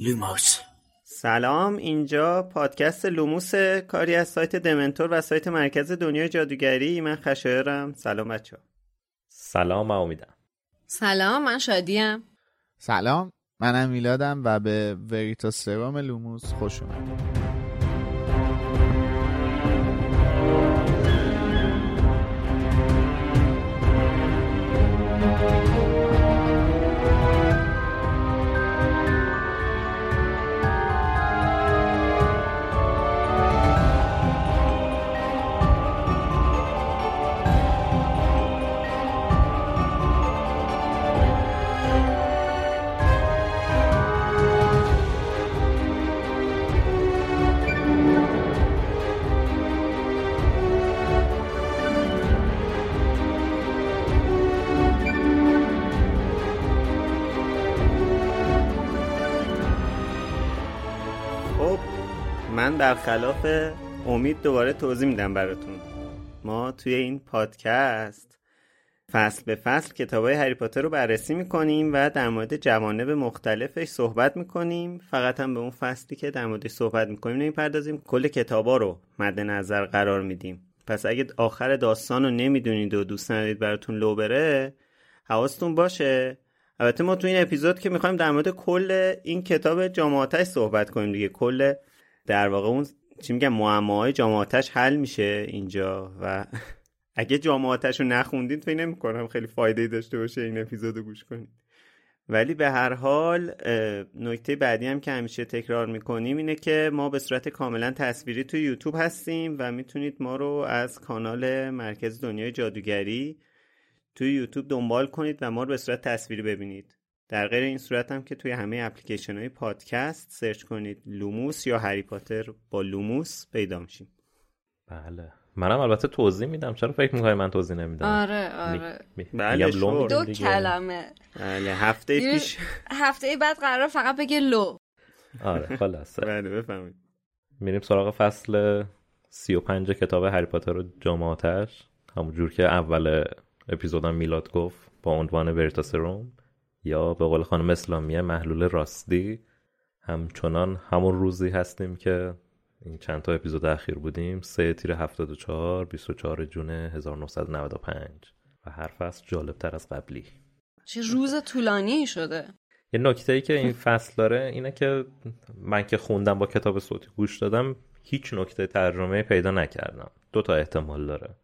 لوموس. سلام اینجا پادکست لوموس کاری از سایت دمنتور و سایت مرکز دنیای جادوگری. من خشایارم سلام بچه سلام من امیدم. سلام من شادیم. سلام منم میلادم و به وریتاسرم لوموس خوش اومدید. من برخلاف امید دوباره توضیح میدم براتون. ما توی این پادکست فصل به فصل کتاب های هری پاتر رو بررسی می‌کنیم و در مورد جوانب مختلفش صحبت می‌کنیم. فقط هم به اون فصلی که در موردش صحبت می‌کنیم نمی‌پردازیم. کل کتابا رو مد نظر قرار میدیم. پس اگه آخر داستان رو نمی‌دونید و دوست ندارید براتون لو بره حواستون باشه. البته ما تو این اپیزود که می‌خوایم در مورد کل این کتاب جامعاتش صحبت کنیم دیگه. کل در واقع اون چی میگم معماهای جام آتش حل میشه اینجا و اگه جام آتش رو نخوندید فکر نمی‌کنم خیلی فایده داشته باشه این اپیزود رو گوش کنید ولی به هر حال نکته بعدی هم که همیشه تکرار می‌کنیم اینه که ما به صورت کاملا تصویری تو یوتیوب هستیم و می‌تونید ما رو از کانال مرکز دنیای جادوگری توی یوتیوب دنبال کنید و ما رو به صورت تصویری ببینید. در غیر این صورت هم که توی همه اپلیکیشن های پادکست search کنید لوموس یا هری پاتر یا لوموس پیدا میشیم. بله. منم البته توضیح میدم. چرا فکر می‌کنی من توضیح نمیدم؟ آره آره. می- بله، شور. میدیم دو دیگه. کلمه. بله هفته پیش. هفته بعد قرار فقط بگه لو. آره خلاصه. بله بفهمید میریم سراغ فصل سی و پنج کتاب هری پاتر و جامعاتش همون جور که اول اپیزودم میلاد گفت با عنوان وریتاسروم یا به قول خانم اسلامیه محلول راستی. همچنان همون روزی هستیم که این چند تا اپیزود اخیر بودیم. سه تیر 74 24 جون 1995 و هر فصل جالب تر از قبلی. چه روز طولانی شده. یه نکته ای که این فصل داره اینه که من که خوندم با کتاب صوتی گوش دادم هیچ نکته ترجمه پیدا نکردم. دو تا احتمال داره.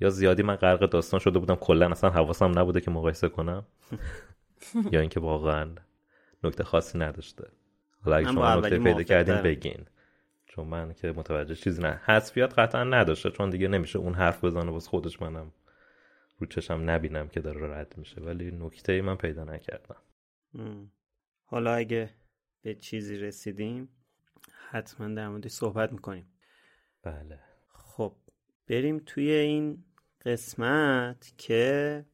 یا زیادی من غرق داستان شده بودم کلا اصلا حواسم نبوده که مقایسه کنم. یا اینکه واقعا نکته خاصی نداشته. حالا اگه شما نکته پیدا کردین. بگین. چون من که متوجه چیزی نه. حذفیات قطعا نداشته چون دیگه نمیشه اون حرف بزنه واسه خودش. منم رو چشم نبینم که داره رد میشه ولی نکته ای من پیدا نکردم. حالا اگه به چیزی رسیدیم حتما در موردش صحبت می‌کنیم. بله. خب بریم توی این قسمت که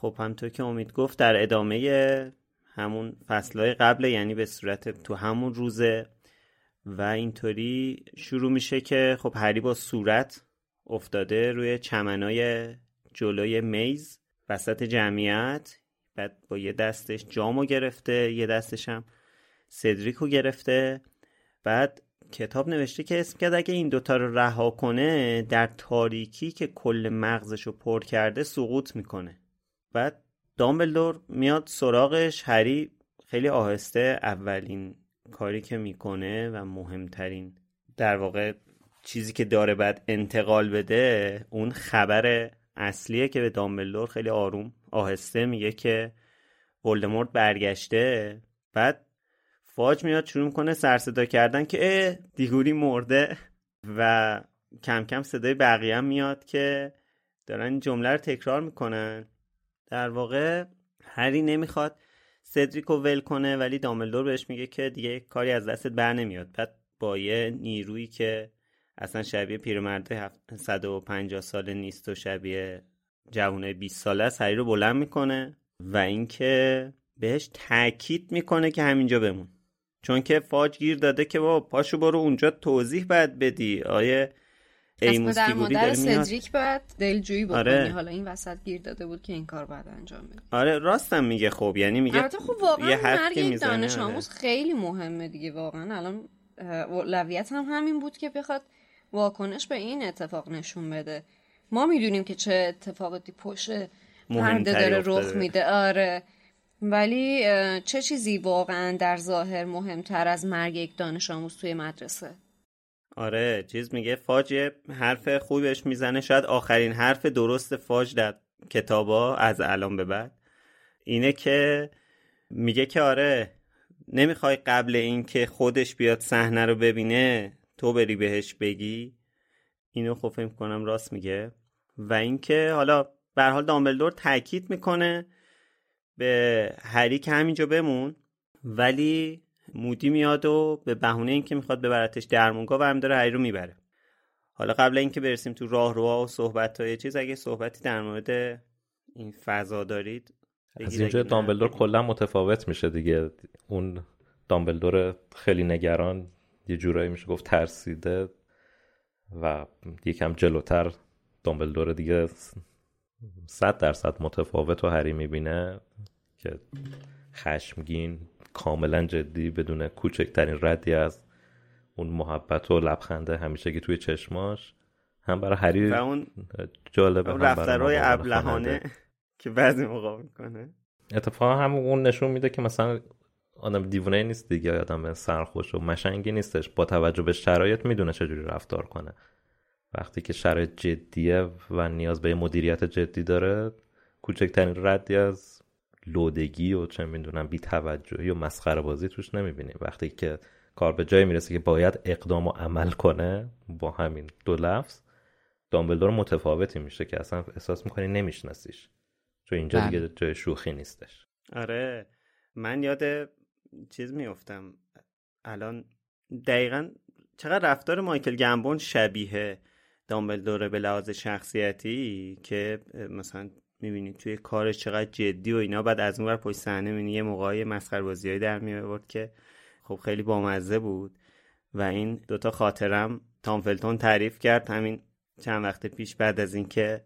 خب همطور که امید گفت در ادامه همون فصلهای قبل یعنی به صورت تو همون روزه و اینطوری شروع میشه که خب هری با صورت افتاده روی چمنای جلوی میز وسط جمعیت بعد با یه دستش جامو گرفته یه دستش هم سدریکو گرفته. بعد کتاب نوشته که اسم کرد اگه این دوتا رو رها کنه در تاریکی که کل مغزش رو پر کرده سقوط می‌کنه. بعد دامبلدور میاد سراغش. هری خیلی آهسته اولین کاری که می‌کنه و مهمترین در واقع چیزی که داره بعد انتقال بده اون خبر اصلیه که به دامبلدور خیلی آروم آهسته میگه که ولدمورت برگشته. بعد فاج میاد شروع می‌کنه سرصدا کردن که اه دیگوری مرده. و کم کم صدای بقیه میاد که دارن این جمله رو تکرار می‌کنن. در واقع هری نمی‌خواد سدریک رو ول کنه ولی دامبلدور بهش میگه که دیگه کاری از دستت بر نمیاد. بعد با یه نیرویی که اصلا شبیه پیرمرد هفت- 150 ساله نیست و شبیه جوانه 20 ساله است هری رو بلند می‌کنه و اینکه بهش تاکید می‌کنه که همینجا بمون. چون که فاج گیر داده که بابا پاشو برو اونجا توضیح بعد بدی. آیه ایموس در فیگوری مادر سدریک باید دلجویی بکنی آره. حالا این وسط گیر داده بود که این کار باید انجام بدی آره راستم میگه خب یعنی میگه البته خب واقعا مرگ دانش آره. آموز خیلی مهمه دیگه واقعا. الان اولویت هم همین بود که بخواد واکنش به این اتفاق نشون بده. ما می‌دونیم که چه اتفاقاتی پشت پرده داره. رخ میده. آره. ولی چه چیزی واقعا در ظاهر مهمتر از مرگ یک دانش آموز توی مدرسه؟ آره چیز میگه فاج حرف خوبی بهش می‌زنه شاید آخرین حرف درست فاج در کتابا از الان به بعد. اینه که میگه که آره نمی‌خوای قبل اینکه خودش بیاد صحنه رو ببینه تو بری بهش بگی. اینو خب فکر کنم راست میگه. و اینکه حالا به حال دامبلدور تاکید می‌کنه به هری که همینجا بمون ولی مودی میاد و به بهونه اینکه می‌خواد ببرتش درمونگاه و هم داره هری رو می‌بره حالا قبل اینکه برسیم تو راهروها و صحبت های چیز اگه صحبتی در مورد این فضا دارید از اینجا دامبلدور. کلا متفاوت میشه دیگه اون دامبلدور خیلی نگران یه جورایی میشه گفت ترسیده و یکم جلوتر دامبلدور دیگه صد درصد متفاوت و هری می‌بینه که خشمگین کاملا جدی بدون کوچکترین ردی از اون محبت و لبخنده همیشه که توی چشماش. هم برای هری و اون جالبه اون عنوان ابلهانه. که بعضی موقع می‌کنه. اتفاقا هم اون نشون میده که مثلا آدم دیوونه نیست دیگه آدم سرخوش و مشنگی نیستش. با توجه به شرایط می‌دونه چجوری رفتار کنه. وقتی که شرایط جدیه و نیاز به مدیریت جدی داره کوچکترین ردی از لودگی و چه می‌دونم بی توجهی و مسخره بازی توش نمی‌بینیم. وقتی که کار به جایی می‌رسه که باید اقدام و عمل کنه با همین دو لفظ دامبلدور متفاوتی میشه که اصلا احساس می‌کنی نمیشناسیش. چون اینجا بله. دیگه جای شوخی نیستش. آره. من یاد چیز میفتم الان دقیقا چقدر رفتار مایکل گمبون شبیه دامبلدوره به لحاظ شخصیتی که مثلا می‌بینی توی کارش چقدر جدی و اینا. بعد از اون پشت صحنه می‌بینی یه موقعی مسخره بازیایی در میآورد که خب خیلی بامزه بود. و این دوتا خاطرم تامفلتون تعریف کرد. همین چند وقت پیش بعد از اینکه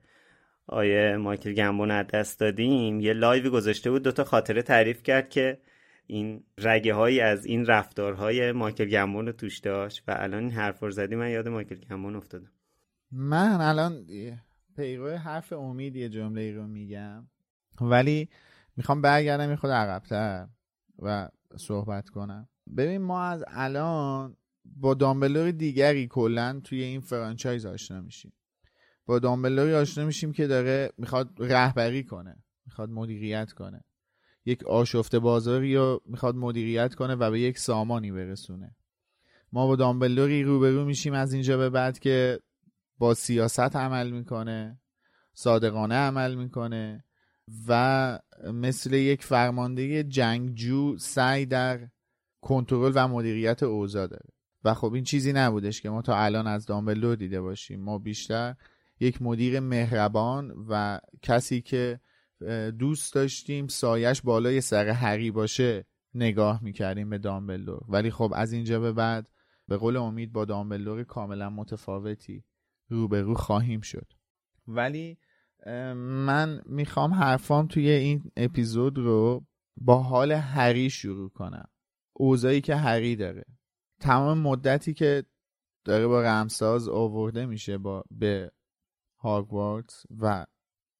آیه مایکل گمبون از دست دادیم یه لایوی گذاشته بود دوتا خاطره تعریف کرد که این رگه هایی از این رفتارهای مایکل گمبون رو توش داشت. و الان این حرف رو زدی من یاد مایکل گمبون افتادم. من الان پیرو حرف امید یه جمله ای رو میگم. ولی می‌خوام برگردم یه خود عقبتر و صحبت کنم. ببین ما از الان با دامبلور دیگری کلا توی این فرانچایز آشنا میشیم. با دامبلوری آشنا میشیم که داره می‌خواد رهبری کنه می‌خواد مدیریت کنه. یک آشفته بازاری رو می‌خواد مدیریت کنه و به یک سامانی برسونه. ما با دامبلوری روبرو میشیم از اینجا به بعد که با سیاست عمل می‌کنه صادقانه عمل می‌کنه و مثل یک فرمانده جنگجو سعی در کنترل و مدیریت اوضاع داره. و خب این چیزی نبودش که ما تا الان از دامبلدور دیده باشیم. ما بیشتر یک مدیر مهربان و کسی که دوست داشتیم سایش بالای سر هری باشه نگاه می‌کردیم به دامبلدور. ولی خب از اینجا به بعد به قول امید با دامبلدور کاملا متفاوتی. روبرو خواهیم شد. ولی من می‌خوام حرفام توی این اپیزود رو با حال هری شروع کنم. اوضاعی که هری داره. تمام مدتی که داره با رمساز آورده میشه با به هاگوارتس و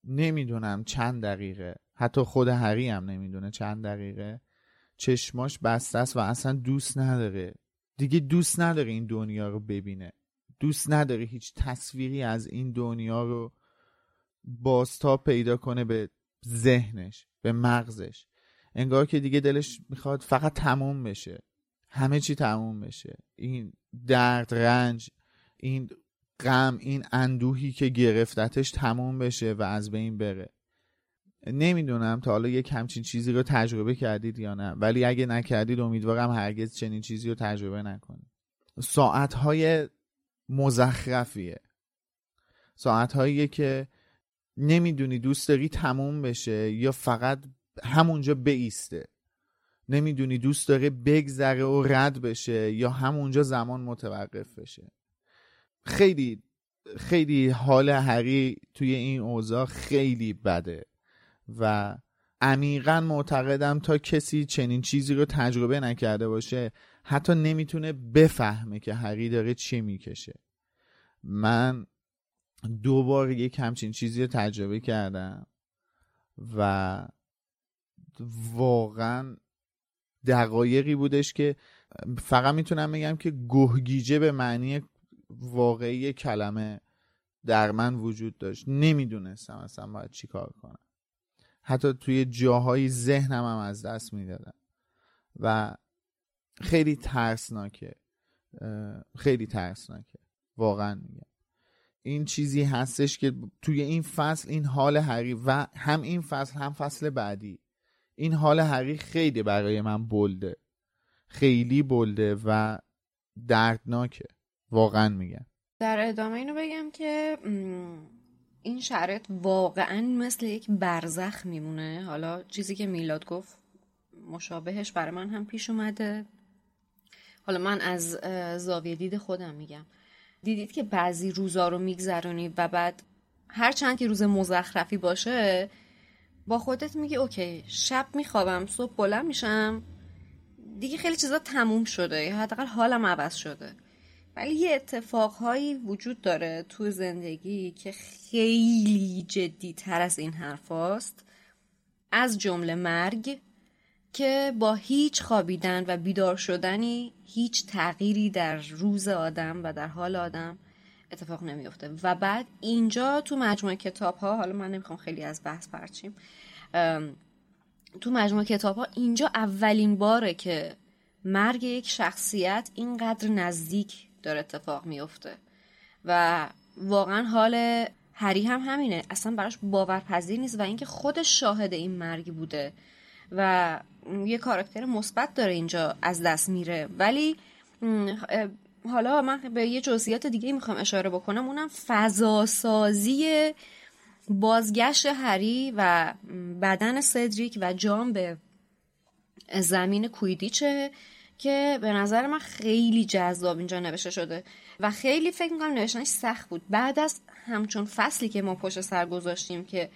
نمی‌دونم چند دقیقه. حتی خود هری هم نمی‌دونه چند دقیقه. چشماش بسته است و اصلا دوست نداره. دیگه دوست نداره این دنیا رو ببینه. دوست نداره هیچ تصویری از این دنیا رو بازتاب پیدا کنه به ذهنش به مغزش. انگار که دیگه دلش می‌خواد فقط تموم بشه. همه چی تموم بشه. این درد رنج این غم این اندوهی که گرفتتش تموم بشه و از بین بره. نمی‌دونم تا حالا یک همچین چیزی رو تجربه کردید یا نه. ولی اگه نکردید امیدوارم هرگز چنین چیزی رو تجربه نکنید. ساعتهای مزخرفیه. ساعتهایی که نمی‌دونی دوست داری تموم بشه یا فقط همونجا بیسته. نمی‌دونی دوست داره بگذره و رد بشه یا همونجا زمان متوقف بشه. خیلی خیلی حال هری توی این اوضاع خیلی بده و عمیقا معتقدم تا کسی چنین چیزی رو تجربه نکرده باشه حتی نمی‌تونه بفهمه که هری داره چی می‌کشه. من دوبار یک همچین چیزی رو تجربه کردم و واقعا دقایقی بودش که فقط می‌تونم بگم که گهگیجه به معنی واقعی کلمه در من وجود داشت. نمی‌دونستم اصلا باید چی کار کنم. حتی توی جاهای ذهنم هم از دست می‌دادم و خیلی ترسناکه. خیلی ترسناکه. واقعا میگم. این چیزی هستش که توی این فصل این حال هری و هم این فصل هم فصل بعدی. این حال هری خیلی برای من بلده. خیلی بلده و دردناکه. واقعا میگم. در ادامه اینو بگم که این شرط واقعا مثل یک برزخ میمونه. حالا چیزی که میلاد گفت مشابهش برای من هم پیش اومده. حالا من از زاویه دید خودم میگم. دیدید که بعضی روزا رو میگذرونی و بعد هر چند که روز مزخرفی باشه با خودت میگی اوکی شب میخوابم صبح بلند میشم. دیگه خیلی چیزا تموم شده یا حداقل حالم عوض شده. ولی یه اتفاقهایی وجود داره تو زندگی که خیلی جدی تر از این حرف از جمله مرگ. که با هیچ خوابیدن و بیدار شدنی هیچ تغییری در روز آدم و در حال آدم اتفاق نمیفته و بعد اینجا تو مجموعه کتاب ها حالا من نمی‌خوام خیلی از بحث پرچیم تو مجموعه کتاب ها اینجا اولین باره که مرگ یک شخصیت اینقدر نزدیک داره اتفاق میفته و واقعا حال هری هم همینه. اصلا براش باورپذیر نیست و اینکه خودش شاهد این مرگ بوده. و یه کاراکتر مثبت داره اینجا از دست میره. ولی حالا من به یه جزئیات دیگه می‌خوام اشاره بکنم. اونم فضاسازی بازگشت هری و بدن سدریک و جان به زمین کویدیچه که به نظر من خیلی جذاب اینجا نوشته شده. و خیلی فکر می‌کنم نوشتنش سخت بود. بعد از همچون فصلی که ما پشت سر گذاشتیم که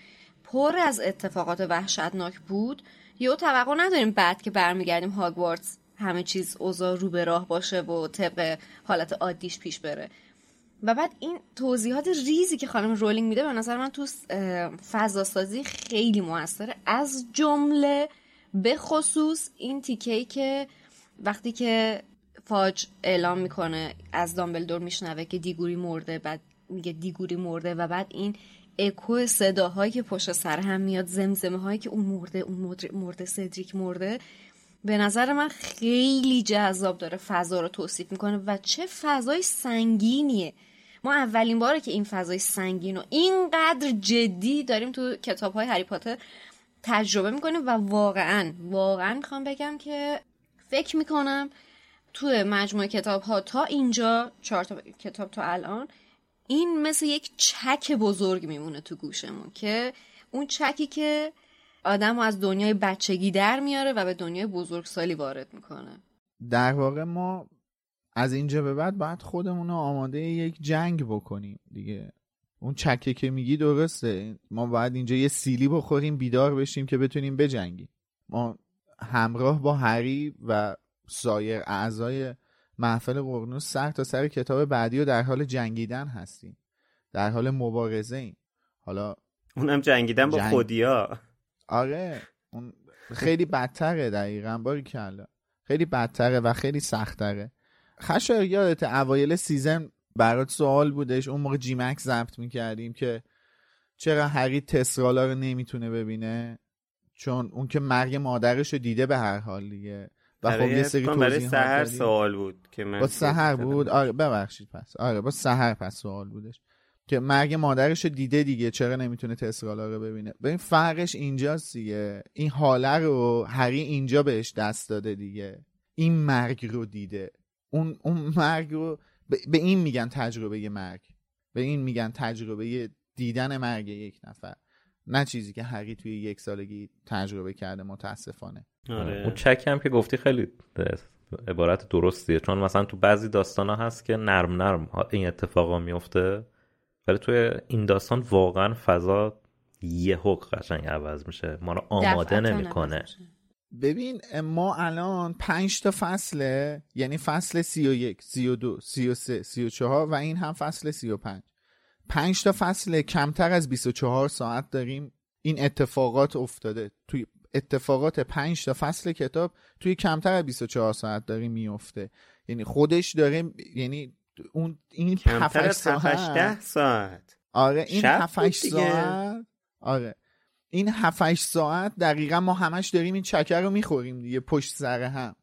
پر از اتفاقات وحشتناک بود یهو توقع نداریم بعد که برمیگردیم هاگوارتس همه چیز اوضاع رو به راه باشه و طبق حالت عادیش پیش بره. و بعد این توضیحات ریزی که خانم رولینگ میده به نظر من تو فضا سازی خیلی موثره. از جمله به خصوص این تیکه که وقتی که فاج اعلام می‌کنه از دامبلدور میشنوه که دیگوری مرده بعد میگه دیگوری مرده و بعد این اکو صداهایی که پشت سر هم میاد زمزمه هایی که اون مرده اون مرده سدریک مرده به نظر من خیلی جذاب داره فضا رو توصیف می‌کنه و چه فضای سنگینیه. ما اولین باره که این فضای سنگین و اینقدر جدی داریم تو کتاب های هری پاتر تجربه می‌کنیم و واقعا واقعا می‌خوام بگم که فکر می‌کنم تو مجموعه کتاب ها تا اینجا چهار تا کتاب تا الان این مثل یک چک بزرگ میمونه تو گوشمون که اون چکی که آدم از دنیای بچگی در میاره و به دنیای بزرگسالی وارد می‌کنه. در واقع ما از اینجا به بعد باید خودمون رو آماده یک جنگ بکنیم دیگه. اون چکه که میگی درسته. ما باید اینجا یه سیلی بخوریم بیدار بشیم که بتونیم بجنگیم. ما همراه با هری و سایر اعضای محفل قرنوس سر تا سر کتاب بعدی و در حال جنگیدن هستیم. در حال مبارزه ایم. حالا اونم جنگیدن با جنگ... خودیا. آره اون خیلی بدتره دقیقا باری کلا خیلی بدتره و خیلی سختره. خشار یادت اوایل سیزن برات سوال بودش اون موقع جیمکس ضبط می‌کردیم که چرا هری تسرالا رو نمی‌تونه ببینه؟ چون اون که مرگ مادرش رو دیده به هر حال دیگه. و خب یه سری برای سهر سوال بود که با سهر بود؟ آره ببخشید پس. آره با سهر پس سوال بودش. که مرگ مادرش رو دیده دیگه چرا نمی‌تونه تسرالا رو ببینه؟ ببین فرقش اینجاست دیگه. این حاله رو هری اینجا بهش دست داده دیگه. این مرگ رو دیده. اون اون مرگ رو به این میگن تجربه مرگ. به این میگن تجربه دیدن مرگ یک نفر. نه چیزی که هری توی یک سالگی تجربه کرده متاسفانه. آره. اون چک هم که گفتی خیلی عبارت درستیه. چون مثلا تو بعضی داستان ها هست که نرم نرم این اتفاقا میفته ولی توی این داستان واقعا فضا یه حق قشنگ عوض میشه. ما رو آماده نمی‌کنه. ببین ما الان پنج تا فصله یعنی فصل سی و یک سی و دو سی و سه سی و چهار و این هم فصل سی و پنج. پنج تا فصل کمتر از 24 ساعت داریم. این اتفاقات افتاده. توی اتفاقات پنج تا فصل کتاب توی کمتر از 24 ساعت داره میفته. یعنی خودش داره یعنی اون این 7 ساعت. ساعت. آره این 7 ساعت. آره. این 7 ساعت دقیقا ما همش داریم این چکر رو می‌خوریم دیگه پشت سر هم.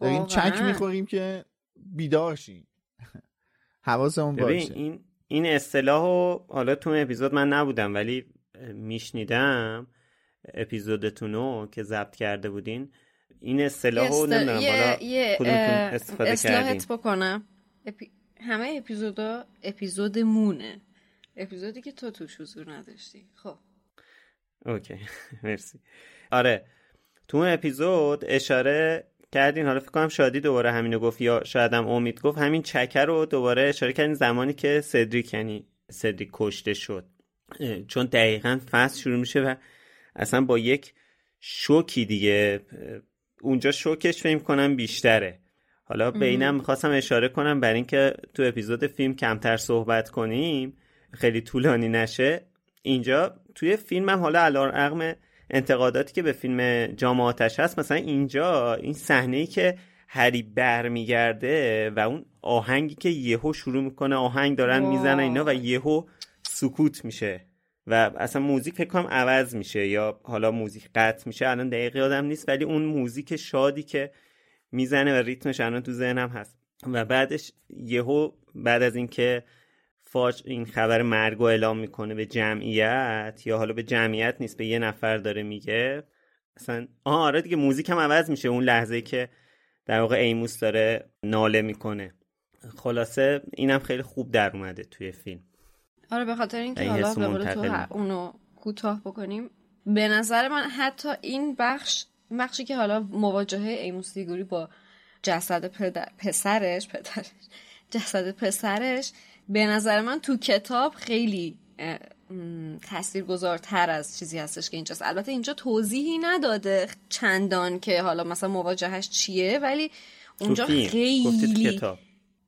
داریم چک می‌خوریم که بیدار شیم. حواسمون باشه. این این اصطلاح حالا تو اپیزود من نبودم ولی میشنیدم. اپیزودتونو که ضبط کرده بودین این اصطلاح رو نمی‌دونم بالا استفاده کردین؟ بکنم. اپی... همه اپیزودا اپیزود مونه اپیزودی که تو توش حضور نداشتی. خب. اوکی. مرسی. آره. تو اون اپیزود اشاره کردین حالا فکر کنم شادی دوباره همینو گفت یا شاید هم امید گفت همین چکر رو دوباره اشاره کردین زمانی که سدریک یعنی سدریک کشته شد. چون دقیقا فصل شروع میشه و اصلا با یک شوکی دیگه اونجا شوکش فکر کنم بیشتره. حالا به اینم می‌خواستم اشاره کنم بر اینکه تو اپیزود فیلم کمتر صحبت کنیم خیلی طولانی نشه. اینجا توی فیلم هم حالا علیرغم انتقاداتی که به فیلم جامعاتش هست مثلا اینجا این صحنه ای که هری برمیگرده و اون آهنگی که یهو شروع می‌کنه آهنگ دارن می‌زنن اینا و یهو سکوت میشه. و اصلا موزیک فکر کنم عوض میشه یا حالا موزیک قطع میشه الان دقیقی آدم نیست ولی اون موزیک شادی که می‌زنه و ریتمش الان تو ذهنم هست. و بعدش یهو بعد از اینکه فاج این خبر مرگ و اعلام می‌کنه به جمعیت یا حالا به جمعیت نیست به یه نفر داره میگه اصلا آه آره دیگه موزیک هم عوض میشه اون لحظه که در واقع ایموس داره ناله می‌کنه. خلاصه اینم خیلی خوب در اومده توی فیلم. آره به خاطر اینکه حالا به تو اونو کوتاه بکنیم. به نظر من حتی این بخش بخشی که حالا مواجهه ایموس دیگوری با جسد پسرش پدرش جسد پسرش به نظر من تو کتاب خیلی تاثیرگذارتر از چیزی هستش که اینجاست. البته اینجا توضیحی نداده چندان که حالا مثلا مواجهش چیه ولی اونجا خیلی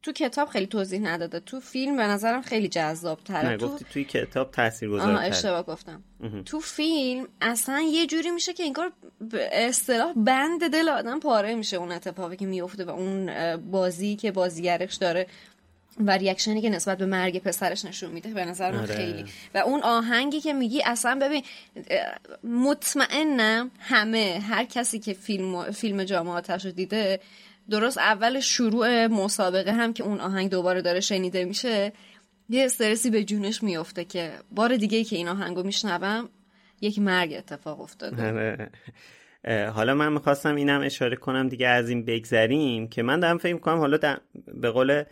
تو کتاب خیلی توضیح نداده. تو فیلم به نظرم خیلی جذاب تره نه گفتی توی کتاب تاثیر گذاره اشتباه گفتم. تو فیلم اصلا یه جوری میشه که انگار به اصطلاح بند دل آدم پاره میشه اون اتفاقی که میفته و اون بازی که بازیگرش داره و ریاکشنی که نسبت به مرگ پسرش نشون میده. به نظر من آره. خیلی. و اون آهنگی که میگی اصلا ببین مطمئنم همه هر کسی که فیلم فیلم جامعاتش رو دیده درست اول شروع مسابقه هم که اون آهنگ دوباره داره شنیده میشه یه استرسی به جونش میفته که بار دیگه که این آهنگو میشنوم یک مرگ اتفاق افتاده آره. حالا من می‌خواستم اینم اشاره کنم دیگه از این بگذریم که من دارم فکر کنم حالا به قول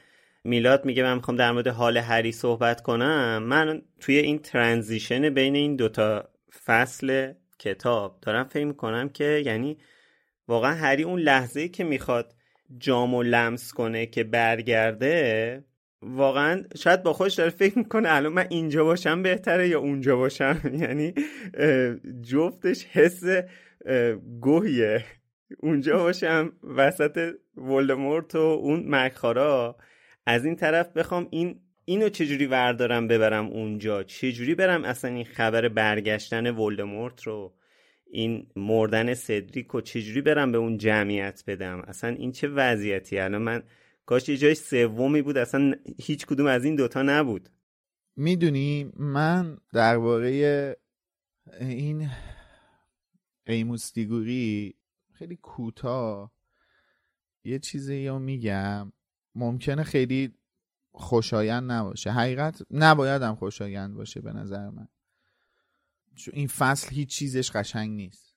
میلاد میگه من می‌خوام در مورد حال هری صحبت کنم من توی این ترانزیشن بین این دوتا فصل کتاب دارم فکر می‌کنم که یعنی واقعا هری اون لحظه که می‌خواد جامو لمس کنه که برگرده واقعا شاید با خودش داره فکر می‌کنه الان من اینجا باشم بهتره یا اونجا باشم. یعنی جفتش حس گوهیه. اونجا باشم وسط ولدمورت و اون مکخارا. از این طرف بخوام این اینو چجوری وردارم ببرم اونجا؟ چجوری برم اصلا این خبر برگشتن ولدمورت رو؟ این مردن سدریک و چجوری برم به اون جمعیت بدم؟ اصلا این چه وضعیتی؟ الان من کاش یه جای سومی بود اصلا هیچ کدوم از این دوتا نبود. می‌دونی من درباره این ایموس دیگوری خیلی کوتاه یه چیزی رو میگم. ممکنه خیلی خوشایند نباشه. حقیقت نبایدم خوشایند باشه به نظر من. این فصل هیچ چیزش قشنگ نیست.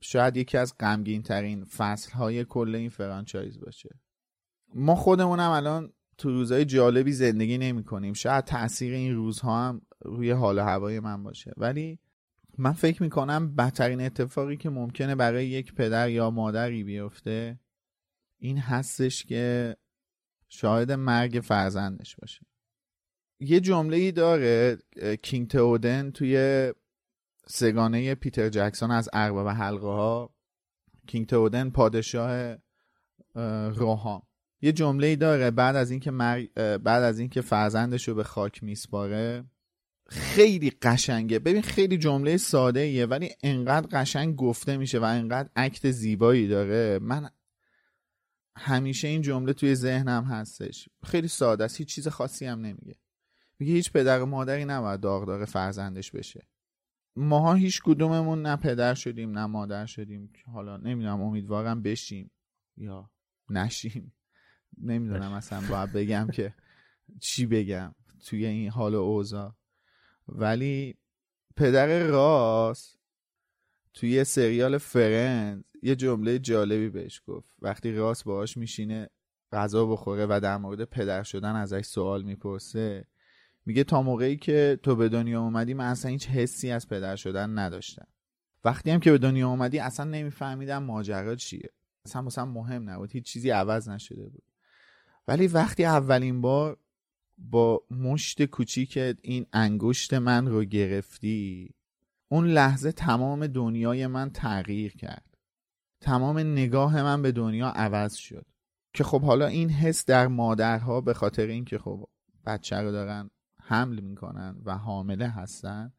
شاید یکی از غمگین ترین فصل های کل این فرانچایز باشه. ما خودمونم الان تو روزهای جالبی زندگی نمی کنیم شاید تاثیر این روزها هم روی حال و هوای من باشه. ولی من فکر می‌کنم بدترین اتفاقی که ممکنه برای یک پدر یا مادری بیفته این هستش که شاهد مرگ فرزندش باشه. یه جمله ای داره کینگ تئودن توی سگانه پیتر جکسون از ارباب حلقه ها کینگ تئودن پادشاه روحان. یه جمله ای داره بعد از اینکه مر... بعد از اینکه فرزندش رو به خاک میسپاره خیلی قشنگه. ببین خیلی جمله ساده ایه ولی انقدر قشنگ گفته میشه و انقدر عکت زیبایی داره. من همیشه این جمله توی ذهنم هستش. خیلی ساده است هیچ چیز خاصی هم نمیگه. میگه هیچ پدر و مادری نباید داغدار فرزندش بشه. ماها هیچ کدوممون نه پدر شدیم نه مادر شدیم. حالا نمی‌دونم امیدوارم بشیم یا نشیم. نمی‌دونم اصلا باید بگم که چی بگم توی این حال اوضاع. ولی پدر راست توی سریال فرند یه جمله جالبی بهش گفت. وقتی راست باهاش میشینه غذا بخوره و در مورد پدر شدن ازش سوال می‌پرسه میگه تا موقعی که تو به دنیا اومدی من اصلا هیچ حسی از پدر شدن نداشتم. وقتی هم که به دنیا اومدی اصلا نمیفهمیدم ماجرا چیه. اصلا مثلا مهم نبود هیچ چیزی عوض نشده بود. ولی وقتی اولین بار با مشت کوچیک این انگشت من رو گرفتی اون لحظه تمام دنیای من تغییر کرد. تمام نگاه من به دنیا عوض شد. که خب حالا این حس در مادرها به خاطر اینکه خب بچه رو دارن حمل می‌کنن و حامله هستن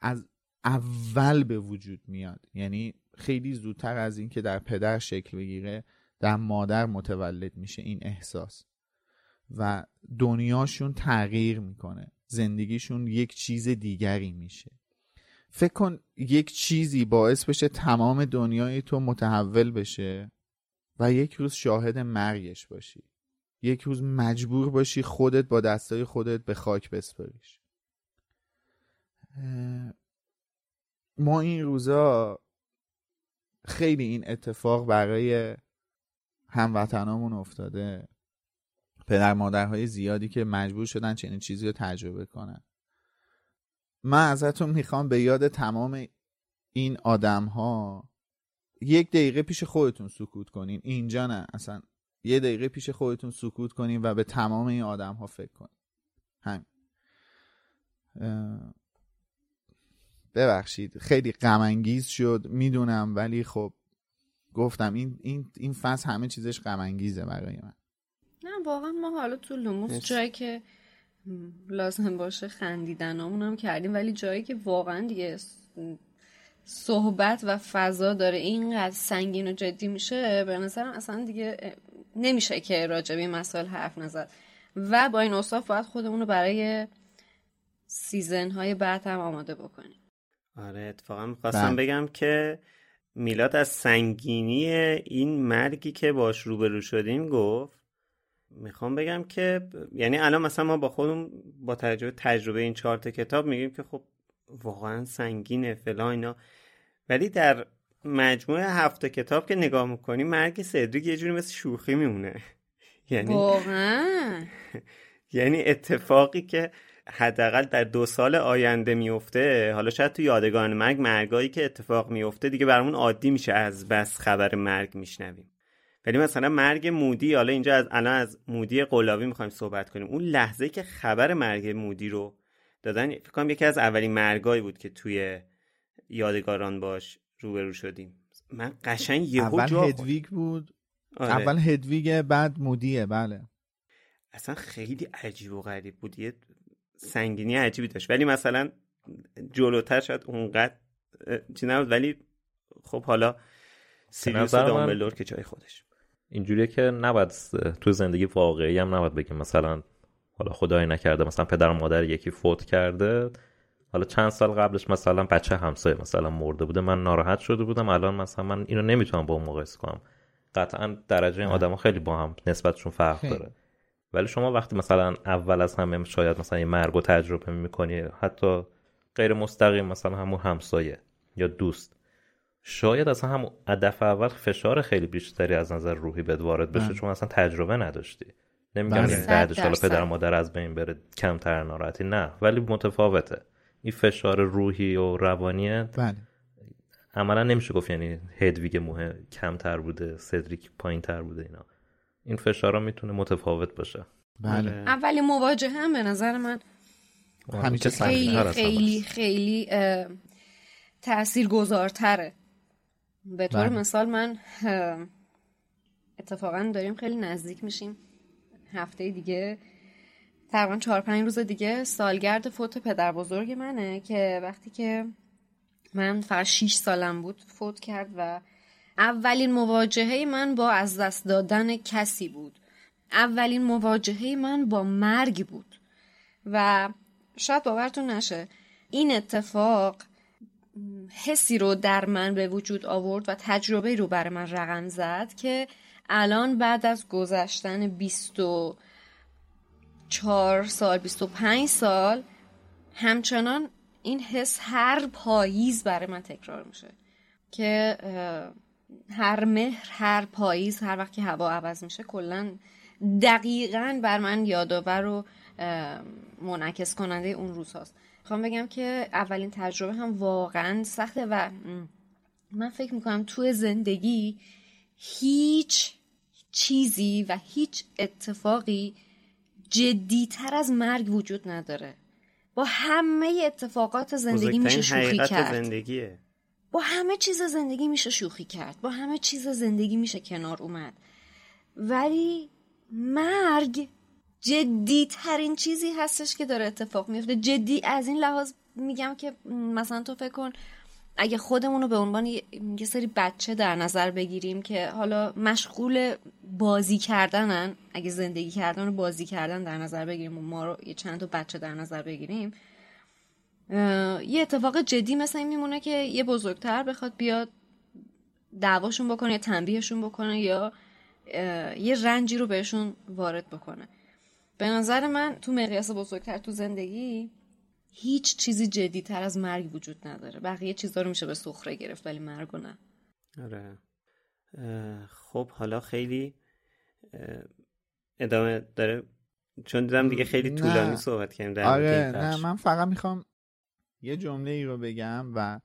از اول به وجود میاد. یعنی خیلی زودتر از اینکه در پدر شکل بگیره در مادر متولد میشه این احساس. و دنیاشون تغییر می‌کنه. زندگیشون یک چیز دیگری میشه. فکر کن یک چیزی باعث بشه تمام دنیای تو متحول بشه و یک روز شاهد مرگش باشی. یک روز مجبور باشی خودت با دستای خودت به خاک بسپریش ما این روزا خیلی این اتفاق برای هموطنامون افتاده. پدر مادرهای زیادی که مجبور شدن چنین چیزی رو تجربه کنن. من ازتون می‌خوام به یاد تمام این آدم ها یک دقیقه پیش خودتون سکوت کنین. اینجا نه اصلا یه دقیقه پیش خودتون سکوت کنین و به تمام این آدم ها فکر کنین. همین. ببخشید خیلی غم شد می‌دونم ولی خب گفتم این این این فصل همه چیزش غم برای من. نه واقعا ما حالا تو لوموس جایی که لازم باشه خندیدن هم کردیم ولی جایی که واقعا دیگه صحبت و فضا داره اینقدر سنگین و جدی میشه به نظرم اصلا دیگه نمیشه که راجع به مسائل حرف نزد. و با این اصاف باید خودمون رو برای سیزن های بعد هم آماده بکنیم. آره اتفاقا می‌خواستم بله. بگم که میلاد از سنگینی این مرگی که باش روبرو شدیم گفت می‌خوام بگم که یعنی الان مثلا ما با خودم با تجربه تجربه این چهار کتاب میگیم که خب واقعا سنگینه فلان اینا. ولی در مجموعه هفت کتاب که نگاه می‌کنیم مرگ سدریک یه جوری مثل شوخی میمونه. یعنی یعنی اتفاقی که حداقل در دو سال آینده میفته حالا شاید تو یادگان مرگ مرگایی که اتفاق میفته دیگه برامون عادی میشه از بس خبر مرگ میشنویم. ولی مثلا مرگ مودی حالا اینجا از الان از مودی قلاوی می‌خوایم صحبت کنیم. اون لحظه که خبر مرگ مودی رو دادن فکر کنم یکی از اولین مرگایی بود که توی یادگاران باش روبرو شدیم. من قشنگ یهو اول هدویگ بود. آره. اول هدویگ بعد مودیه. بله. اصلا خیلی عجیب و غریب بود. یه سنگینی عجیبی داشت. ولی مثلا جلوتر شاید اونقدر چی نبود. ولی خب حالا سیریوس دامبلور که جای خودش. اینجوریه که نباید تو زندگی واقعی هم نباید بگیم. مثلا حالا خدای نکرده مثلا پدر و مادر یکی فوت کرده. حالا چند سال قبلش مثلا بچه همسایه مثلا مرده بوده من ناراحت شده بودم. الان مثلا من اینو نمی‌تونم با اون مقایسه کنم. قطعا درجه این آدم خیلی با هم نسبتشون فرق داره. ولی شما وقتی مثلا اول از همه شاید مثلا یه مرگ و تجربه می‌کنی حتی غیر مستقیم مثلا همون همسایه یا دوست شاید اصلا هم دفعه اول فشار خیلی بیشتری از نظر روحی بهت وارد بشه بله. چون اصلا تجربه نداشتی. نمیگم این بعدش حالا پدر مادر از بین بره کمتر ناراحتی نه ولی متفاوته. این فشار روحی و روانیت بله. عملا نمیشه گفت یعنی هدویگ موه کمتر بوده سدریک پایین تر بوده اینا. این فشارا می‌تونه متفاوت باشه. بله. اولین مواجهه هم به نظر من همیشه خیلی خیلی. خیلی تأثیر گذارتره به طور بله. مثال من اتفاقا داریم خیلی نزدیک میشیم. هفته دیگه تقریبا چهار پنج روز دیگه سالگرد فوت پدر بزرگ منه که وقتی که من فقط 6 سالم بود فوت کرد و اولین مواجهه من با از دست دادن کسی بود. اولین مواجهه من با مرگ بود. و شاید باورتون نشه این اتفاق حسی رو در من به وجود آورد و تجربه رو برای من رقم زد که الان بعد از گذشتن 24 سال 25 سال همچنان این حس هر پاییز برای من تکرار میشه که هر مهر هر پاییز هر وقت که هوا عوض میشه کلا دقیقا بر من یادآور و منعکس کننده اون روز هاست می‌خوام بگم که اولین تجربه هم واقعا سخته و من فکر می‌کنم تو زندگی هیچ چیزی و هیچ اتفاقی جدیتر از مرگ وجود نداره. با همه اتفاقات زندگی میشه شوخی کرد. زندگیه. با همه چیز زندگی میشه شوخی کرد. با همه چیز زندگی میشه کنار اومد. ولی مرگ جدی ترین چیزی هستش که داره اتفاق میفته. جدی از این لحاظ میگم که مثلا تو فکر کن اگه خودمون رو به عنوان یه سری بچه در نظر بگیریم که حالا مشغول بازی کردنن اگه زندگی کردن و بازی کردن در نظر بگیریم و ما رو یه چند تا بچه در نظر بگیریم یه اتفاق جدی مثل این میمونه که یه بزرگتر بخواد بیاد دعواشون بکنه یا تنبیهشون بکنه یا یه رنجی رو بهشون وارد بکنه. به نظر من تو مقیاس بزرگتر تو زندگی هیچ چیزی جدی تر از مرگ وجود نداره. بقیه چیزا رو میشه به سخره گرفت ولی مرگ نه. آره. خب حالا خیلی ادامه داره. چون دیدم دیگه خیلی نه. طولانی صحبت کردیم در آره نه. من فقط می‌خوام یه جمله ای رو بگم و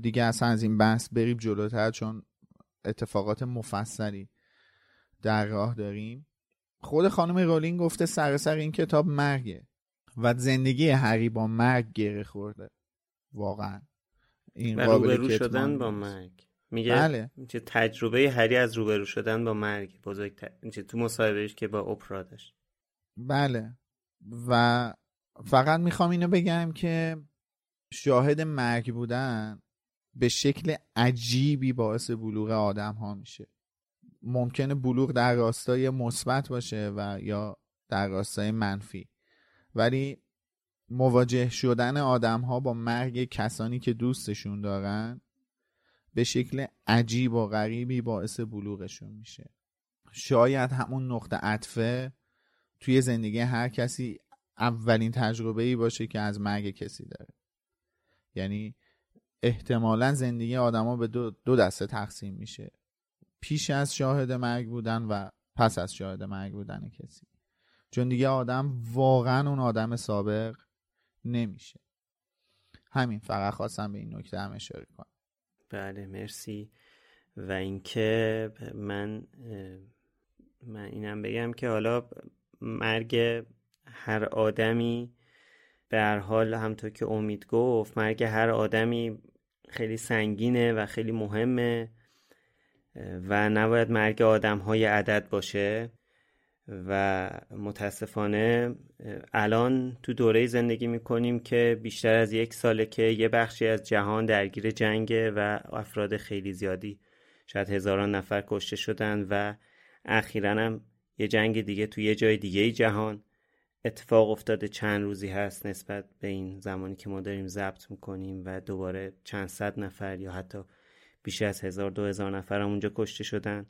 دیگه اصلا از این بحث بریم جلوتر چون اتفاقات مفصلی در راه داریم. خود خانم رولینگ گفته سر سر این کتاب مرگه. و زندگی هری با مرگ گره خورده. واقعا. این روبرو شدن با. مرگ. میگه بله. چه تجربه هری از روبرو شدن با مرگ. بزرگتر چه تو مصاحبهش که با اپرا داشت. بله. و فقط می‌خوام اینو بگم که شاهد مرگ بودن به شکل عجیبی باعث بلوغ آدم ها میشه. ممکنه بلوغ در راستای مثبت باشه و یا در راستای منفی. ولی مواجه شدن آدم ها با مرگ کسانی که دوستشون دارن به شکل عجیب و غریبی باعث بلوغشون میشه. شاید همون نقطه عطفه توی زندگی هر کسی اولین تجربه ای باشه که از مرگ کسی داره. یعنی احتمالا زندگی آدما به دو, دو دسته تقسیم میشه. پیش از شاهد مرگ بودن و پس از شاهد مرگ بودن کسی. چون دیگه آدم واقعا اون آدم سابق نمیشه. همین فقط خواستم به این نکته هم اشاره کنم. بله مرسی. و اینکه من من اینم بگم که حالا مرگ هر آدمی به هر حال همطور که امید گفت مرگ هر آدمی خیلی سنگینه و خیلی مهمه و نباید مرگ آدم های عدد باشه. و متاسفانه الان تو دوره زندگی می‌کنیم که بیشتر از یک ساله که یه بخشی از جهان درگیر جنگه و افراد خیلی زیادی شاید هزاران نفر کشته شدن و اخیرا هم یه جنگ دیگه تو یه جای دیگه جهان اتفاق افتاده. چند روزی هست نسبت به این زمانی که ما داریم ضبط می‌کنیم و دوباره چند صد نفر یا حتی بیش از هزار دو هزار نفر هم اونجا کشته شدن.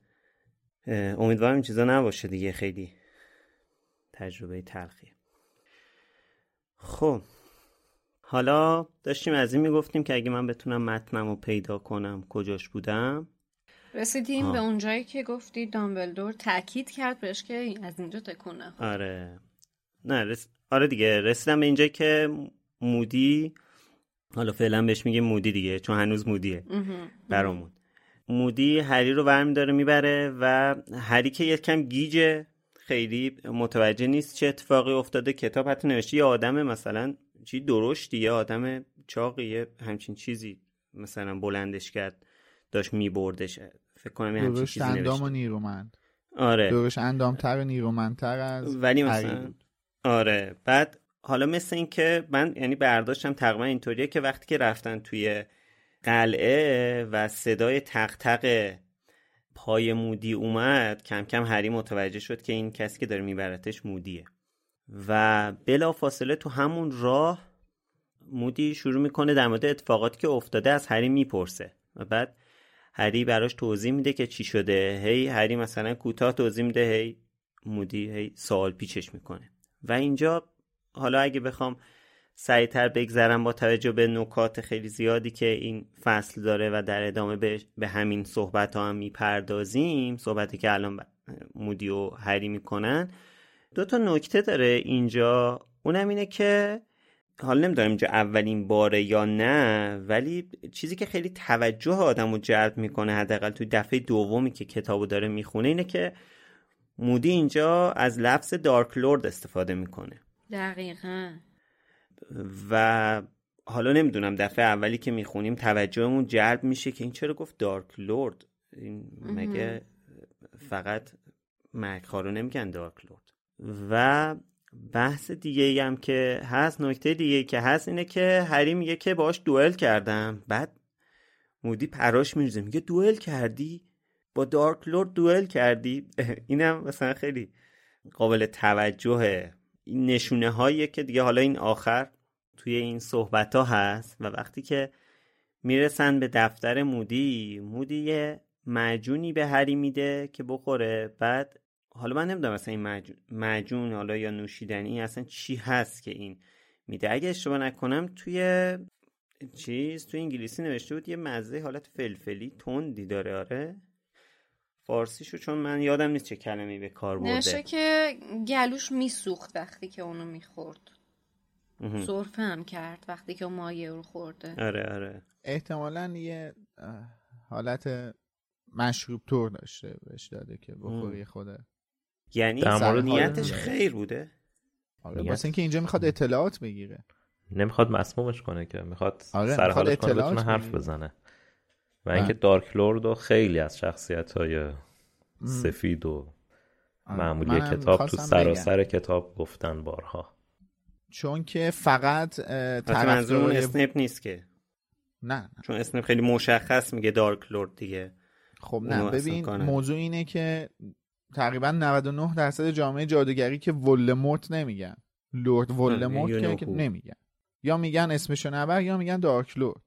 امیدوارم این چیزا نباشه دیگه خیلی تجربه تلخیه خب حالا داشتیم از این می‌گفتیم که اگه من بتونم متنم رو پیدا کنم کجاش بودم؟ رسیدیم آه. به اونجایی که گفتی دامبلدور تاکید کرد بهش که از اینجا تکون نخور. آره. نه رس... آره دیگه رسیدم به اینجا که مودی حالا فعلا بهش میگه مودی دیگه چون هنوز مودیه. برامون. مودی هری رو برمی داره می‌بره و هری که یکم گیجه خیلی متوجه نیست چه اتفاقی افتاده. کتاب حتی نوشته یه آدم مثلا چی درشتی یه آدم چاقی همچین چیزی مثلا بلندش کرد داشت میبردش. فکر کنم یه همچین درشت چیزی اندام و. نیرومند. آره. درشت اندامتر و نیرومندتر از ولی مثلا. آره. بعد حالا مثل این که من یعنی برداشتم تقریبا اینطوریه که وقتی که رفتن توی قلعه و صدای تق تق پای مودی اومد. کم کم هری متوجه شد که این کسی که داره میبرتش مودیه. و بلا فاصله تو همون راه مودی شروع می‌کنه در مورد اتفاقاتی که افتاده از هری می‌پرسه. و بعد هری براش توضیح میده که چی شده. هی هری مثلا کوتاه توضیح میده. هی مودی هی سوال پیچش می‌کنه. و اینجا حالا اگه بخوام سریعتر بگذرم با توجه به نکات خیلی زیادی که این فصل داره و در ادامه به, همین صحبت ها هم می‌پردازیم صحبتی که الان مودی و هری می‌کنن. دو تا نکته داره اینجا. اونم اینه که حالا نمی‌دونم اینجا اولین باره یا نه ولی چیزی که خیلی توجه آدم رو جلب می‌کنه حداقل توی دفعه دومی که کتابو داره می‌خونه اینه که مودی اینجا از لفظ دارک لورد استفاده می‌کنه. دقیقا. و حالا نمی‌دونم دفعه اولی که می‌خونیم توجهمون جلب میشه که این چرا گفت دارک لورد؟ این مگه فقط مرگخوار رو نمیگن دارک لورد؟ و بحث دیگه ای هم که هست نکته دیگه ای که هست اینه که هری میگه که باش دوئل کردم. بعد مودی پراش میریزه میگه دوئل کردی؟ با دارک لورد دوئل کردی؟ اینم مثلا خیلی قابل توجهه. نشونه هاییه که دیگه حالا این آخر توی این صحبت ها هست و وقتی که می‌رسن به دفتر مودی مودی یه معجونی به هری میده که بخوره. بعد حالا من نمی‌دونم اصلا این معجون, معجون حالا یا نوشیدنی اصلا چی هست که این میده. اگه اشتباه نکنم توی چیز توی انگلیسی نوشته بود یه مزه حالت فلفلی تندی داره آره. فارسیشو چون من یادم نیست چه کلمه‌ای به کار نشه برده که گلوش میسوخت وقتی که اونو می‌خورد. سرفه هم کرد وقتی که مایه رو خورده. آره آره. احتمالا یه حالت مشروب طور داشته بهش داده که بخوری خوده یعنی در مورد نیتش خیر بوده؟ آره. واسه اینکه اینجا می‌خواد اطلاعات بگیره. نمی‌خواد مسمومش کنه که می‌خواد آره، سر حالش کنه حرف. بزنه. و اینکه دارک لورد و خیلی از شخصیت های سفید و آره. معمولی کتاب تو سراسر بگم. کتاب گفتن بارها چون که فقط منظورمون طرفدارای- اسنیپ نیست که نه نه. چون اسنیپ خیلی مشخص میگه Dark Lord دیگه خب نه ببین. موضوع اینه که تقریبا 99 درصد جامعه جادوگری که ولدمورت نمیگن Lord ولدمورت یو که. نمیگن یا میگن اسمشو نبر یا میگن Dark Lord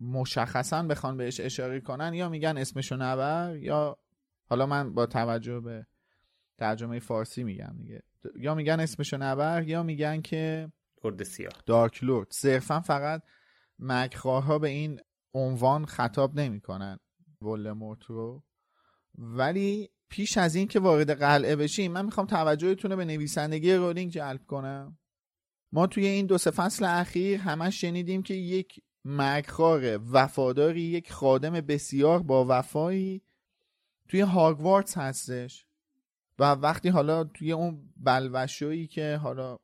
مشخصا بخوان بهش اشاره کنن یا میگن اسمشو نبر یا حالا من با توجه به ترجمه فارسی میگم دیگه. یا میگن اسمشو نبر یا میگن که لورد سیاه. دارک لورد. صرفا فقط مکرها به این عنوان خطاب نمی‌کنن ولدمورت رو. ولی پیش از این که وارد قلعه بشیم من می‌خوام توجهتون رو به نویسندگی رولینگ جلب کنم. ما توی این دو سه فصل اخیر همش شنیدیم که یک مکرار وفاداری یک خادم بسیار با وفایی توی هاگوارتس هستش. و وقتی حالا توی اون بلوشویی که حالا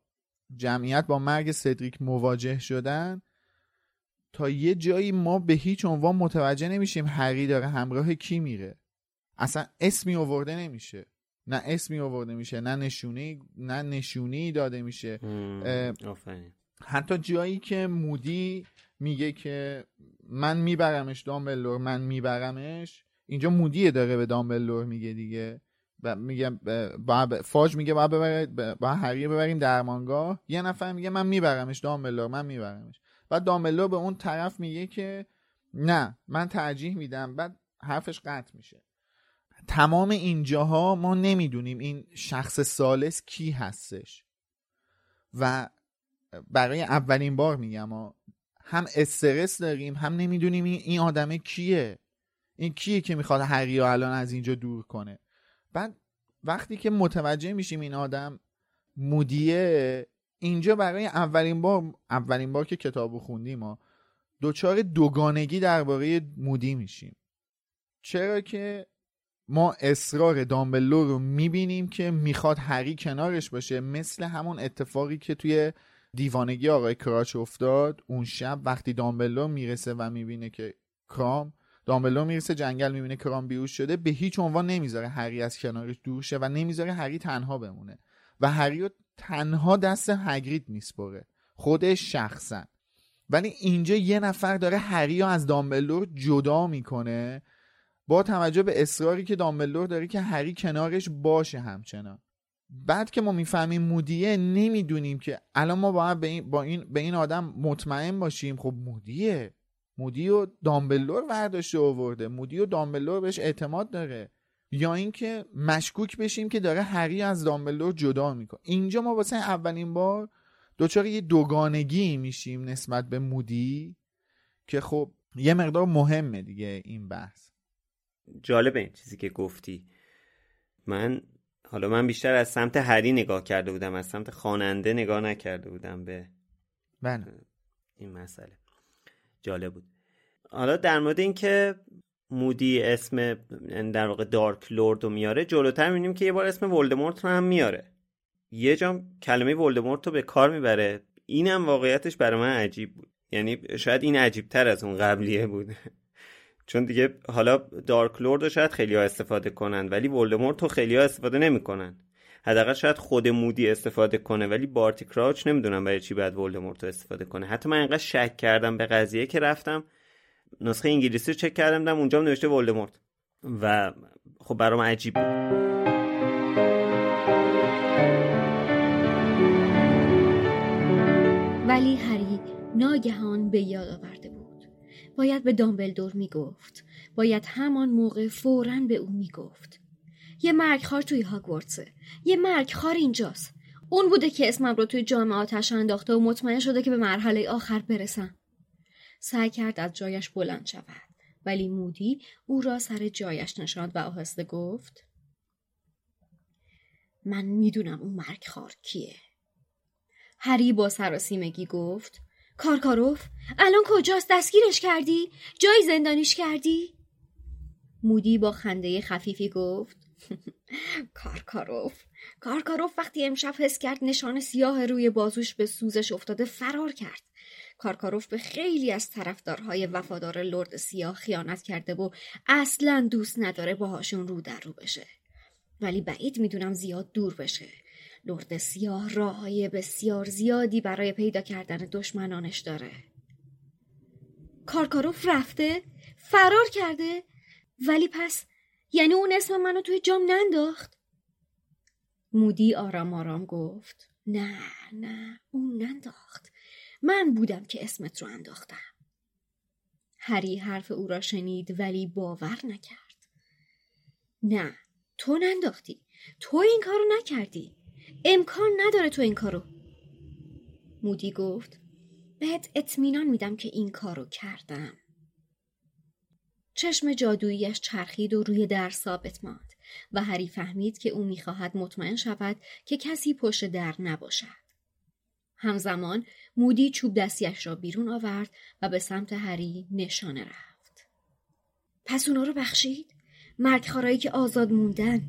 جمعیت با مرگ سدریک مواجه شدن تا یه جایی ما به هیچ عنوان متوجه نمیشیم هری داره همراه کی میره. اصلا اسمی آورده نمیشه. نه اسمی آورده میشه نه نشونه نه نشونی داده میشه. حتی جایی که مودی میگه که من میبرمش دامبلور من میبرمش. اینجا مودیه داره به دامبلور میگه دیگه. و میگه با فاج میگه باید ببره با هری ببریم درمانگاه. یه نفر میگه من میبرمش دامبلور من میبرمش. بعد دامبلور به اون طرف میگه که نه من ترجیح میدم. بعد حرفش قطع میشه. تمام اینجاها ما نمی‌دونیم این شخص سالس کی هستش. و برای اولین بار میگم هم استرس داریم هم نمی‌دونیم این, آدمه کیه. این کیه که می‌خواد هری رو الان از اینجا دور کنه. بعد وقتی که متوجه میشیم این آدم مودیه اینجا برای اولین بار اولین بار که کتابو خوندیم ما دوچار دوگانگی درباره مودی میشیم. چرا که ما اصرار دامبلور رو می‌بینیم که می‌خواد هری کنارش باشه مثل همون اتفاقی که توی دیوانگی آقای کراچ افتاد اون شب وقتی دامبلو می‌رسه و می‌بینه که کرام دامبلو می‌رسه جنگل می‌بینه کرام بیوش شده به هیچ عنوان نمی‌ذاره هری از کنارش دور شه و نمی‌ذاره هری تنها بمونه. و هری تنها دست هگرید میسپره خودش شخصا. ولی اینجا یه نفر داره هری از دامبلور جدا می‌کنه با توجه به اصراری که دامبلور داره که هری کنارش باشه همچنان. بعد که ما می‌فهمیم مودیه نمی‌دونیم که الان ما باید به این, با این, به این آدم مطمئن باشیم. خب مودیه. مودی و دامبلور ورداشته آورده. مودی و دامبلور بهش اعتماد داره. یا اینکه مشکوک بشیم که داره هری از دامبلور جدا می‌کنه. اینجا ما واسه اولین بار دچار یه دوگانگی میشیم نسبت به مودی که خب یه مقدار مهمه دیگه این بحث. جالب این چیزی که گفتی. من حالا من بیشتر از سمت هری نگاه کرده بودم از سمت خواننده نگاه نکرده بودم به بله. این مسئله. جالب بود. حالا در مورد اینکه مودی اسم در واقع دارک لورد رو میاره جلوتر می‌بینیم که یه بار اسم ولدمورت رو هم میاره. یه جام کلمه ولدمورت رو به کار می‌بره. اینم واقعیتش برای من عجیب بود. یعنی شاید این عجیب تر از اون قبلیه بود. چون دیگه حالا دارک لورد شاید خیلی ها استفاده کنن ولی ولدمورت رو خیلی ها استفاده نمی‌کنن. حداقل شاید خود مودی استفاده کنه ولی بارتی کراچ نمی‌دونم برای چی باید ولدمورت رو استفاده کنه. حتی من اینقدر شک کردم به قضیه که رفتم. نسخه انگلیسی رو چک کردم دم اونجا نوشته ولدمورت. و خب برام عجیب بود. ولی هری ناگهان به یاد آورده بود باید به دامبلدور می‌گفت. باید همان موقع فورا به او می‌گفت. یه مرگخوار توی هاگوارتسه. یه مرگخوار اینجاست. اون بوده که اسمم رو توی جامعه آتش انداخته و مطمئن شده که به مرحله آخر برسم. سعی کرد از جایش بلند شود. ولی مودی او را سر جایش نشاند و آهسته گفت من می‌دونم اون مرگخوار کیه. هری با سراسیمگی گفت کارکاروف الان کجاست؟ دستگیرش کردی؟ جای زندانیش کردی؟ مودی با خنده خفیفی گفت کارکاروف کارکاروف وقتی امشب حس کرد نشان سیاه روی بازوش به سوزش افتاده فرار کرد. کارکاروف به خیلی از طرفدارهای وفادار لرد سیاه خیانت کرده و اصلا دوست نداره باهاشون رو در رو بشه. ولی بعید می‌دونم زیاد دور بشه. لرد سیاه راه های بسیار زیادی برای پیدا کردن دشمنانش داره. کارکاروف رفته فرار کرده ولی پس یعنی اون اسم منو توی جام ننداخت؟ مودی آرام آرام گفت نه نه اون ننداخت. من بودم که اسمت رو انداختم. هری حرف او را شنید ولی باور نکرد. نه تو ننداختی. تو این کارو نکردی. امکان نداره تو این کارو. مودی گفت بهت اطمینان میدم که این کارو کردم. چشم جادوییش چرخید و روی در ثابت ماند و هری فهمید که او می‌خواهد مطمئن شود که کسی پشت در نباشد. همزمان مودی چوب دستیش را بیرون آورد و به سمت هری نشانه رفت. پس اونا رو بخشید؟ مرگخوارایی که آزاد موندن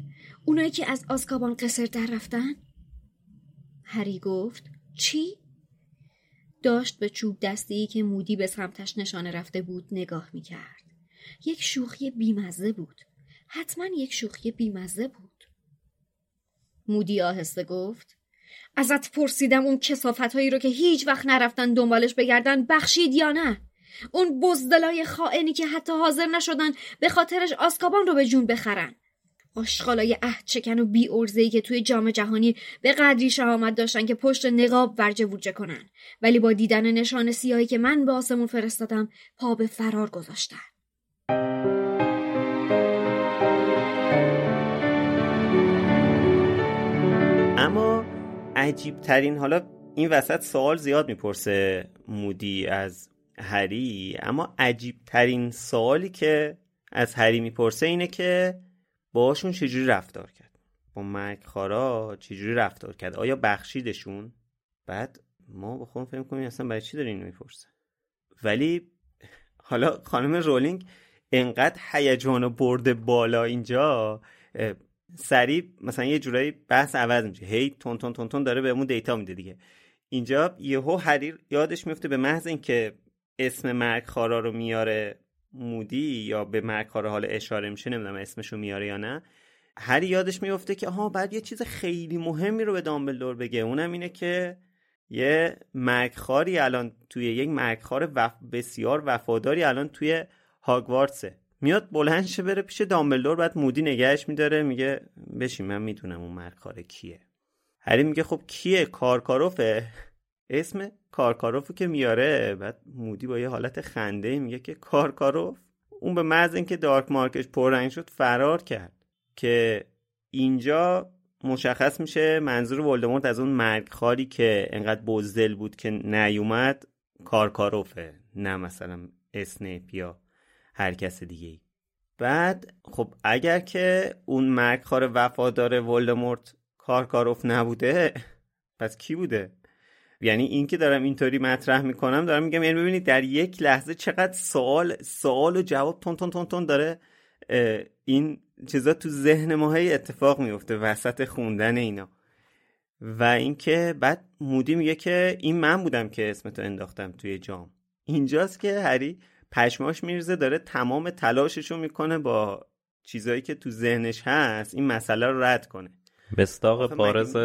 اونایی که از آزکابان قصر در رفتن؟ هری گفت چی؟ داشت به چوب دستی که مودی به سمتش نشانه رفته بود نگاه می کرد. یک شوخی بیمزه بود. حتما یک شوخی بیمزه بود. مودی آهسته گفت ازت پرسیدم اون کسافت هایی رو که هیچ وقت نرفتن دنبالش بگردن بخشید یا نه؟ اون بزدلای خائنی که حتی حاضر نشدن به خاطرش آسکابان رو به جون بخرن. آشغالای عهد چکن و بی ارزهی که توی جام جهانی به قدری شهامت داشتن که پشت نقاب ورجه ووجه کنن. ولی با دیدن نشان سیاهی که من به آسمون فرستادم پا به فرار گذاشتن. اما عجیب ترین حالا این وسط سوال زیاد می‌پرسه مودی از هری اما عجیب ترین سوالی که از هری می‌پرسه اینه که باشون چجوری رفتار کرد؟ با مرگ خارا چجوری رفتار کرد؟ آیا بخشیدشون؟ بعد ما با خودم فکر کنیم اصلا برای چی داره اینو می‌پرسه. ولی حالا خانم رولینگ انقدر هیجان برده بالا اینجا سریع مثلا یه جورایی بحث عوض میشه. هی تون تون تون تون داره بهمون دیتا میده دیگه. اینجا یهو هری یادش میفته به محض اینکه اسم مرگ خارا رو میاره. مودی یا به خارا حال اشاره میشه نمی‌دونم اسمشو میاره یا نه هری یادش میفته که آها بعد یه چیز خیلی مهمی رو به دامبلدور بگه. اونم اینه که یه مرگخاری الان توی یک مرگخار وف... بسیار وفاداری الان توی هاگوارتسه. میاد بلند شه بره پیش دامبلدور بعد مودی نگهش میداره میگه بشین من می‌دونم اون مرگخار کیه. هری میگه خب کیه؟ کارکاروفه. اسم کارکاروفو که میاره بعد مودی با یه حالت خنده میگه که کارکاروف اون به محض اینکه دارک مارکش پررنگ شد فرار کرد که اینجا مشخص میشه منظور ولدمورت از اون مرگخاری که انقدر بزدل بود که نیومد کارکاروفه نه مثلا اسنیپ یا هر کس دیگه بعد خب اگر که اون مرگخار وفادار ولدمورت کارکاروف نبوده پس کی بوده؟ یعنی این که دارم اینطوری مطرح می‌کنم دارم میگم یعنی ببینید در یک لحظه چقدر سوال سوال و جواب تون تون تون تون داره این چیزا تو ذهن ما هی اتفاق میفته وسط خوندن اینا. و اینکه بعد مودی میگه که این من بودم که اسمتو انداختم توی جام. اینجاست که هری پشماش میرزه داره تمام تلاششو می‌کنه با چیزایی که تو ذهنش هست این مسئله رو رد کنه. مستاق بارز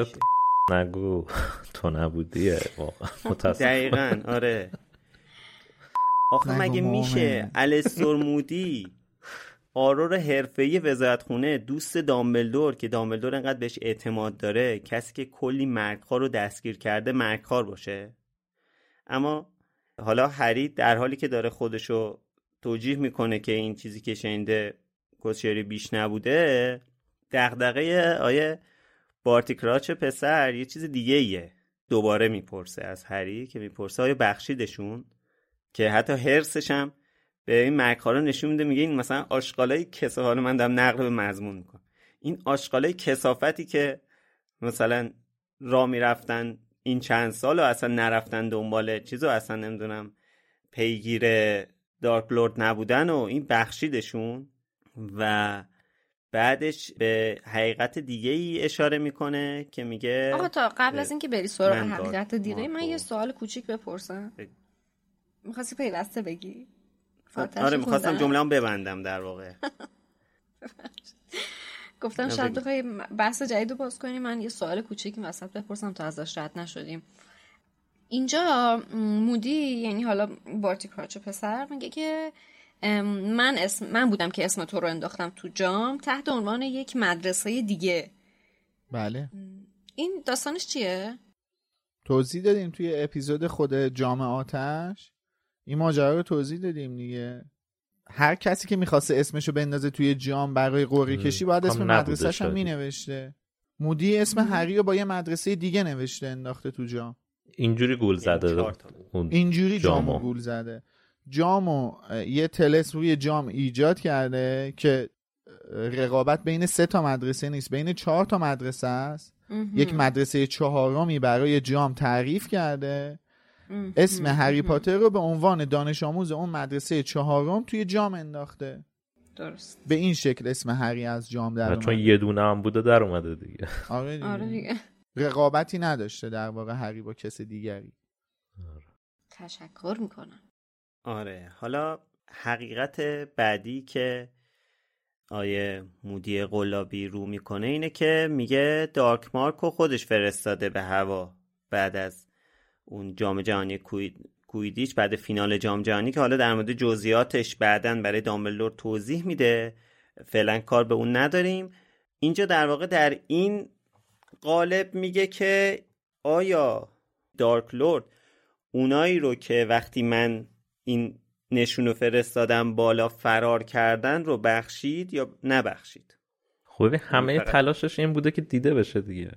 نگو. تو نبودیه واقعا دقیقا آره. آخه مگه میشه الستور مودی آرور حرفه‌ای وزارتخونه دوست دامبلدور که دامبلدور انقدر بهش اعتماد داره کسی که کلی مرگخوار رو دستگیر کرده مرگخوار باشه؟ اما حالا هری در حالی که داره خودشو توجیه می‌کنه که این چیزی که شنیده کسشری بیش نبوده دغدغه آیه بارتیکراچ پسر یه چیز دیگه ایه دوباره می‌پرسه از هری که می‌پرسه آیا بخشیدشون؟ که حتی هرسش هم به این مرکارا نشون میده میگه این مثلا آشغالای کسا حالا من دارم نقل به مضمون می‌کنم. این آشغالای کسافتی که مثلا را می‌رفتن این چند سال و اصلا نرفتن دنبال چیز و اصلا نمی‌دونم پیگیر دارک لورد نبودن و این بخشیدشون و بعدش به حقیقت دیگه ای اشاره می‌کنه که میگه آقا تا قبل از اینکه بری سراغ حقیقت دیگه من یه سوال کوچیک بپرسم. می‌خواستی پیوسته بگی؟ آره می‌خواستم جمله ببندم در واقع. گفتم شاید بخوای بحث جدید رو باز کنیم من یه سوال کوچیک وسط بپرسم تا ازش رد نشدیم. اینجا مودی یعنی حالا بارتی کراچ پسر میگه که من اسم من بودم که اسم تو رو انداختم تو جام تحت عنوان یک مدرسه دیگه. بله. این داستانش چیه؟ توضیح دادیم توی اپیزود خود جام آتش. این ماجرا رو توضیح دادیم دیگه. هر کسی که می‌خواسته اسمشو بندازه توی جام برای قوری کشی باید اسم مدرسهش هم مینوشته. مودی اسم هری رو با یه مدرسه دیگه نوشته انداخته تو جام. اینجوری گول زده اینجوری جامو. گول زده. جامو یه تلس روی جام ایجاد کرده که رقابت بین سه تا مدرسه نیست بین چهار تا مدرسه است. یک مدرسه چهارمی برای جام تعریف کرده. اسم هری پاتر رو به عنوان دانش آموز اون مدرسه چهارم توی جام انداخته. درست. به این شکل اسم هری از جام در اومده چون یه دونه هم بوده در اومده دیگه. آره دیگه, آره دیگه. رقابتی نداشته در واقع هری با کس دیگری. آره. تشکر می‌کنم. آره. حالا حقیقت بعدی که آیه مودی قلابی رو می‌کنه اینه که میگه دارک مارکو خودش فرستاده به هوا بعد از اون جام جهانی کویدیچ بعد فینال جام جهانی که حالا در مورد جزئیاتش بعدا برای دامبلدور توضیح میده. فعلا کار به اون نداریم. اینجا در واقع در این قالب میگه که آیا دارک لورد اونایی رو که وقتی من این نشونو فرستادم بالا فرار کردن رو بخشید یا نبخشید؟ خب همه تلاشش این بوده که دیده بشه دیگه.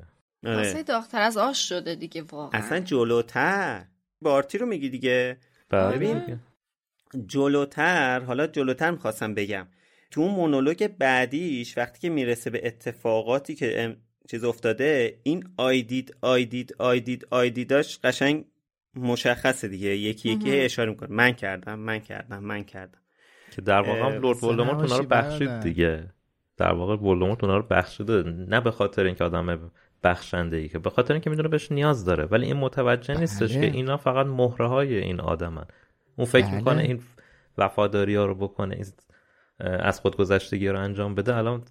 آره. داختر از آش شده دیگه واقعا. اصلا جلوتر. بارتی رو میگی دیگه؟ بله. ببین. جلوتر حالا جلوتر می‌خواستم بگم. تو اون مونولوگ بعدیش وقتی که می‌رسه به اتفاقاتی که چیز افتاده این آیدید آیدید آیدید آیدیداش قشنگ مشخصه دیگه. یکی یکی اشاره می‌کنه. من کردم من کردم من کردم. که در واقع هم لورد ولدمورت اونا رو بخشید دیگه. در واقع ولدمورت اونا رو بخشیده. نه به خاطر اینکه آدم بخشنده ای که به خاطر اینکه می‌دونه بهش نیاز داره. ولی این متوجه نیستش بله. که اینا فقط مهره های این آدمن. اون فکر بله. می‌کنه این وفاداری ها رو بکنه این از خودگذشتگی رو انجام بده. الان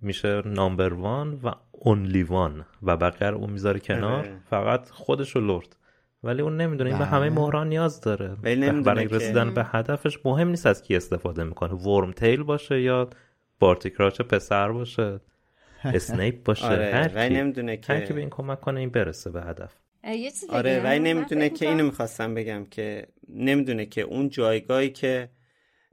میشه نامبر وان و اونلی وان و بقیه رو اون می‌ذاره کنار. آره. فقط خودش رو لرد ولی اون نمی‌دونه این به بله. همه مهران نیاز داره ولی نمی‌دونه برای که- رسیدن به هدفش مهم نیست از کی استفاده می‌کنه ورم تیل باشه یا بارتی کراچ پسر باشه اسنیپ باشه آره هر ولی کی نمی‌دونه هر کی به که این کمک کنه این برسه به هدف یه چیزی آره؟ ولی نمی‌دونه که اینو می‌خواستم بگم که نمی‌دونه که اون جایگاهی که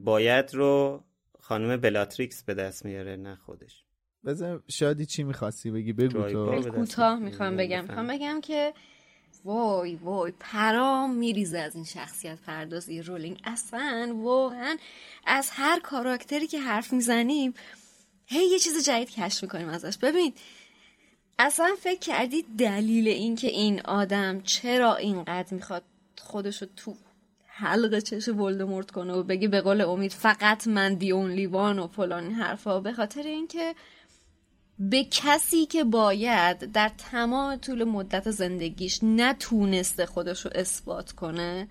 باید رو خانم بلاتریکس به دست میاره نه خودش بذار شادی چی می‌خواستی بگی بگو تو کوتاه. می‌خوام بگم. می‌خوام بگم که وای وای پرام میریزه از این شخصیت پردازی رولینگ. اصلا واقعا از هر کاراکتری که حرف می‌زنیم هی یه چیز جدید کشف می‌کنیم ازش. ببین اصلا فکر کردی دلیل این که این آدم چرا اینقدر می‌خواد خودشو تو حلق چش ولدمورت کنه و بگه به قول امید فقط من دی اونلی وان و فلان این حرفا. به خاطر اینکه به کسی که باید در تمام طول مدت زندگیش نتونسته خودش رو اثبات کنه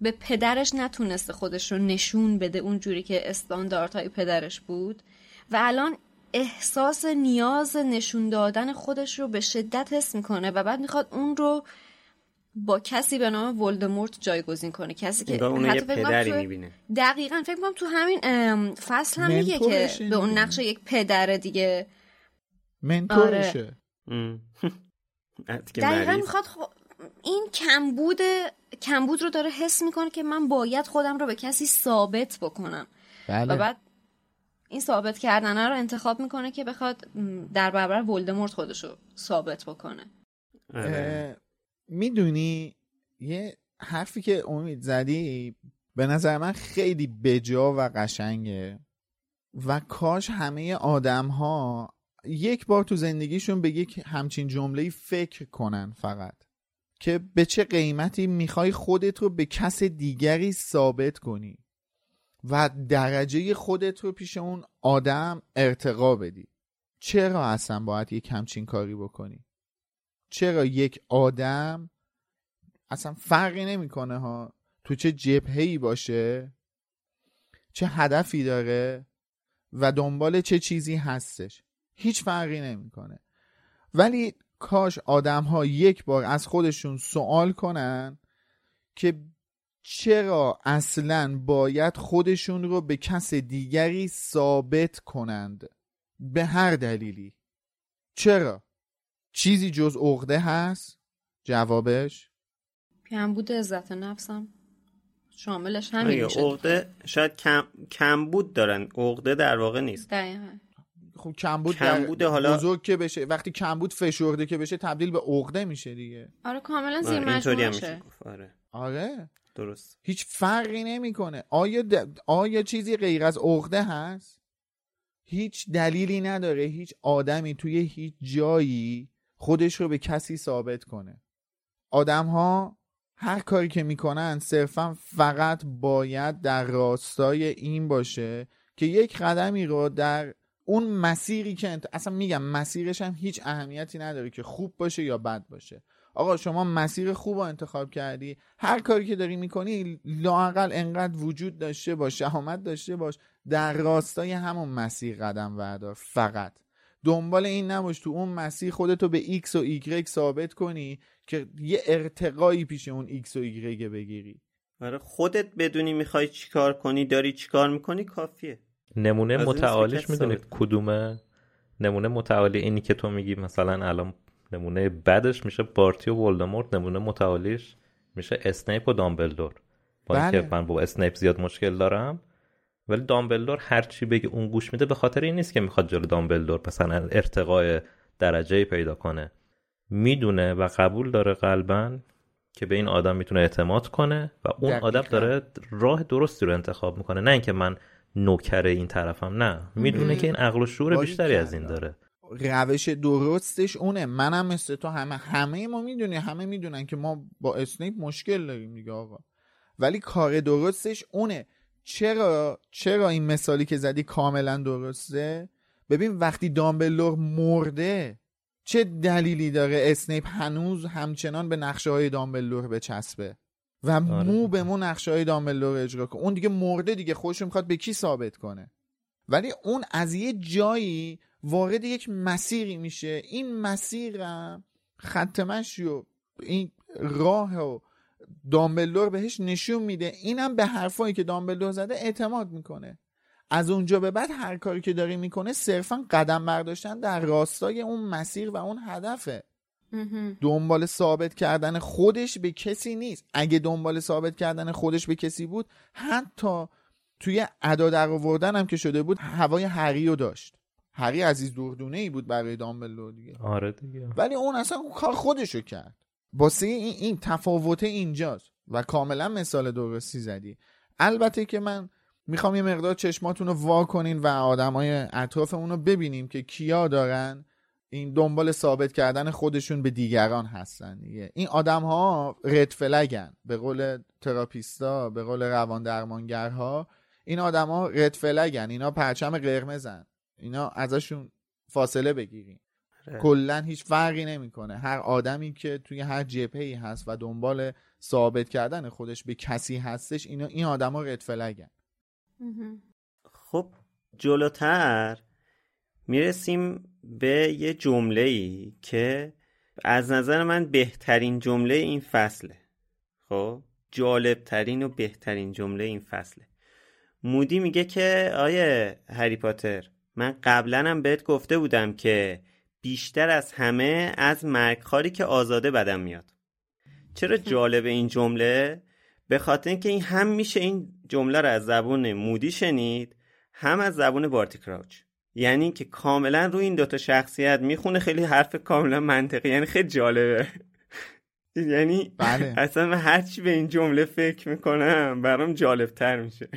به پدرش نتونسته خودش رو نشون بده اونجوری که استانداردهای پدرش بود و الان احساس نیاز نشون دادن خودش رو به شدت حس می‌کنه و بعد می‌خواد اون رو با کسی به نام ولدمورت جایگزین کنه کسی که حتی پدری توی- می‌بینه دقیقا فکر کنم تو همین فصل هم میگه که به اون. نقش یک پدر دیگه منتورشه دقیقا می‌خواد خ... این کمبود کمبود رو داره حس می‌کنه که من باید خودم رو به کسی ثابت بکنم. بله. و بعد این ثابت کردنه رو انتخاب می‌کنه که بخواد در برابر ولدمورت خودش رو ثابت بکنه. آره. می‌دونی یه حرفی که امید زدی به نظر من خیلی بجا و قشنگه و کاش همه آدم ها یک بار تو زندگیشون به یک همچین جمله فکر کنن فقط. که به چه قیمتی می‌خوای خودت رو به کس دیگری ثابت کنی و درجه خودت رو پیش اون آدم ارتقا بدی. چرا اصلا باید یک همچین کاری بکنی؟ چرا یک آدم اصلا فرقی نمی‌کنه ها؟ تو چه جبهه‌ای باشه؟ چه هدفی داره؟ و دنبال چه چیزی هستش؟ هیچ فرقی نمی‌کنه. ولی کاش آدم ها یک بار از خودشون سوال کنن که چرا اصلا باید خودشون رو به کس دیگری ثابت کنند. به هر دلیلی. چرا؟ چیزی جز عقده هست؟ جوابش؟ کمبود عزت نفسم. شاملش همین آره، میشه. عقده شاید کم کمبود دارن. عقده در واقع نیست. دقیقا. خب کمبود کمبود در حالا- بزرگ که بشه وقتی کمبود فشرده که بشه تبدیل به عقده میشه دیگه. آره کاملا زیر آره، اینطوری هم مجموعشه. میشه آره. آره؟ درست. هیچ فرقی نمی‌کنه. آیا د... آیا چیزی غیر از عقده هست؟ هیچ دلیلی نداره. هیچ آدمی توی هیچ جایی خودش رو به کسی ثابت کنه. آدم ها هر کاری که می‌کنن صرفا فقط باید در راستای این باشه که یک قدمی رو در اون مسیری که انت... اصلا میگم مسیرش هم هیچ اهمیتی نداره که خوب باشه یا بد باشه. آقا شما مسیر خوب رو انتخاب کردی. هر کاری که داری می‌کنی لاقل انقدر وجود داشته باش شهامت داشته باش. در راستای همون مسیر قدم وردار فقط. دنبال این نباش تو اون مسیر خودتو به X و Y ثابت کنی که یه ارتقایی پیش اون X و Y بگیری. آره خودت بدونی می‌خوای چیکار کنی داری چیکار می‌کنی کافیه. نمونه متعالیش می‌دونید. کدومه نمونه متعالی اینی که تو میگی مثلا الان نمونه بعدش میشه بارتی و ولدمورت نمونه متعالیش میشه اسنیپ و دامبلدور با اینکه بله. من با اسنیپ زیاد مشکل دارم ولی دامبلدور هر چی بگه اون گوش میده به خاطر این نیست که می‌خواد جلو دامبلدور مثلا ارتقای درجه پیدا کنه می‌دونه و قبول داره قلبا که به این آدم می‌تونه اعتماد کنه و اون دقیقاً. آدم داره راه درستی رو انتخاب می‌کنه نه اینکه من نوکر این طرفم. نه می‌دونه که این عقل و شعور. بیشتری از این داره. روش درستش اونه. منم مثل تو همه همه ما می‌دونی همه می‌دونن که ما با اسنیپ مشکل داریم دیگه آقا. ولی کار درستش اونه. چرا چرا این مثالی که زدی کاملا درسته؟ ببین وقتی دامبلور مرده چه دلیلی داره اسنیپ هنوز همچنان به نقشه های دامبلور بچسبه؟ و آره. مو به مو نقشه های دامبلور اجرا کنه اون دیگه مرده دیگه خودش می‌خواد به کی ثابت کنه؟ ولی اون از یه جایی وارد یک مسیری میشه. این مسیر خط مشی و این راه و دامبلور بهش نشون میده. اینم به حرفایی که دامبلور زده اعتماد می‌کنه. از اونجا به بعد هر کاری که داری می‌کنه صرفا قدم برداشتن در راستای اون مسیر و اون هدفه. دنبال ثابت کردن خودش به کسی نیست. اگه دنبال ثابت کردن خودش به کسی بود حتی توی ادا در آوردن هم که شده بود هوای هری رو داشت. هری عزیز دردونه ای بود برای دامبلدور دیگه. آره دیگه. ولی اون اصلا کار خودشو کرد. باسه این, این تفاوت اینجاست. و کاملا مثال درستی زدی. البته که من می‌خوام یه مقدار چشماتون رو وا کنین و آدمای اطرافمون رو ببینیم که کیا دارن این دنبال ثابت کردن خودشون به دیگران هستن دیگه. این آدم ها رد فلگن به قول تراپیستا به قول روان درمانگرها این آدم ها رد فلگن اینا پرچم قرمزن. اینا ازشون فاصله بگیریم. کلا هیچ فرقی نمی‌کنه. هر آدمی که توی هر جبهه هست و دنبال ثابت کردن خودش به کسی هستش اینا این آدما رد فلگن خب جلوتر می‌رسیم به یه جمله ای که از نظر من بهترین جمله این فصله. خب؟ جالبترین و بهترین جمله این فصله. مودی میگه که آیه هری پاتر من قبلا هم بهت گفته بودم که بیشتر از همه از مرگخاری که آزاده بدم میاد. چرا جالب این جمله؟ به خاطر اینکه این هم میشه این جمله رو از زبون مودی شنید هم از زبون بارتی کراوچ. یعنی که کاملا روی این دوتا شخصیت می‌خونه خیلی حرف کاملا منطقی یعنی خیلی جالبه. یعنی بله. اصلا من هرچی به این جمله فکر می‌کنم برام جالبتر میشه.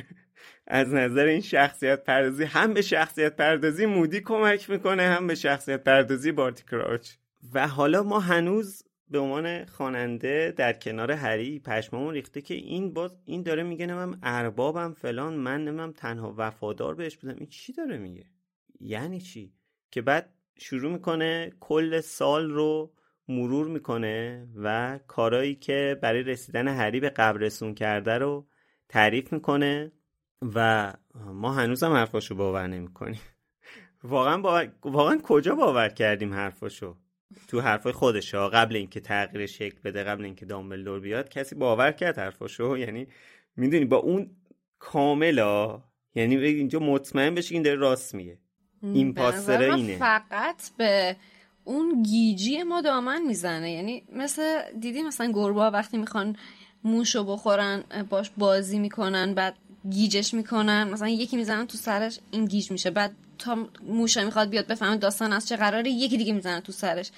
از نظر این شخصیت پردازی هم به شخصیت پردازی مودی کمک می‌کنه هم به شخصیت پردازی بارتی کراچ. و حالا ما هنوز به عنوان خواننده در کنار هری پشمامون ریخته که این باز این داره میگه نمیم اربابم فلان من نمیم تنها وفادار بهش بودم. این چی داره میگه؟ یعنی چی؟ که بعد شروع می‌کنه کل سال رو مرور می‌کنه و کارایی که برای رسیدن هری به قبرستون کرده رو تعریف می‌کنه و ما هنوزم حرفاشو باور نمی‌کنیم. واقعا باور... واقعا کجا باور کردیم حرفاشو؟ تو حرفای خودش ها قبل اینکه تغییر شکل بده قبل اینکه دامبلدور بیاد کسی باور کرد حرفاشو؟ یعنی می‌دونی با اون کاملا یعنی اینجا مطمئن بشه این داره راست میگه. این پاستره اینه. فقط به اون گیجی ما دامن می‌زنه. یعنی مثل دیدی مثلا گربه وقتی می‌خوان موشو بخورن باش بازی می‌کنن بعد گیجش می‌کنن مثلا یکی می‌زنن تو سرش این گیج میشه. بعد تا موشه می‌خواد بیاد بفهمه داستان از چه قراره یکی دیگه می‌زنن تو سرش.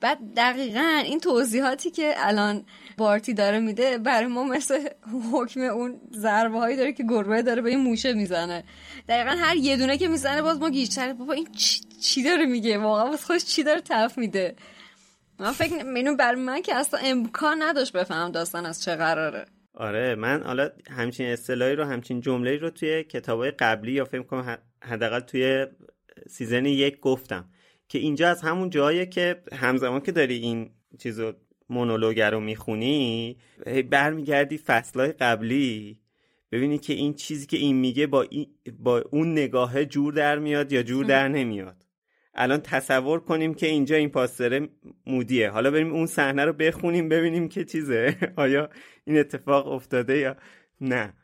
بعد دقیقا این توضیحاتی که الان بارتی داره میده برای ما مثل حکم اون ضربه هایی داره که گربه داره به این موشه می‌زنه. دقیقا هر یه دونه که می‌زنه باز ما گیجتره بابا این چی, چی داره میگه؟ واقعا باز خوش چی داره تف میده؟ من فکر اینو برای من که اصلا امکان نداشت بفهم داستان از چه قراره. آره من حالا همچین اصطلاحی رو همچین جمله رو توی کتابای قبلی یا فکر کنم حداقل توی سیزن یک گفتم. که اینجا از همون جایه که همزمان که داری این چیزو مونولوگ رو می‌خونی برمیگردی فصلهای قبلی. ببینی که این چیزی که این میگه با, با اون نگاه جور در میاد یا جور در نمیاد. الان تصور کنیم که اینجا این پاستره مودیه. حالا بریم اون صحنه رو بخونیم ببینیم که چیزه. آیا این اتفاق افتاده یا نه.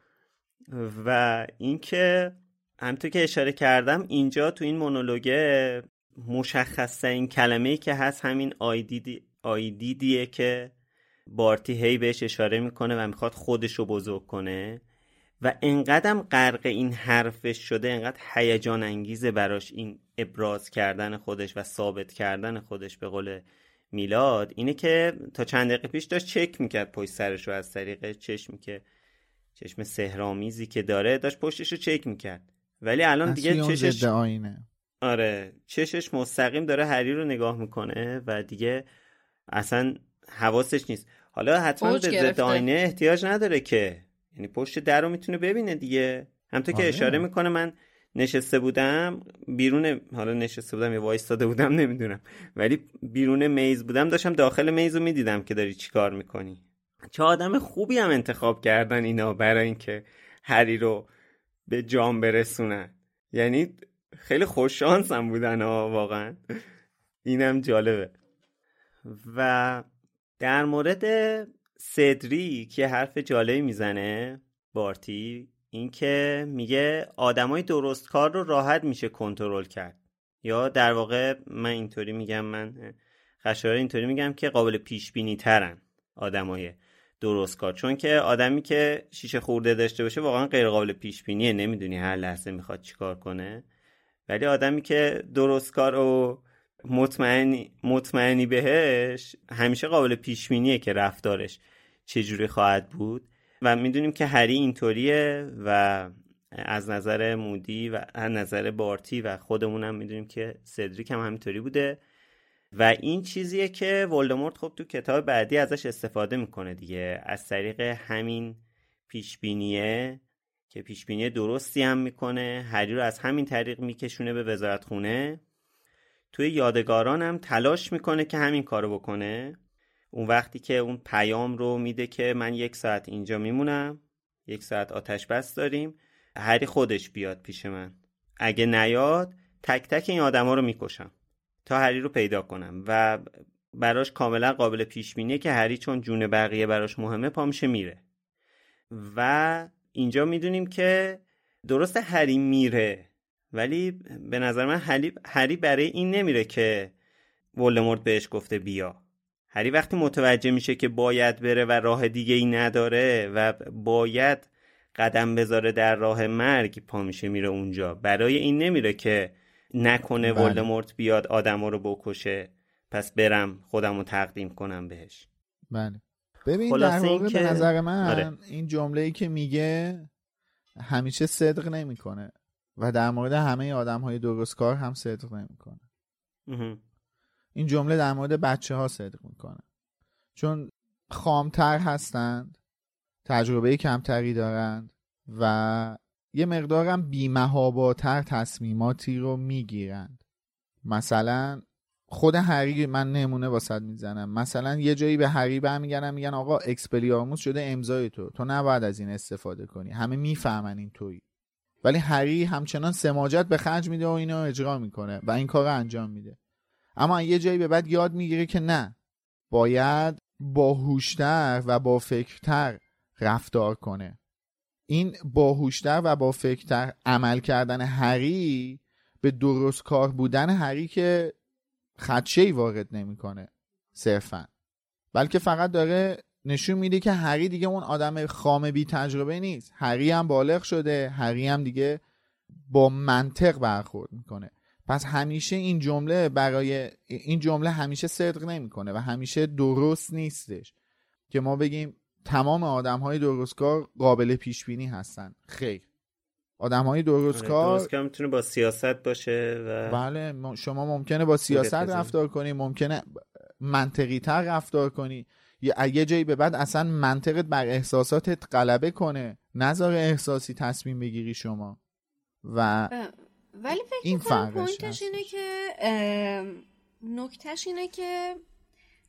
و اینکه همطور که اشاره کردم اینجا تو این مونولوگه مشخص این کلمه ای که هست همین آیدیدی آیدیدیه که بارتی هی بهش اشاره می‌کنه و می‌خواد خودش رو بزرگ کنه و انقدرم غرق این حرفش شده انقدر هیجان انگیزه براش این ابراز کردن خودش و ثابت کردن خودش به قول میلاد اینه که تا چند دقیقه پیش داشت چک می‌کرد پشت سرش رو از طریق چشمی که چشم سهرامیزی که داره داشت پشتش رو چک می‌کرد ولی الان دیگه چشش آینه. آره. چشش مستقیم داره هری رو نگاه می‌کنه و دیگه اصلا حواسش نیست. حالا حتما به ضد آینه احتیاج نداره که. یعنی پشت در رو می‌تونه ببینه دیگه. همطور که آره. اشاره می‌کنه من نشسته بودم بیرون حالا نشسته بودم یا وایستاده بودم نمی‌دونم. ولی بیرون میز بودم داشتم داخل میز رو می‌دیدم که داری چیکار می‌کنی. چه آدم خوبی هم انتخاب کردن اینا برای اینکه هری رو به جام برسونن. یعنی خیلی خوششانس هم بودن ها واقعا. اینم جالبه. و در مورد سدری که حرف جالبی می‌زنه بارتی اینکه میگه آدمای درست کار رو راحت میشه کنترل کرد. یا در واقع من اینطوری میگم من خشایار اینطوری میگم که قابل پیش بینی ترن آدمای درست کار. چون که آدمی که شیشه خورده داشته باشه واقعا غیر قابل پیش بینیه نمی‌دونی هر لحظه می‌خواد چیکار کنه. ولی آدمی که درست کار و مطمئنی, مطمئنی بهش همیشه قابل پیش بینیه که رفتارش چجوری خواهد بود. و می‌دونیم که هری اینطوریه و از نظر مودی و از نظر بارتی و خودمون هم می‌دونیم که سدریک هم همینطوری بوده. و این چیزیه که ولدمورت خب تو کتاب بعدی ازش استفاده می‌کنه دیگه. از طریق همین پیشبینیه که پیشبینی درستی هم می‌کنه هری رو از همین طریق میکشونه به وزارت خونه توی یادگاران هم تلاش می‌کنه که همین کارو بکنه. اون وقتی که اون پیام رو میده که من یک ساعت اینجا میمونم یک ساعت آتش بس داریم هری خودش بیاد پیش من. اگه نیاد تک تک این آدما رو می‌کشم تا هری رو پیدا کنم و براش کاملا قابل پیش بینیه که هری چون جون بقیه براش مهمه پا میشه میره. و اینجا می‌دونیم که درست هری میره ولی به نظر من هری برای این نمیره که ولدمورت بهش گفته بیا. هری وقتی متوجه میشه که باید بره و راه دیگه ای نداره و باید قدم بذاره در راه مرگ پا میشه میره اونجا. برای این نمیره که نکنه بله. ولدمورت بیاد آدم رو بکشه پس برم خودم رو تقدیم کنم بهش. بله. ببین در واقع به نظر من آره. این جمله ای که میگه همیشه صدق نمی‌کنه و در مورد همه آدم های درست کار هم صدق نمی‌کنه. این جمله در مورد بچه ها صدق می‌کنه. چون خامتر هستند تجربه کمتری دارند و یه مقدارم بیمهاباتر تصمیماتی رو می‌گیرند. مثلا خود هری من نمونه واسط می‌زنم. مثلا یه جایی به هری برمیگردن میگن آقا اکسپلیارموس شده امضای تو. تو نباید از این استفاده کنی. همه می‌فهمن این تویی. ولی هری همچنان سماجت به خرج میده و اینو اجرا می‌کنه و این کار انجام میده. اما یه جایی به بعد یاد می‌گیره که نه. باید باهوشتر و با فکرتر رفتار کنه. این باهوشتر و با فکرتر عمل کردن هری به درست کار بودن هری که خدشه وارد نمی‌کنه صرفا. بلکه فقط داره نشون میده که هری دیگه اون آدم خام بی تجربه نیست. هری هم بالغ شده هری هم دیگه با منطق برخورد می‌کنه. پس همیشه این جمله برای این جمله همیشه صدق نمی‌کنه و همیشه درست نیستش که ما بگیم تمام آدم های درستکار قابل پیش بینی هستن. خیر. آدم های درستکار درست می‌تونه با سیاست باشه و بله شما ممکنه با سیاست رفتار کنی ممکنه منطقی تر رفتار کنی. یا یه جایی به بعد اصلا منطقت بر احساساتت غلبه کنه. نظر احساسی تصمیم بگیری شما. و ولی فکر این پوینتش اینه که نکتش اینه که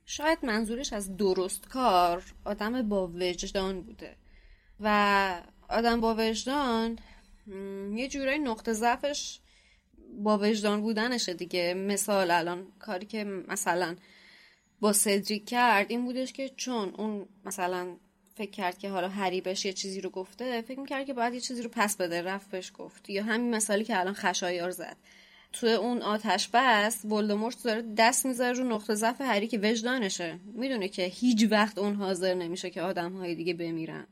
شاید منظورش از درست کار آدم با وجدان بوده. و آدم با وجدان یه جورایی نقطه ضعفش با وجدان بودنشه دیگه. مثال الان کاری که مثلا با سدریک کرد این بودش که چون اون مثلا فکر کرد که حالا هری بهش یه چیزی رو گفته فکر می‌کرد که باید یه چیزی رو پس بده رفت بهش گفت. یا همین مثالی که الان خشایار زد. توی اون آتش بس ولدمورت داره دست می‌ذاره رو نقطه ضعف هری که وجدانشه. می‌دونه که هیچ وقت اون حاضر نمیشه که آدم های دیگه بمیرن.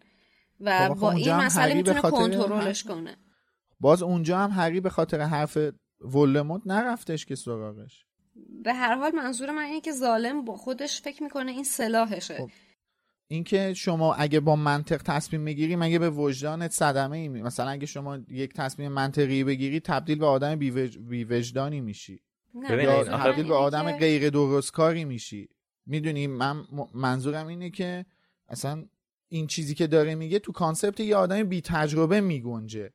و خب با این مسئله می‌تونه کنترلش کنه. باز اونجا هم هری به خاطر حرف ولدمورت نرفتش که سراغش. به هر حال منظور من اینه که ظالم با خودش فکر می‌کنه این سلاحشه. خب. اینکه شما اگه با منطق تصمیم می‌گیری مگه به وجدانت صدمه ای می؟ مثلا اگه شما یک تصمیم منطقی بگیری تبدیل به آدم بی وجدانی میشی. یا تبدیل به آدم غیر درستکاری میشی. می‌دونی من منظورم اینه که اصلا این چیزی که داره میگه تو کانسپت یه آدم بی تجربه میگنجه.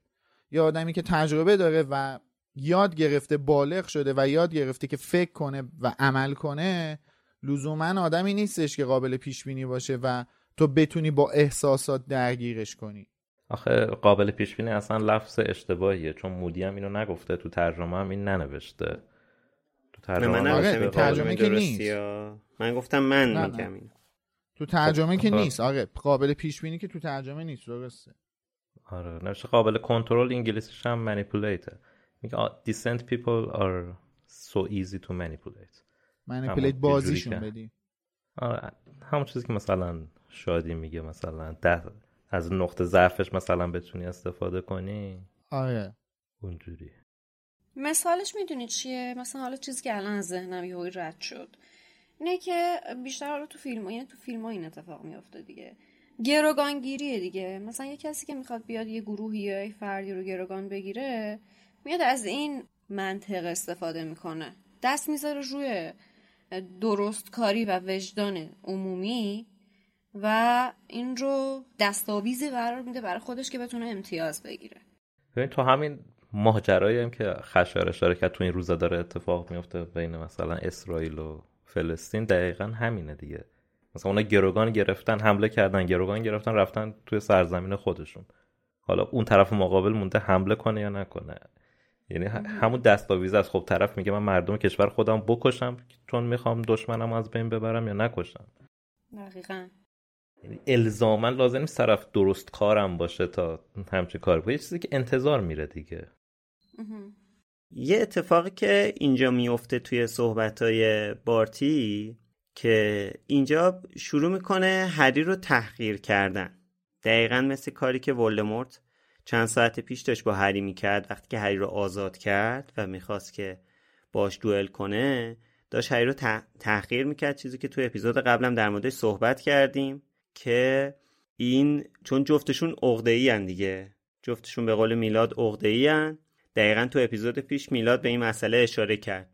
یه آدمی که تجربه داره و یاد گرفته بالغ شده و یاد گرفته که فکر کنه و عمل کنه لزوما آدمی نیستش که قابل پیش بینی باشه و تو بتونی با احساسات درگیرش کنی. آخه قابل پیش بینی اصلا لفظ اشتباهیه چون مودی هم اینو نگفته تو ترجمه هم این ننوشته. تو ترجمه من ترجمه که نیست. من گفتم من میگم این تو ترجمه که نیست. آره قابل پیش بینی که تو ترجمه نیست درسته. آره نوشته قابل کنترل انگلیسیش هم منیپولیته میگه decent people are so easy to manipulate. منیپولیت بازیشون بدی. آره همون چیزی که مثلا شادی میگه مثلا ده از نقطه ضعفش مثلا بتونی استفاده کنی. آره. اونجوری. مثالش می‌دونی چیه؟ مثلا حالا چیزی که الان از ذهنم یهو رد شد. اینه که بیشتر حالا تو فیلم یعنی تو فیلم ها این اتفاق میافته دیگه. گروگانگیریه دیگه. مثلا یه کسی که می‌خواد بیاد یه گروهی یا یه فردی رو گروگان بگیره میاد از این منطق استفاده می‌کنه. دست می‌ذاره روی درست کاری و وجدان عمومی و این رو دستاویزی قرار میده برای خودش که بتونه امتیاز بگیره. ببین تو همین ماجرایی هم که خشار اشاره کرد تو این روزا داره اتفاق میفته بین مثلا اسرائیل و فلسطین دقیقا همینه دیگه. مثلا اونا گروگان گرفتن حمله کردن گروگان گرفتن رفتن توی سرزمین خودشون. حالا اون طرف مقابل مونده حمله کنه یا نکنه؟ یعنی همون دستاویز از خب طرف میگه من مردم کشور خودم بکشم چون می‌خوام دشمنم از بین ببرم یا نکشم؟ دقیقا. یعنی الزاما لازم نیست طرف درست کارم باشه تا همچین کار یه چیزی که انتظار میره دیگه. یه اتفاقی که اینجا میفته توی صحبتهای بارتی که اینجا شروع می‌کنه هری رو تحقیر کردن. دقیقا مثل کاری که ولدمورت چند ساعت پیش داشت با هری می‌کرد. وقتی که هری رو آزاد کرد و می‌خواست که باش دوئل کنه داشت هری رو تحقیر می‌کرد. چیزی که توی اپیزود قبلم در موردش صحبت کردیم که این چون جفتشون عقده ای دیگه. جفتشون به قول میلاد عقده ای دقیقا تو اپیزود پیش میلاد به این مسئله اشاره کرد.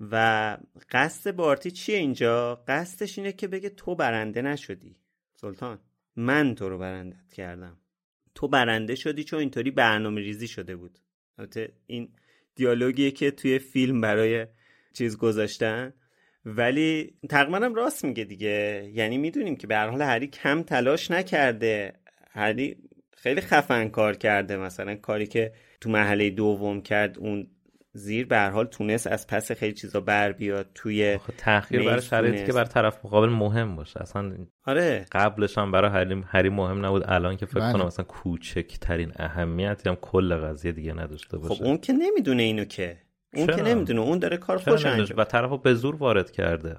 و قصد بارتی چیه اینجا؟ قصدش اینه که بگه تو برنده نشدی. سلطان من تو رو برندت کردم. تو برنده شدی چون اینطوری برنامه ریزی شده بود. البته این دیالوگیه که توی فیلم برای چیز گذاشتن. ولی تقریبا راست میگه دیگه. یعنی می‌دونیم که به هر حال هری کم تلاش نکرده. هری خیلی خفن کار کرده. مثلا کاری که تو محله دوم کرد اون زیر به هر حال تونست از پس خیلی چیزا بر بیاد توی تاخیر برای شرایطی که بر طرف مقابل مهم باشه. اصلا آره. قبلش هم برای هری, هری مهم نبود. الان که فکر بله. کنم مثلا کوچکترین اهمیتی هم کل قضیه دیگه نداشته باشه. خب اون که نمی‌دونه اینو که. اون که نمی‌دونه. اون داره کار خوش انجام و طرفو به زور وارد کرده.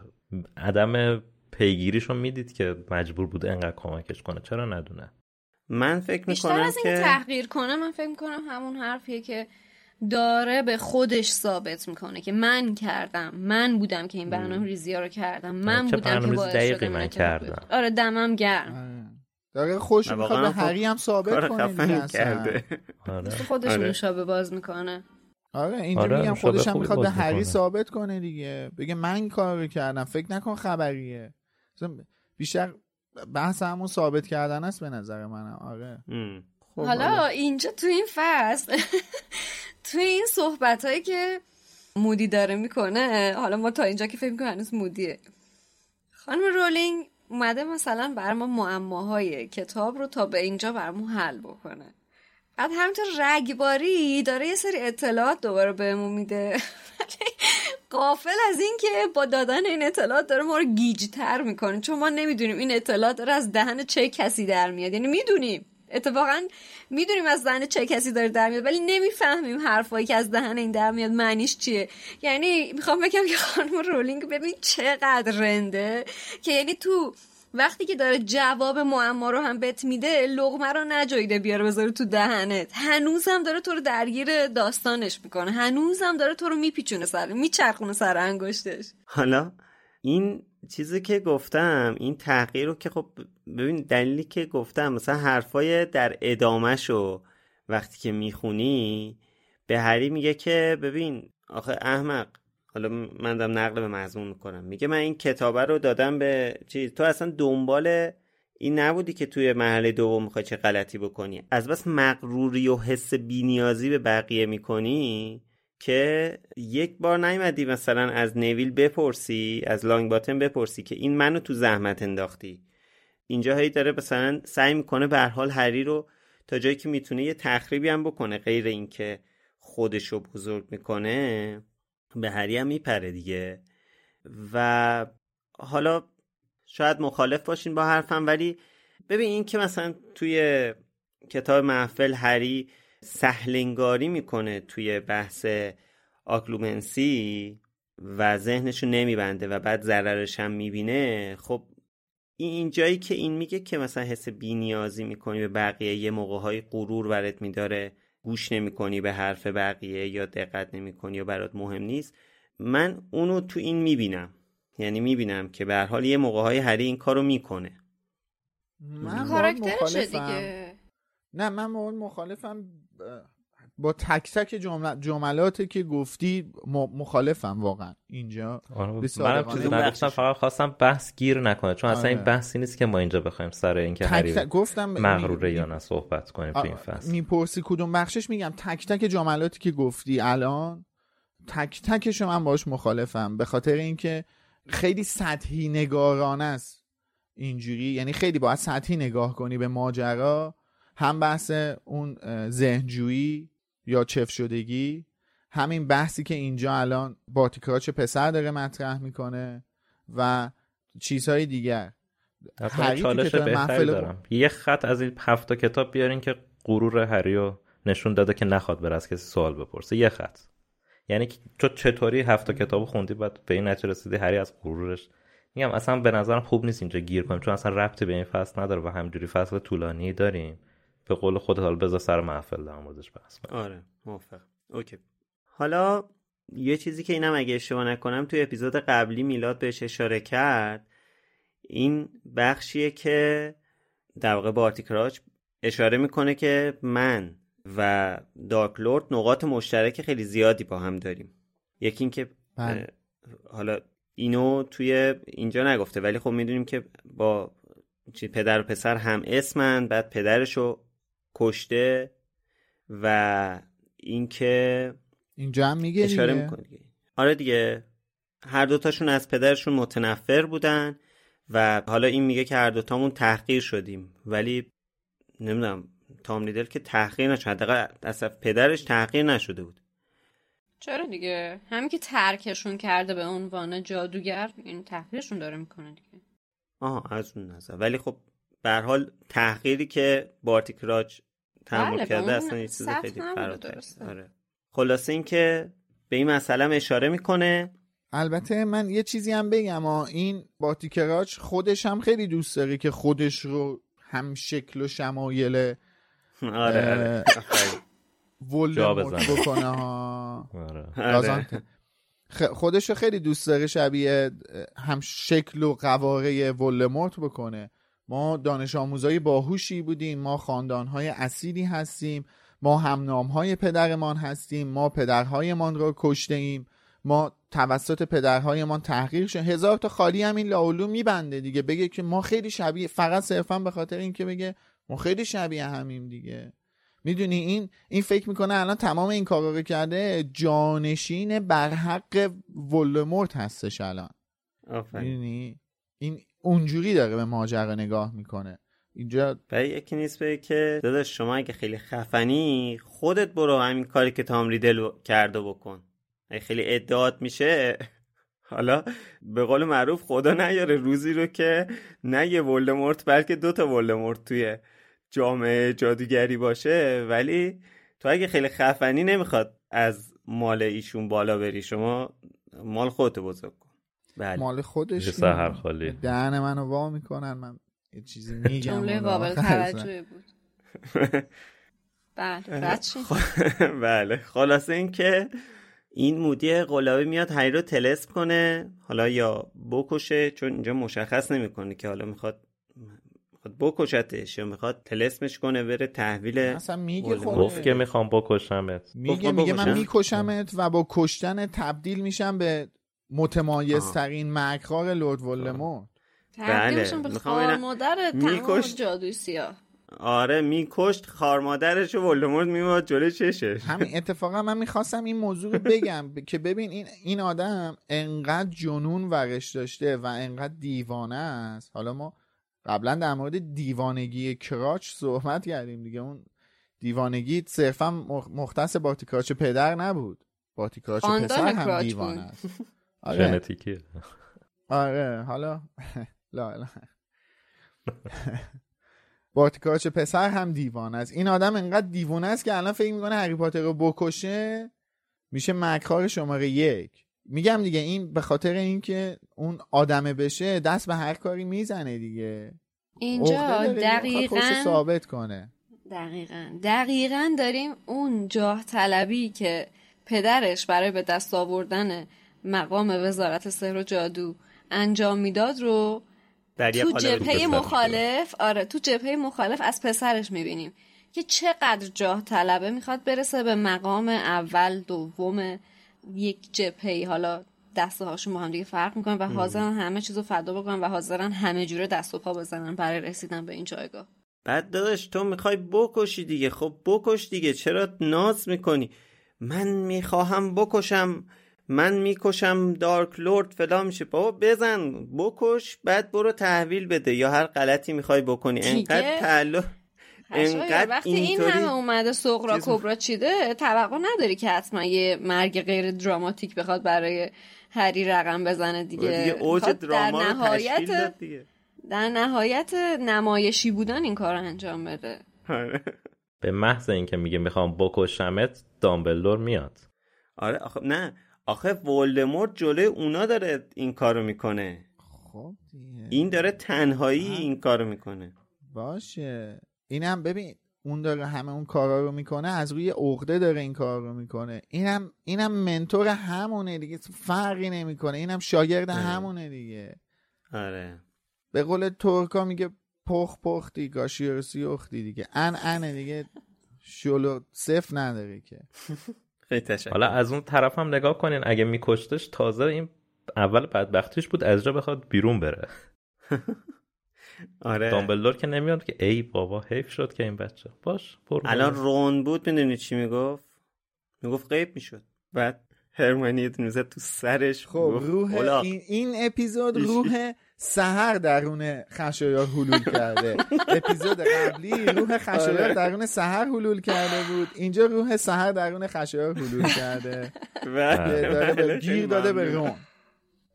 عدم پیگیریشو می‌دید که مجبور بوده انقدر کمکش کنه. چرا ندونه؟ من فکر می‌کنم بیشتر از این تحقیر کنه من فکر می‌کنم همون حرفیه که داره به خودش ثابت می‌کنه که من کردم من بودم که این برنامه ریزی رو کردم من بودم که باعث شده من کردم. آره دمم گرم. داره خوش می‌خواد به هری هم ثابت کنه کرده. آره. خودش آره. نوشابه باز می‌کنه. آره اینجوری آره، هم خودش هم می‌خواد به هری ثابت کنه دیگه. بگه من این کار رو کردم. فکر نکن خبریه. بیشتر بحث همون ثابت کردن است به نظر من آره. خب حالا اینجا تو این فصل تو این صحبت هایی که مودی داره می‌کنه حالا ما تا اینجا که فکر می‌کنم هنوز مودیه. خانم رولینگ اومده مثلا بر ما معماهای کتاب رو تا به اینجا برمون حل بکنه. بعد همینطور رگباری داره یه سری اطلاعات دوباره بهمون میده. قافل از این که با دادن این اطلاعات داره ما رو گیجتر می‌کنه. چون ما نمی‌دونیم این اطلاعات داره از دهن چه کسی در میاد. یعنی می‌دونیم. اتفاقا می‌دونیم از دهن چه کسی داره در میاد ولی نمی‌فهمیم حرفایی که از دهن این در میاد معنیش چیه. یعنی می‌خوام بگم که خانم رولینگ ببین چقدر رنده که یعنی تو وقتی که داره جواب معما رو هم بت میده لغمه رو نجاییده بیاره بذاره تو دهنت. هنوزم داره تو رو درگیر داستانش می‌کنه. هنوزم داره تو رو میپیچونه سر میچرخونه سر انگشتش. حالا این چیزی که گفتم این تغییر رو که خب ببین دلیلی که گفتم مثلا حرفای در ادامهشو وقتی که می‌خونی به هری میگه که ببین آخه احمق حالا من دارم نقل به مضمون می‌کنم. میگه من این کتابه رو دادم به چیز تو اصلا دنبال این نبودی که توی مرحله دوم می‌خوای چه غلطی بکنی؟ از بس مغروری و حس بینیازی به بقیه می‌کنی که یک بار نیومدی مثلا از نویل بپرسی از لانگ باتن بپرسی که این منو تو زحمت انداختی. اینجا هی داره مثلا سعی می‌کنه به حال هری رو تا جایی که می‌تونه یه تخریبی هم بکنه غیر اینکه خودش رو بزرگ می‌کنه. به هری هم میپره دیگه. و حالا شاید مخالف باشین با حرفم ولی ببین این که مثلا توی کتاب محفل هری سهلنگاری می‌کنه توی بحث آکلومنسی و ذهنشو نمیبنده و بعد ضررش هم می‌بینه خب این جایی که این میگه که مثلا حس بینیازی می‌کنی به بقیه یه موقع های غرور برات میداره. گوش نمی‌کنی به حرف بقیه یا دقت نمی‌کنی یا برات مهم نیست من اونو تو این می‌بینم. یعنی می‌بینم که به هر حال یه موقع های هری این کارو می‌کنه. من کاراکترشه دیگه. نه من اون مخالفم با تک تک جمل... جملاتی که گفتی مخالفم واقعا. اینجا منم چیزی نگفتم فقط خواستم بحث گیر نکنه چون اصلا این آره. بحثی نیست که ما اینجا بخوایم سر اینکه هری گفتم مغروره یا نه صحبت کنیم تو این فصل. می‌پرسی کدوم بخشش؟ میگم تک تک جملاتی که گفتی الان تک تکش من باش مخالفم به خاطر اینکه خیلی سطحی نگارانه است اینجوری. یعنی خیلی باید سطحی نگاه کنی به ماجرا. هم بحث اون ذهنجویی یا چف شدگی همین بحثی که اینجا الان باتیکراچ پسر داره مطرح می‌کنه و چیزهای دیگر. چالش بهتری دارم. یه خط از این هفته کتاب بیارین که غرور هریو نشون داده که نخواد بره از کسی سوال بپرسه. یه خط. یعنی تو چطوری هفته کتاب خوندی بعد به این نتیجه رسیدی هری از غرورش؟ میگم اصلا به نظرم خوب نیست اینجا گیر کنیم چون اصلا ربطی به این فصل نداره و همجوری فصل طولانی داریم. به قول خودت حالا بذار سر محفل در موردش بحث آره موافق اوکی. حالا یه چیزی که اینم اگه اشتباه نکنم توی اپیزود قبلی میلاد بهش اشاره کرد. این بخشیه که در واقع بارتیکراچ اشاره می‌کنه که من و دارک لورد نقاط مشترک خیلی زیادی با هم داریم. یکی اینکه بله. حالا اینو توی اینجا نگفته ولی خب می‌دونیم که با پدر و پسر هم اسمن بعد پدرشو کشته و اینکه اینجا هم میگه اشاره می‌کنه آره دیگه. هر دوتاشون از پدرشون متنفر بودن و حالا این میگه که هر دوتامون تحقیر شدیم. ولی نمی‌دونم تام ریدل که تحقیر نشد. حداقل اصلا پدرش تحقیر نشده بود. چرا دیگه؟ همین که ترکشون کرده به عنوان جادوگر این تحقیرشون داره می‌کنه دیگه. آها از اون نظر. ولی خب به حال تحقیری که بارتیک راج تحمل بله کرده اصلا یه چیز خیلی فراتر. آره. خلاصه اینکه به این مسئله اشاره می‌کنه. البته من یه چیزی هم بگم این باتیکراچ خودش هم خیلی دوست داره که خودش رو هم شکل و شمایل آره آره. بکنه ها آره. آره. خودش رو خیلی دوست داره شبیه هم شکل و قواره ولمورت بکنه. ما دانش آموزای باهوشی بودیم ما خاندانهای اصیلی هستیم ما هم نامهای پدرمان هستیم ما پدرهایمان را کشته ایم ما توسط پدرهایمان تحقیر شد هزار تا خالی هم این لاولو میبنده دیگه. بگه که ما خیلی شبیه فقط صرفا به خاطر اینکه بگه ما خیلی شبیه همیم دیگه. می‌دونی این این فکر می‌کنه الان تمام این کارا رو کرده جانشین بر حق ولدمورت هستش الان. می‌دونی؟ این اونجوری داره به ماجرا نگاه می‌کنه. اینجا برای یکی نیست به که داداش شما اگه خیلی خفنی خودت برو همین کاری که تام ریدل کرده بکن. اگه خیلی ادعات میشه حالا به قول معروف خدا نیاره روزی رو که نه یه ولدمورت بلکه دوتا ولدمورت توی جامعه جادوگری باشه. ولی تو اگه خیلی خفنی نمی‌خواد از مال ایشون بالا بری. شما مال خودت بزرگ کن. بله. مال خودش سهر خالی. دهن منو وا می‌کنن. من یه چیزی میگم جمله قابل توجه بود. بله. بله. خلاصه این که این مودی قلابی میاد هری رو تلسپ کنه حالا یا بکشه چون اینجا مشخص نمی‌کنه که حالا می‌خواد می‌خواد بکشتش یا می‌خواد تلسمش کنه بره تحویل اصلا میگه گفت که می‌خوام بکشمت. میگه میگه من میکشمت و با کشتن تبدیل میشم به متمایز ترین مکرار لورد ولدمورت. می‌خوام خار ببینم- مادر تمام می‌کشت. جادوی سیاه آره میکشت خار مادرش و ولدمورت میومد جلوی چشش. همین اتفاقا من می‌خواستم این موضوع رو بگم ب- که ببین این این آدم انقدر جنون ورش داشته و انقدر دیوانه است. حالا ما قبلا در مورد دیوانگی کراچ صحبت کردیم دیگه. اون دیوانگی صرفا مخ- مختص باتیکراچ پدر نبود. باتیکراچ پسر هم دیوانه. است. آره. ژنتیکیه آره حالا لا لا. باتیکاچ پسر هم دیوانه است. این آدم انقدر دیوانه است که الان فکر می‌کنه هری پاتر رو بکشه میشه مکار شماره یک. میگم دیگه این به خاطر اینکه اون آدمه بشه دست به هر کاری می‌زنه دیگه. اینجا دقیقا ثابت کنه. دقیقا. دقیقا داریم اون جاه طلبی که پدرش برای به دست آوردن مقام وزارت سحر و جادو انجام می‌داد رو در تو جبهه. مخالف آره تو جبهه مخالف از پسرش می‌بینیم که چقدر جاه طلبه می‌خواد برسه به مقام اول دوم یک جبهه. حالا دسته هاشون با هم دیگه فرق می‌کنن و حاضرن همه چیزو فدا بکنن و حاضرن همه جوره دست و پا بزنن برای رسیدن به این جایگاه. بعد داداش تو می‌خوای بکشی دیگه. خب بکش دیگه. چرا ناز می‌کنی؟ من می‌خواهم بکشم. من می‌کشم دارک لورد فلان میشه. بابا بزن بکش بعد برو تحویل بده. یا هر غلطی می‌خوای بکنی؟ انقدر تعلق. انقدر وقتی این اینطوری همه اومده چیز- کبرا چیده توقع نداری که حتما یه مرگ غیر دراماتیک بخواد برای هری رقم بزنه دیگه, دیگه اوج در دراما تشکیل نهایت داد دیگه. در نهایت نمایشی بودن این کار انجام بده. آره. به محض اینکه میگه می‌خوام بکشمت دامبلدور میاد. آره آخه نه. آخه ولدمورت جلوی اونا داره این کارو می‌کنه. خب دیگه. این داره تنهایی این کارو می‌کنه. باشه. اینم ببین اون داره همه اون کارا رو می‌کنه از روی عقده داره این کار رو می‌کنه. اینم اینم منتور همونه دیگه فرقی نمی‌کنه. اینم شاگرد همونه دیگه. آره. به قول ترکا میگه پخ پختی گاشی رو سیختی دیگه. ان انه دیگه شلو صف نداره که. حالا از اون طرف هم نگاه کنین اگه میکشتش تازه این اول بدبختیش بود از جا بخواد بیرون بره. آره. دامبلدور که نمیاد که ای بابا حیف شد که این بچه. باش برو. الان. رون بود می‌دونی چی می‌گفت؟ می‌گفت غیب می‌شد. بعد هرمانی یه دونه زد تو سرش خب روح. این, این اپیزود روح سهر درون خشایار حلول کرده. اپیزود قبلی روح خشایار آره. درون سهر حلول کرده بود. اینجا روح سهر درون خشایار حلول کرده. بله، بله، گیر داده به. رون.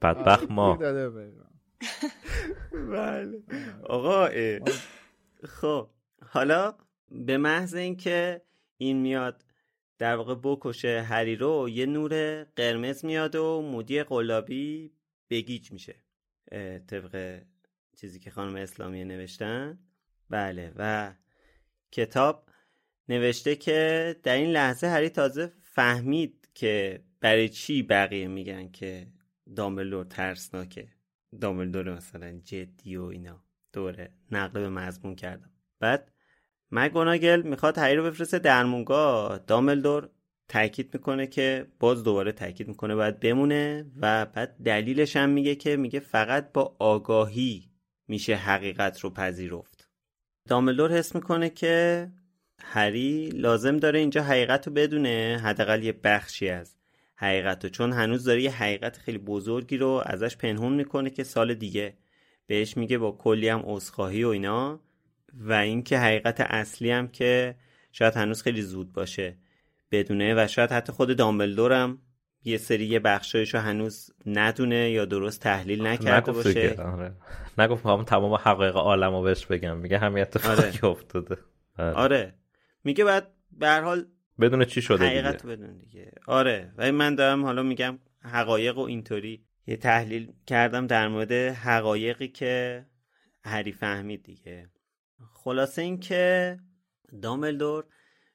بدبخت گیر ما. داده به رون. بله. آقا. خب حالا به محض اینکه این میاد در واقع بکشه هری رو یه نور قرمز میاد و مودی قلابی بگیج میشه. طبق چیزی که خانم اسلامی نوشتن. بله و کتاب نوشته که در این لحظه هری تازه فهمید که برای چی بقیه میگن که دامبلور ترسناکه. دامبلدور مثلا جدی و اینا. دوره نقل به مضمون کردم. بعد مگوناگل می‌خواد هری رو بفرسته درمونگاه. دامبلدور تاکید می‌کنه که باز دوباره تاکید می‌کنه باید بمونه و بعد دلیلش هم میگه که میگه فقط با آگاهی میشه حقیقت رو پذیرفت. دامبلدور حس می‌کنه که هری لازم داره اینجا حقیقت رو بدونه حداقل یه بخشی از حقیقت رو. چون هنوز داره یه حقیقت خیلی بزرگی رو ازش پنهون می‌کنه که سال دیگه بهش میگه با کلی هم عذرخواهی و اینا. و اینکه حقیقت اصلی هم که شاید هنوز خیلی زود باشه. بدونه و شاید حتی خود دامبلدور هم یه سری یه بخشایشو هنوز ندونه یا درست تحلیل نکرده باشه. آره. نگفت می‌خوام تمام حقایق عالم رو بهش بگم. میگه همین اتفاقی افتاده. آره. آره. میگه بعد به هر حال بدون چی شده حقیقت دیگه بدون دیگه. آره. ولی من دارم حالا میگم حقایق و اینطوری یه تحلیل کردم در مورد حقایقی که هری فهمید دیگه. خلاصه این که دامبلدور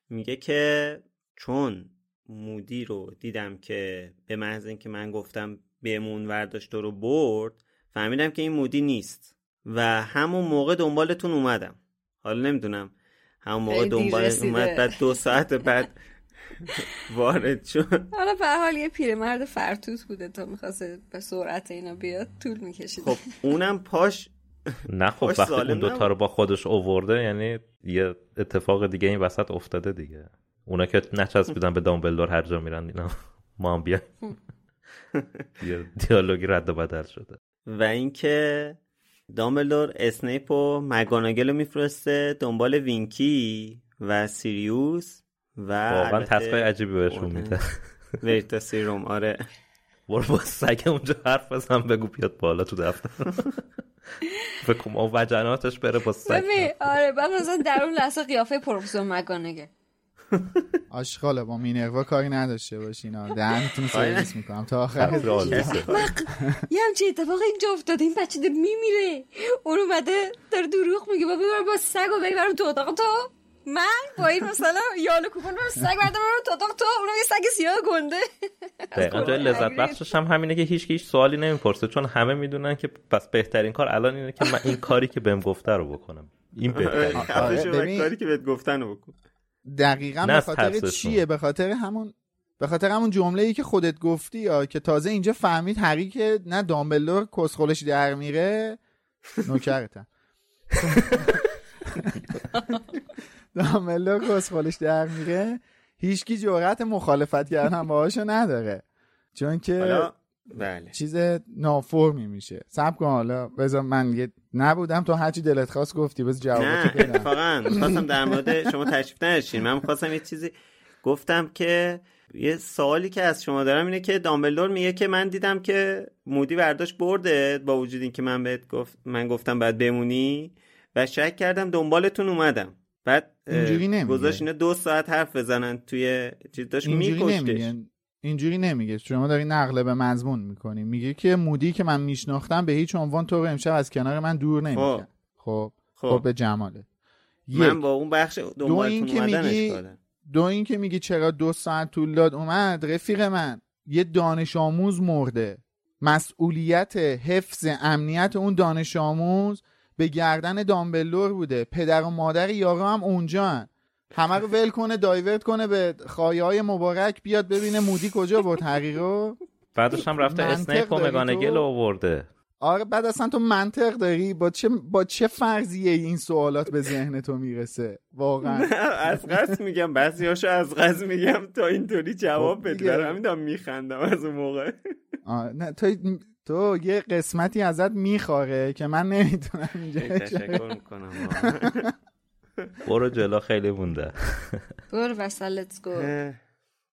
میگه که چون مودی رو دیدم که به محض اینکه من گفتم بمون ورداشت رو برد فهمیدم که این مودی نیست. و همون موقع دنبالتون اومدم. حالا نمی‌دونم همون موقع دنبال. اومد بعد دو ساعت بعد وارد شد. حالا به حال یه پیرمرد فرتوت بوده تا می‌خواسته به سرعت اینا بیاد طول می‌کشید خب اونم پاش نه خب وقتی اون دوتا. رو با خودش اوورده یعنی یه اتفاق دیگه این وسط افتاده دیگه. اونا که نچسبیدن به دامبلدور هر جا میرن اینا. ما هم بیا یه دیالوگی رد و بدل شده. و اینکه دامبلدور اسنیپ و مگاناگل رو میفرسته دنبال وینکی و سیریوس و واقعا تسکای عجیبی بهشون. میده. ورتا سیروم آره. برو با سگ اونجا حرف بزن بگو بیاد بالا تو دفتر. کنم اون وجناتش بره با سگ. ببین آره بعد مثلا در اون لحظه قیافه پروفسور مگانگه آشغاله با مینروا کاری نداشته باشین. دهنتون رو آره. سرویس می‌کنم تا آخر. یه همچین اتفاق اینجا افتاده. این بچه داره میمیره. اون اومده داره دروغ میگه. با ببرم با سگ و ببرم تو اتاق تو. من با این مثلا یال کوپن برم سگ بردم برم تو اتاق تو. اونم یه سگ سیاه گنده. دقیقا جای لذت بخشش هم همینه که هیچ هیچ سوالی نمی‌پرسه. چون همه می‌دونن که پس بهترین کار الان اینه که من این کاری که بهم گفته رو بکنم. این بهترین. کاری که بهت گفتن رو بکن. دقیقا به خاطر. چیه؟ به خاطر همون به خاطر همون جمله ای که خودت گفتی یا که تازه اینجا فهمید هری که نه دامبلدور کسخلش در میره. نوکرتم دامبلدور کسخلش در میره. هیچکی جرأت مخالفت کردن باهاشو نداره. چون که بله. چیز نافرمی میشه. سب کن حالا. بذار من یه نبودم تو هرچی دلت خواست گفتی بذار جوابتو نه اتفاقا. می‌خواستم در مورد شما تشریف نداشتین من می‌خواستم یه چیزی گفتم که یه سوالی که از شما دارم اینه که دامبلدور میگه که من دیدم که مودی برداشت برده با وجود اینکه من بهت گفت من گفتم باید بمونی و شک کردم دنبالتون اومدم. بعد اینجوری نمیگه. گذاشت اینا دو ساعت حرف بزنن توی چیز. داشت میکشتش. اینجوری نمیگه. شما داری نقل به مضمون می‌کنی میگه که مودی که من میشناختم به هیچ عنوان تو رو امشب از کنار من دور نمی‌کرد. خب. خب. خب به جماله. من با اون بخش این دنبالتون که میگی-. دو این که میگی چرا دو ساعت طول داد؟ اومد. رفیق من. یه دانش آموز مرده. مسئولیت حفظ امنیت اون دانش آموز به گردن دامبلور بوده. پدر و مادر یارو هم اونجا هن. همه رو ول کنه دایورت کنه به خواهی های مبارک بیاد ببینه مودی کجا بود حقی رو. بعدش هم رفته اسنیپ و مگانگل تو؟ آورده. آره بعد اصلا تو منطق داری؟ با چه با چه فرضیه این سوالات به ذهن تو می‌رسه؟ واقعا. از قصد میگم بعضیاشو از قصد میگم تا اینطوری جواب خب بده. برای همین دارم میخندم از اون موقع. نه تو تو یه قسمتی ازت میخواره که من نمی‌تونم اینجا تشکر می‌کنم. برو جلو خیلی مونده. برو let's go.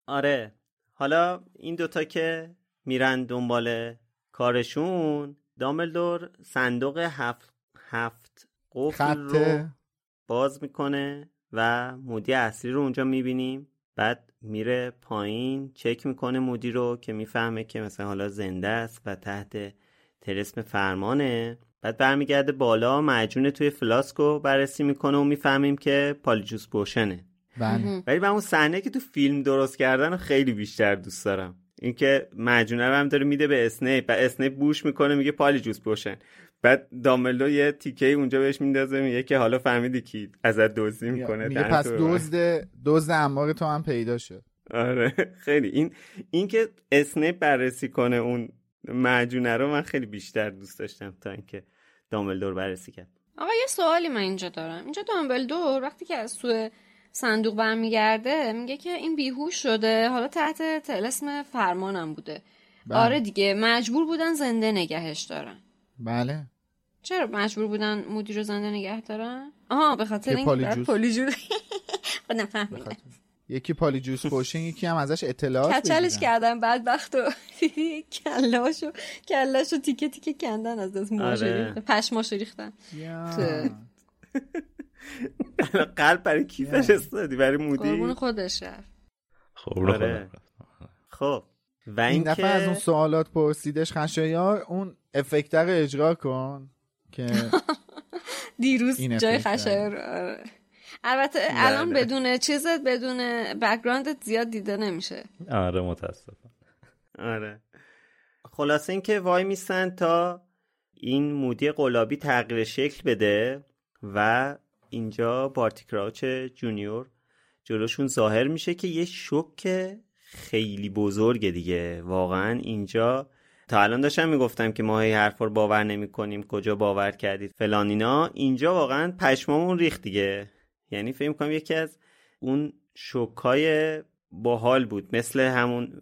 آره. حالا این دوتا که میرن دنبال کارشون دامبلدور صندوق هفت هفت قفل رو باز می‌کنه و مودی اصلی رو اونجا می‌بینیم. بعد میره پایین چک می‌کنه مودی رو که می‌فهمه که مثلا حالا زنده است و تحت طلسم فرمانه. بعد برمیگرده بالا معجون توی فلاسک رو بررسی می‌کنه و می‌فهمیم که Polyjuice Potion ه بله. ولی من اون صحنه که تو فیلم درست کردن رو خیلی بیشتر دوست دارم. اینکه معجونه رو هم داره میده به اسنیپ و اسنیپ بوش می‌کنه میگه Polyjuice Potion بعد دامبلدور یه تیکه اونجا بهش میندازه میگه که حالا فهمیدی کی ازت دزدی می‌کنه میگه پس. دزد دزد انبار تو هم پیدا شد. آره خیلی. این این که اسنیپ بررسی کنه اون معجونه رو من خیلی بیشتر دوست داشتم تا اینکه دامبلدور بررسی کرد. آقا یه سوالی من اینجا دارم. اینجا دامبلدور وقتی که از توی صندوق برمیگرده میگه که این بیهوش شده. حالا تحت تلسم فرمانم بوده. بله. آره دیگه مجبور بودن زنده نگهش دارن. بله. چرا مجبور بودن مودی رو زنده نگه دارن؟ آها به خاطر این پالیجوس. پالیجوس یکی پالیجوس پوشن یکی هم ازش اطلاعات کچلش. کردن بدبخت و کلاشو کلاشو تیکه تیکه کندن از دست آره. ریختن. پشماشو ریختن قلب برای کیفش استادی برای مودی قربون خودش رفت خب رو آره. خودم. خب و این اینکه دفعه از اون سوالات پرسیدش خشایار اون افکتر رو اجرا کن که دیروز جای خشایار آره. البته الان بدون چیزت بدون background ت زیاد دیده نمیشه. آره متاسفم. آره. خلاصه اینکه وای میستن تا این مودی قلابی تغییر شکل بده و اینجا بارتی کراوچ جونیور جلوشون ظاهر میشه که یه شوک خیلی بزرگه دیگه. واقعا اینجا تا الان داشتم می‌گفتم که ما هی حرف رو باور نمی کنیم کجا باور کردید فلان اینا. اینجا واقعا پشمامون ریخت دیگه. یعنی فکر کنم یکی از اون شوکای باحال بود مثل همون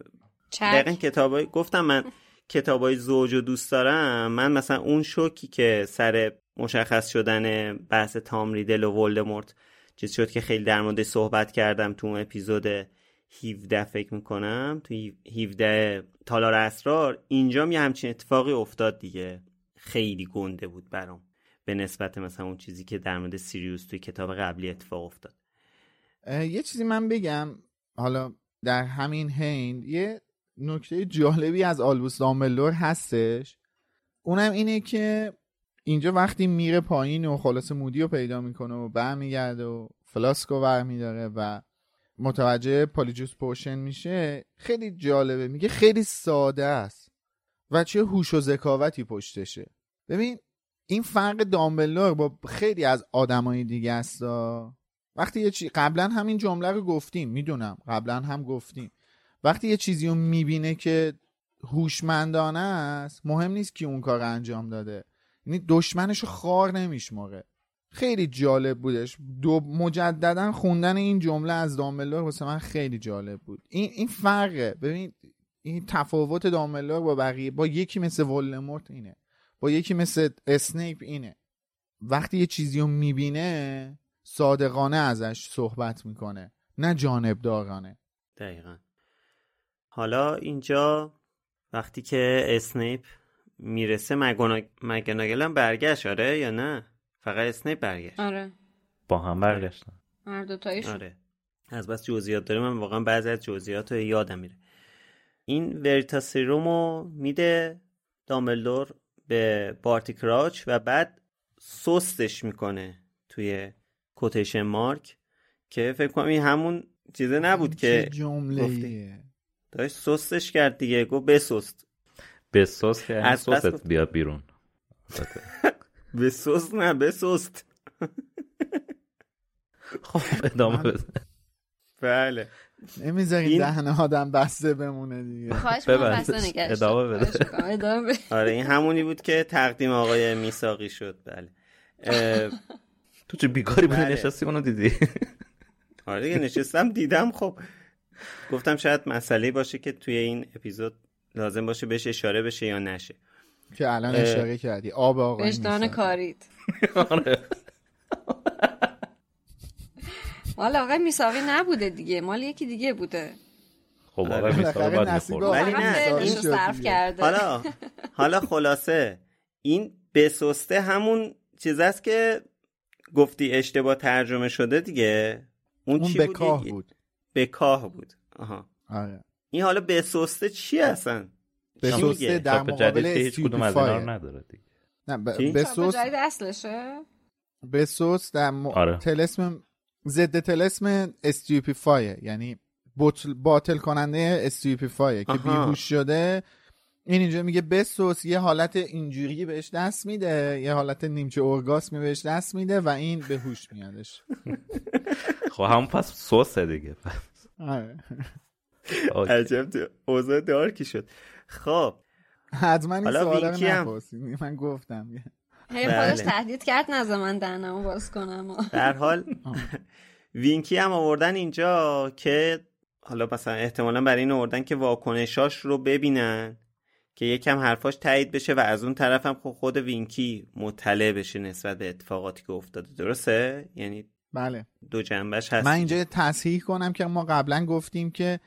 دقیقا کتابای گفتم من کتابای زوج و دوست دارم من مثلا اون شوکی که سر مشخص شدن بحث تام ریدل و ولدمورت چیز شد که خیلی در مورد صحبت کردم تو اپیزود 17 فکر می‌کنم تو 17 تالار اسرار اینجا یه همچین اتفاقی افتاد دیگه. خیلی گنده بود برام. به نسبت مثلا اون چیزی که در مورد سیریوس توی کتاب قبلی اتفاق افتاد. یه چیزی من بگم حالا در همین هین یه نکته جالبی از آلبوس دامبلور هستش. اونم اینه که اینجا وقتی میره پایین و خلاص مودی رو پیدا می‌کنه و برمیگرده و فلاسکو برمیداره و متوجه پالیجوس پوشن میشه خیلی جالبه. میگه خیلی ساده است و چه هوش و ذکاوتی پشتشه. ببین این فرق دامبلور با خیلی از آدمای دیگه است وقتی یه چی قبلا همین جمله رو گفتیم می‌دونم. قبلا هم گفتیم. وقتی یه چیزی رو می‌بینه که هوشمندانه است مهم نیست که اون کار انجام داده. یعنی دشمنش رو خار نمیشماره. خیلی جالب بودش. دو مجددا خوندن این جمله از داملور واسه من خیلی جالب بود. این این فرقه. ببین این تفاوت داملور با بقیه با یکی مثل ولدمورت اینه. با یکی مثل اسنیپ اینه. وقتی یه چیزی رو می‌بینه صادقانه ازش صحبت می‌کنه نه جانبدارانه. دقیقا. حالا اینجا وقتی که اسنیپ می‌رسه مگناگل هم برگشت آره یا نه؟ فقط اسنیپ برگشت. آره. با هم برگشتن. هر دوتایشون آره. از بس جزئیات داره. من واقعا بعضی از جزئیات رو یادم میره. این ورتاسیرومو میده داملدور به بارتی کراچ و بعد سستش می‌کنه توی کوتیشن مارک که فکر کنم این همون چیزه نبود که جمله داشت سستش کرد دیگه گفت بسست. بسست که از سست بیاد بیرون. بسست نه بسست. خب ادامه بده. بله. نمی‌ذارین این... دهن آدم بسته بمونه دیگه. خواهش ادامه بده. آره این همونی بود که تقدیم آقای میساقی شد. بله. تو چه بیکاری بودی؟ بله. نشستی اونو دیدی؟ آره دیگه نشستم دیدم. خب گفتم شاید مسئله باشه که توی این اپیزود لازم باشه بهش اشاره بشه یا نشه. که الان اشاره کردی. آب آقا وجدان کارید. آره. مال آقای میساقی نبوده دیگه مال یکی دیگه بوده. خب آقای آره. میساقی باید ولی نه صرف کرده. حالا حالا خلاصه این بسسته همون چیز است که گفتی اشتباه ترجمه شده دیگه. اون, اون چی بکاه بود, بود. بکاه بود. آها. آره. این حالا بسسته چی هستن؟ بسسته در مقابل هیچ کدوم از اینا نداره دیگه. نه ب... بسوس اصلشه؟ بسوس در م... آره. تلسم ضد تلسم استیوپیفای یعنی باطل, باطل کننده استیوپیفای که بیهوش شده. این اینجا میگه بسوس یه حالت اینجوری بهش دست میده. یه حالت نیمچه ارگاسمی بهش دست میده و این به هوش میادش. خب همون پس سوسه دیگه. آره. عجب اوضاع دارکی شد. خب. حتما این سوالا رو من گفتم. خودش بله. تهدید کرد نزا من دهنمو باز کنم. در حال وینکی هم آوردن اینجا که حالا مثلا احتمالا برای این آوردن که واکنشاش رو ببینن که یکم حرفاش تایید بشه و از اون طرف هم خب خود وینکی مطلع بشه نسبت به اتفاقاتی که افتاده. درسته؟ یعنی بله. دو جنبش هست. من اینجا تصحیح کنم که ما قبلا گفتیم که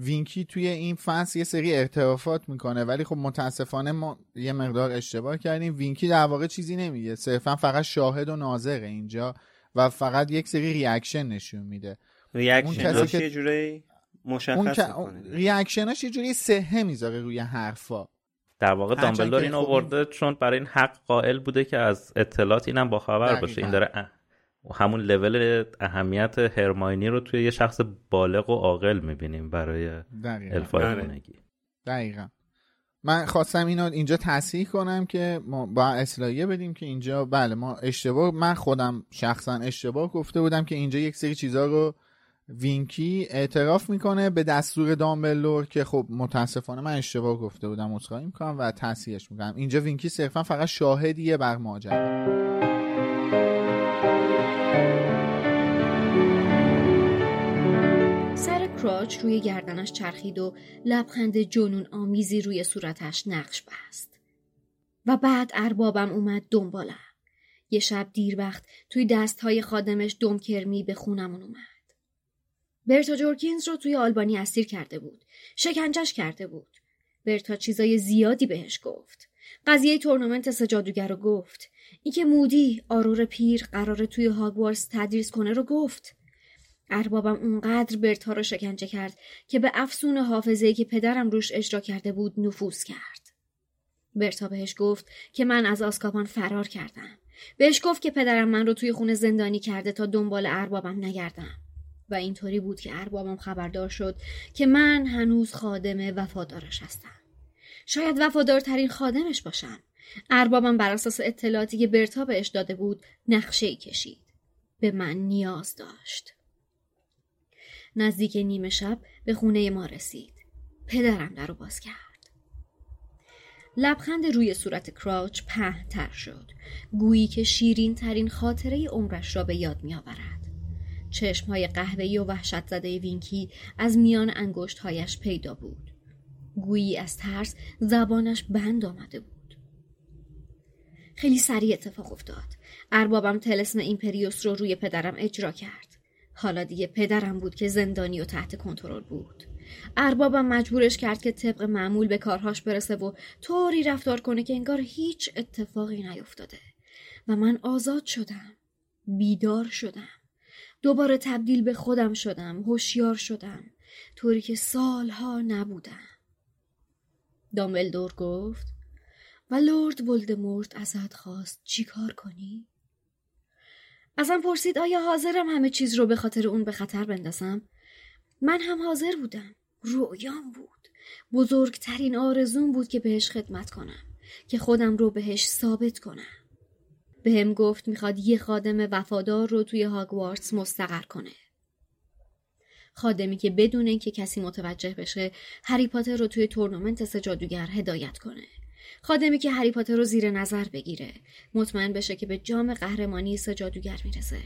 وینکی توی این فصل یه سری اعترافات می‌کنه ولی خب متاسفانه ما یه مقدار اشتباه کردیم. وینکی در واقع چیزی نمیگه صرفا فقط شاهد و ناظره اینجا و فقط یک سری reaction نشون میده. reaction که... یه جوری مشخص اون reaction اش یه جوری صحه می‌ذاره روی حرفا. در واقع دامبلدور این خب آورده چون برای این حق قائل بوده که از اطلاعات اینم با خبر باشه. این داره همون لول اهمیت هرماینی رو توی یه شخص بالغ و عاقل می‌بینیم برای الفای بله. خونگی. دقیقا. من خواستم اینو اینجا تصحیح کنم که ما با اصلاحیه بدیم که اینجا بله ما اشتباه من خودم شخصا اشتباه گفته بودم که اینجا یک سری چیزها رو وینکی اعتراف می‌کنه به دستور دامبلور که خب متاسفانه من اشتباه گفته بودم عذرخواهی می‌کنم و تصحیحش می‌کنم. اینجا وینکی صرفا فقط شاهدیه بر ماجرا. کراچ روی گردنش چرخید و لبخند جنون آمیزی روی صورتش نقش بست. و بعد اربابم اومد دنبالم. یه شب دیر وقت توی دستهای خادمش دم کرمی به خونمون اومد. برتا جورکینز رو توی آلبانی اسیر کرده بود. شکنجش کرده بود. برتا چیزای زیادی بهش گفت. قضیه تورنمنت سجادوگر رو گفت. اینکه مودی آرور پیر قراره توی هاگوارس تدریس کنه رو گفت. اربابم اونقدر برتا رو شکنجه کرد که به افسون حافظه که پدرم روش اجرا کرده بود نفوذ کرد. برتا بهش گفت که من از آسکابان فرار کردم. بهش گفت که پدرم من رو توی خونه زندانی کرده تا دنبال اربابم نگردم. و اینطوری بود که اربابم خبردار شد که من هنوز خادم وفادارش هستم. شاید وفادارترین خادمش باشم. اربابم بر اساس اطلاعاتی که برتا بهش داده بود نقشه کشید. به من نیاز داشت. نزدیک نیمه شب به خونه ما رسید. پدرم در رو باز کرد. لبخند روی صورت کراچ تر شد. گویی که شیرین ترین خاطره عمرش را به یاد می آورد چشمهای قهوه‌ای و وحشت زده وینکی از میان انگشتهایش پیدا بود. گویی از ترس زبانش بند آمده بود. خیلی سریع اتفاق افتاد. اربابم تلسم ایمپریوس رو روی پدرم اجرا کرد. حالا دیگه پدرم بود که زندانی و تحت کنترل بود. اربابم مجبورش کرد که طبق معمول به کارهاش برسه و طوری رفتار کنه که انگار هیچ اتفاقی نیفتاده. و من آزاد شدم. بیدار شدم. دوباره تبدیل به خودم شدم. هوشیار شدم. طوری که سالها نبودم. دامبلدور گفت و لورد ولدمورت ازت خواست چی کار کنی؟ ازم پرسید آیا حاضرم همه چیز رو به خاطر اون به خطر بندازم؟ من هم حاضر بودم. رویام بود. بزرگترین آرزون بود که بهش خدمت کنم که خودم رو بهش ثابت کنم. به هم گفت می‌خواد یه خادم وفادار رو توی هاگوارتس مستقر کنه. خادمی که بدون اینکه کسی متوجه بشه هری پاتر رو توی تورنمنت سجادوگر هدایت کنه. خادمی که هری پاتر رو زیر نظر بگیره. مطمئن بشه که به جام قهرمانی سجادوگر می‌رسه.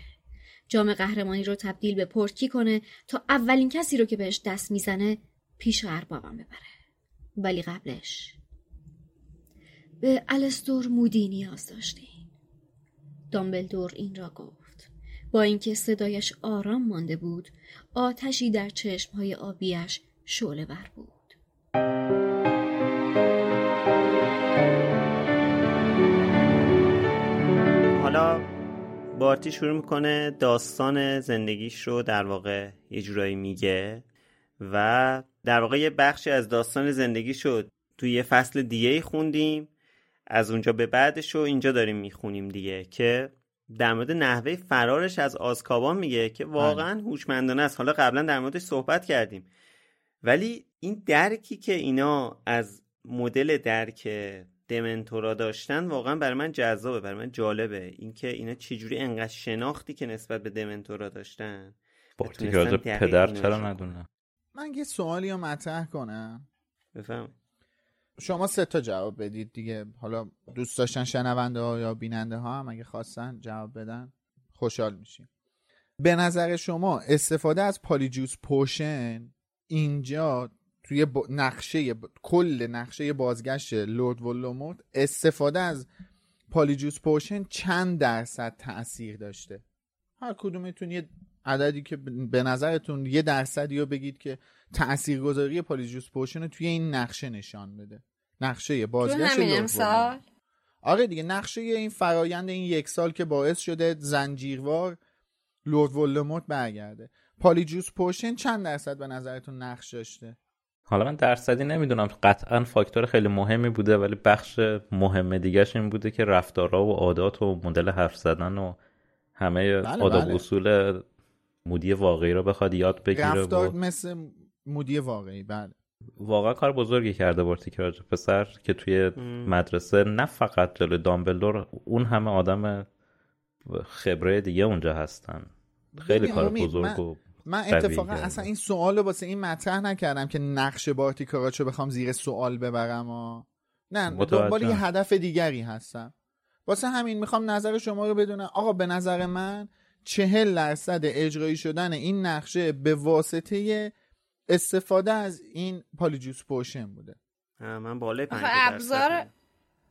جام قهرمانی رو تبدیل به پورتکی کنه تا اولین کسی رو که بهش دست می‌زنه پیش اربابم ببره. ولی قبلش به الستور مودی نیاز داشتیم دامبلدور این را گفت. با اینکه صدایش آرام مانده بود آتشی در چشمهای آبیش شعله بر بود. حالا بارتی شروع می‌کنه داستان زندگیش رو در واقع یه جورایی میگه و در واقع یه بخشی از داستان زندگیش رو توی یه فصل دیگه خوندیم. از اونجا به بعدش رو اینجا داریم می‌خونیم دیگه که در مورد نحوه فرارش از آزکابان میگه که واقعا بله. هوشمندانه است. حالا قبلا در موردش صحبت کردیم. ولی این درکی که اینا از مدل درک دمنتورا داشتن واقعا برای من جذابه برای من جالبه. اینکه اینا چجوری انقدر شناختی که نسبت به دمنتورا داشتن. پدر چرا ندونه؟ من یه سوالی رو مطرح کنم. بفهم. شما سه تا جواب بدید دیگه. حالا دوست داشتن شنونده ها یا بیننده ها هم اگه خواستن جواب بدن خوشحال میشیم. به نظر شما استفاده از Polyjuice Potion اینجا توی نقشه کل نقشه بازگشت لورد ولدمورت استفاده از Polyjuice Potion چند درصد تاثیر داشته. هر کدومتون یه عددی که به نظرتون یه درصدی رو بگید که تاثیرگذاری Polyjuice Potion رو توی این نقشه نشان بده. نقشه بازگشت لورد آره دیگه نقشه این فرایند این یک سال که باعث شده زنجیروار لورد ولوموت برگرده. پالیجوس پوشن چند درصد به نظرتون نقش داشته؟ حالا من درصدی نمی‌دونم قطعا فاکتور خیلی مهمی بوده ولی بخش مهم دیگهش این بوده که رفتارها و عادات و مدل حرف زدن و همه بله آداب بله. اصول مودی واقعی رو بخواد یاد بگیره رفتار مثل مودی واقعی بله. واقعا کار بزرگی کرده بارتی کراج پسر که توی مدرسه نه فقط جلوی دامبلدور اون همه آدم خبره دیگه اونجا هستن. خیلی کار بزرگ و من اتفاقا. اصلا این سوال رو واسه این مطرح نکردم که نقش بارتی کاراچو بخوام زیر سوال ببرم و نه. دنبال یه هدف دیگری هستم واسه همین می‌خوام نظر شما رو بدونم آقا به نظر من چهل درصد اجرایی شدن این نقشه به واسطه استفاده از این پالیجوس پوشن بوده من بالای آخه 50 ابزار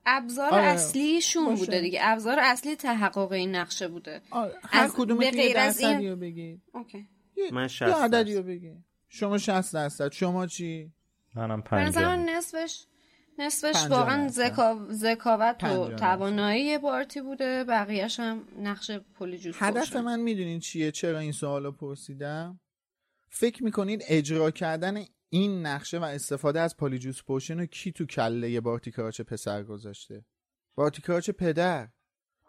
ابزار آره. اصلیشون باشه. بوده دیگه ابزار اصلی تحقق این نقشه بوده آره، هر از- کدوم به یه غیر از این- بگید اوکی یه- من یه 60 عددی درصد. رو بگید شما 60 درصد. شما چی؟ منم به نظر من پنجاه نصفش نصفش واقعا. ذکا- ذکاوت و. توانایی بارتی بوده. بقیهش هم نقش پولیجوس هدف باشه. من می‌دونین چیه؟ چرا این سوال رو پرسیدم؟ فکر می‌کنید اجرا کردن این نقشه و استفاده از پالیجوس پوشن رو کی تو کله بارتیکاراچ پسر گذاشته؟ بارتیکاراچ پدر.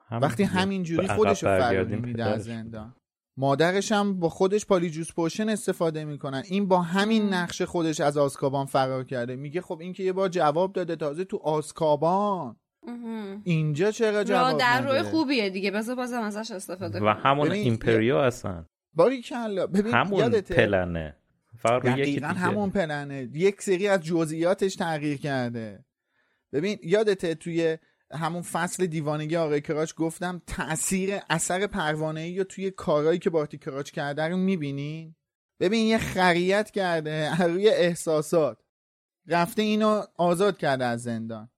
هم وقتی همینجوری خودش رو فراری میده از زندان. مادرش هم با خودش پالیجوس پوشن استفاده می‌کنن. این با همین نقشه خودش از آسکابان فرار کرده. میگه خب این که یه بار جواب داده تازه تو آسکابان. اینجا چرا جواب در روی خوبیه دیگه. بذار بازم ازش استفاده و همون ایمپریو هستن باری کلا ببین همون یادته؟ پلنه. فقط روی یکی دقیقا دیگه. همون پلنه. یک سری از جزئیاتش تغییر کرده. ببین یادته توی همون فصل دیوانگی آقای کراچ گفتم تاثیر اثر پروانه ای رو توی کارهایی که بارتی کراچ کرده رو می‌بینین؟ ببین یه خریت کرده روی احساسات. رفته اینو آزاد کرده از زندان.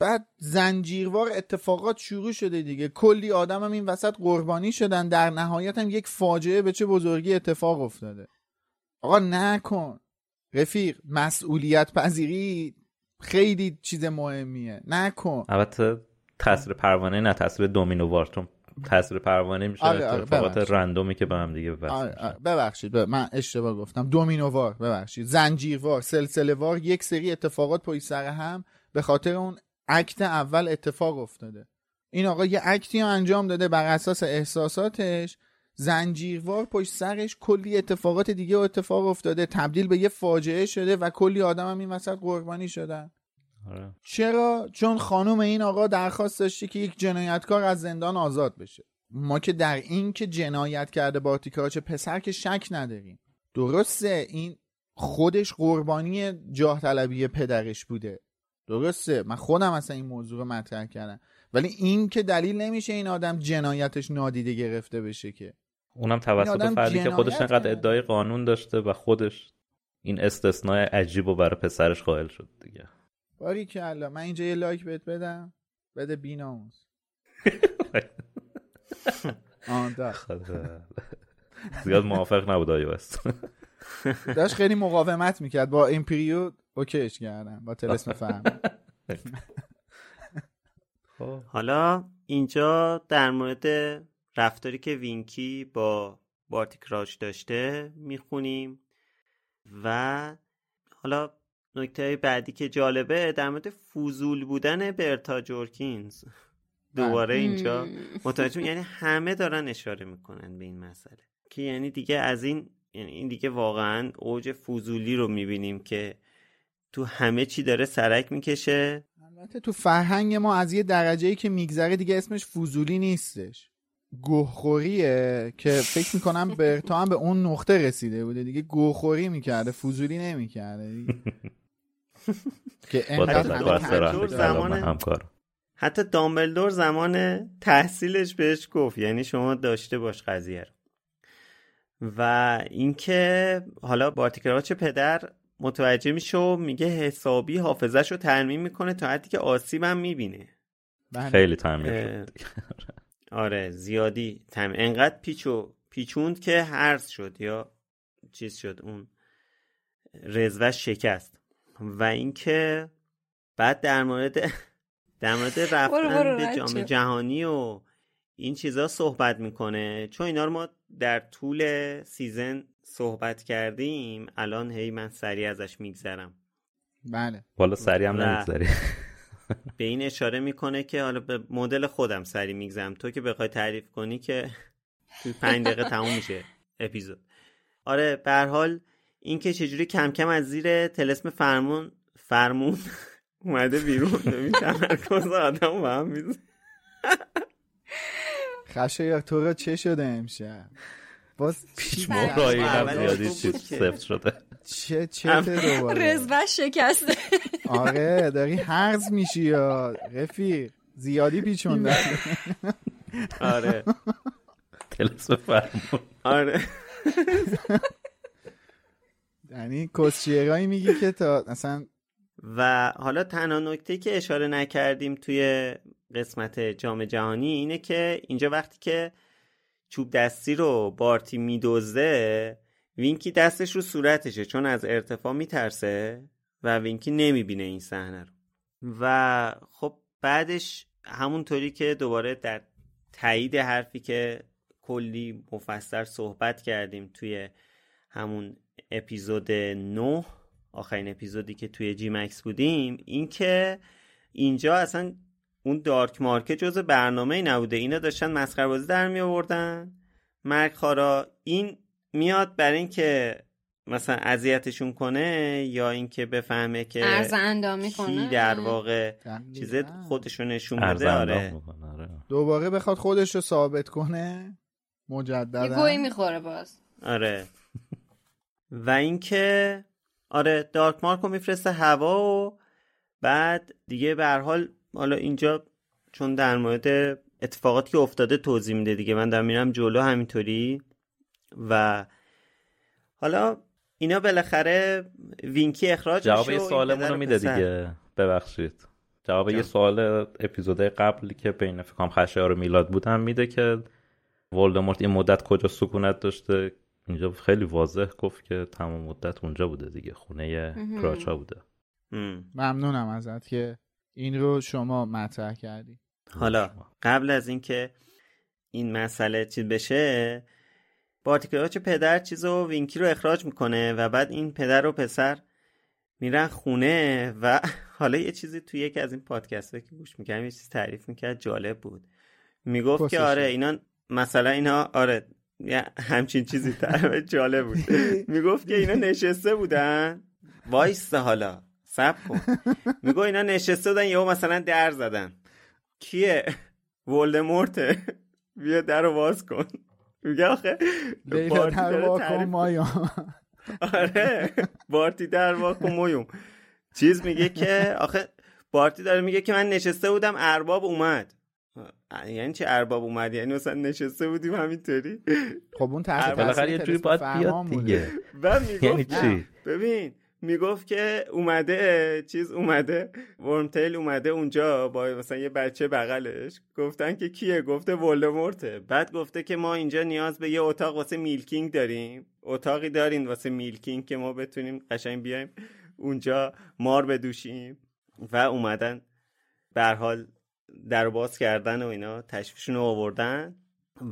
بعد زنجیروار اتفاقات شروع شده دیگه. کلی آدم هم این وسط قربانی شدن. در نهایت هم یک فاجعه به چه بزرگی اتفاق افتاده. آقا نکن. رفیق مسئولیت پذیری خیلی چیز مهمیه. نکن. البته تاثیر پروانه نه تاثیر دومینووار چون تاثیر پروانه میشه آره، آره، اتفاقات. رندومی که به هم دیگه آره،. آره، ببخشید بب- من اشتباه گفتم. دومینووار ببخشید. زنجیروار سلسله وار یک سری اتفاقات پشت سر هم به خاطر اون اکت اول اتفاق افتاده. این آقا یه اکتی انجام داده بر اساس احساساتش زنجیروار پشت سرش کلی اتفاقات دیگه اتفاق افتاده. تبدیل به یه فاجعه شده و کلی آدم هم این وسط قربانی شدن. آره. چرا؟ چون خانم این آقا درخواست داشته که یک جنایتکار از زندان آزاد بشه. ما که در این که جنایت کرده بارتیکاراچ پسر که شک نداریم. درسته این خودش قربانی جاه طلبی پدرش بوده. درسته. من خودم اصلا این موضوع رو مطرح کردم. ولی این که دلیل نمیشه این آدم جنایتش نادیده گرفته بشه که. اونم این توسط فردی که خودش انقدر. ادعای قانون داشته و خودش این استثناء عجیب و برای پسرش قائل شد دیگه. باری که الله من اینجا یه لایک بهت بدم بده بیناموس آن. زیاد موافق نبود آیو است. داشت خیلی مقاومت می‌کرد. با Imperio OK یش کردم. با طلسم فرمان. خب. حالا اینجا در مورد رفتاری که وینکی با بارتی کراوچ داشته می‌خونیم و حالا نکته بعدی که جالبه در مورد فضول بودن برتا جورکینز. دوباره اینجا متوجه یعنی همه دارن اشاره می‌کنن به این مسئله که یعنی دیگه از این یعنی این دیگه واقعا اوج فوزولی رو می‌بینیم که تو همه چی داره سرک می‌کشه. البته تو فرهنگ ما از یه درجه ای که میگذره دیگه اسمش فوزولی نیستش. گوخوریه که فکر می‌کنم برتا هم به اون نقطه رسیده بوده. دیگه گوخوری می‌کرده فوزولی نمی‌کرده. که انقدر زمان- همکار حتی دامبلدور زمان تحصیلش بهش گفت. یعنی شما داشته باش قضیه رو. و اینکه حالا بارتیکراچ پدر متوجه میشه و میگه حسابی حافظش رو ترمیم می‌کنه تا حدی که آسیب هم می‌بینه. بله. خیلی اه، شد آره زیادی تم انقدر پیچو پیچوند که هرز شد یا چیز شد اون رزوش شکست و اینکه بعد در مورد در مورد رفتن برو به جام. جهانی و این چیزا صحبت می‌کنه چون اینا رو ما در طول سیزن صحبت کردیم الان هی من سریع ازش میگذرم بله بالا سری هم نه. به این اشاره می‌کنه که حالا به مدل خودم سری میگذرم. تو که بخوای تعریف کنی که تو پنج دقیقه تموم میشه اپیزود. آره به هر حال این که چجوری کم کم از زیر تلسم فرمون فرمون اومده بیرون. ببین تمرکز آدم با هم میزه خشه یا تو چه شده امشب؟ عباس پیچ چی مهرایی؟ هم زیادی چیز سفت شده. چه چه دوباره رزوش شکسته. آره داری حرز میشی یا رفیق؟ زیادی پیچونده. آره. تلس آره. یعنی کسچیرایی میگی که تا اصلا و حالا تنها نکته که اشاره نکردیم توی قسمت جام جهانی اینه که اینجا وقتی که چوب دستی رو بارتی میدوزه وینکی دستش رو صورتشه چون از ارتفاع میترسه. و وینکی نمی‌بینه این صحنه رو. و خب بعدش همونطوری که دوباره در تایید حرفی که کلی مفصل صحبت کردیم توی همون اپیزود 9 آخرین اپیزودی که توی جی مکس بودیم این که اینجا اصلا اون دارک مارکت جز برنامه ای نبوده. اینا داشتن مسخره بازی در می آوردن مرگ خارا این میاد برای اینکه مثلا اذیتشون کنه یا اینکه بفهمه که ارز اندامی کنه کی در واقع. چیز خودشو نشون بده آره. آره. دوباره بخواد خودش رو ثابت کنه یه مجددا گویی می‌خوره باز. آره. و اینکه آره دارک مارک رو میفرسته هوا و بعد دیگه به هر حال حالا اینجا چون در مورد اتفاقاتی که افتاده توضیح میده دیگه من دارم میرم جلو همینطوری. و حالا اینا بالاخره وینکی اخراج جواب یه سوالمون رو میده. دیگه ببخشید جواب یه. سوال اپیزود قبلی که بین فکرم خشایار و میلاد بودم میده که ولدمورت این مدت کجا سکونت داشته اینجا خیلی واضح گفت که تمام مدت اونجا بوده دیگه خونه. کراچا بوده. ممنونم ازت که این رو شما مطرح کردی حالا قبل از اینکه این مسئله چیز بشه بارتیکراچ پدر چیز و وینکی رو اخراج می‌کنه و بعد این پدر و پسر میرن خونه و حالا یه چیزی توی یکی از این پادکست که گوش می‌کردم یه چیز تعریف می‌کرد جالب بود. می‌گفت که. آره اینا مثلا اینا آره همچین چیزی تر جالب بود. می‌گفت که اینا نشسته بودن. وایسته حالا سب کن. میگو اینا نشسته بودن یهو مثلا در زدن. کیه؟ ولدمورته. بیا در رو باز کن. میگه آخه در واکن مایا. آره بارتی در واکن مویوم. چیز میگه که آخه بارتی داره میگه که من نشسته بودم ارباب اومد. یعنی چه ارباب اومد؟ یعنی مثلا نشسته بودیم همینطوری؟ خب اون تحت بالاخره تاثیر یه جوری باید بیاد. دیگه. و می‌گفت یعنی. چی؟ ببین می‌گفت که اومده چیز اومده ورمتیل اومده اونجا با مثلا یه بچه بغلش. گفتن که کیه؟ گفته ولدمورته. بعد گفته که ما اینجا نیاز به یه اتاق واسه میلکینگ داریم. اتاقی دارین واسه میلکینگ که ما بتونیم قشنگ بیایم اونجا مار بدوشیم. و اومدن به حال در باز کردن و اینا تشویشون رو آوردن.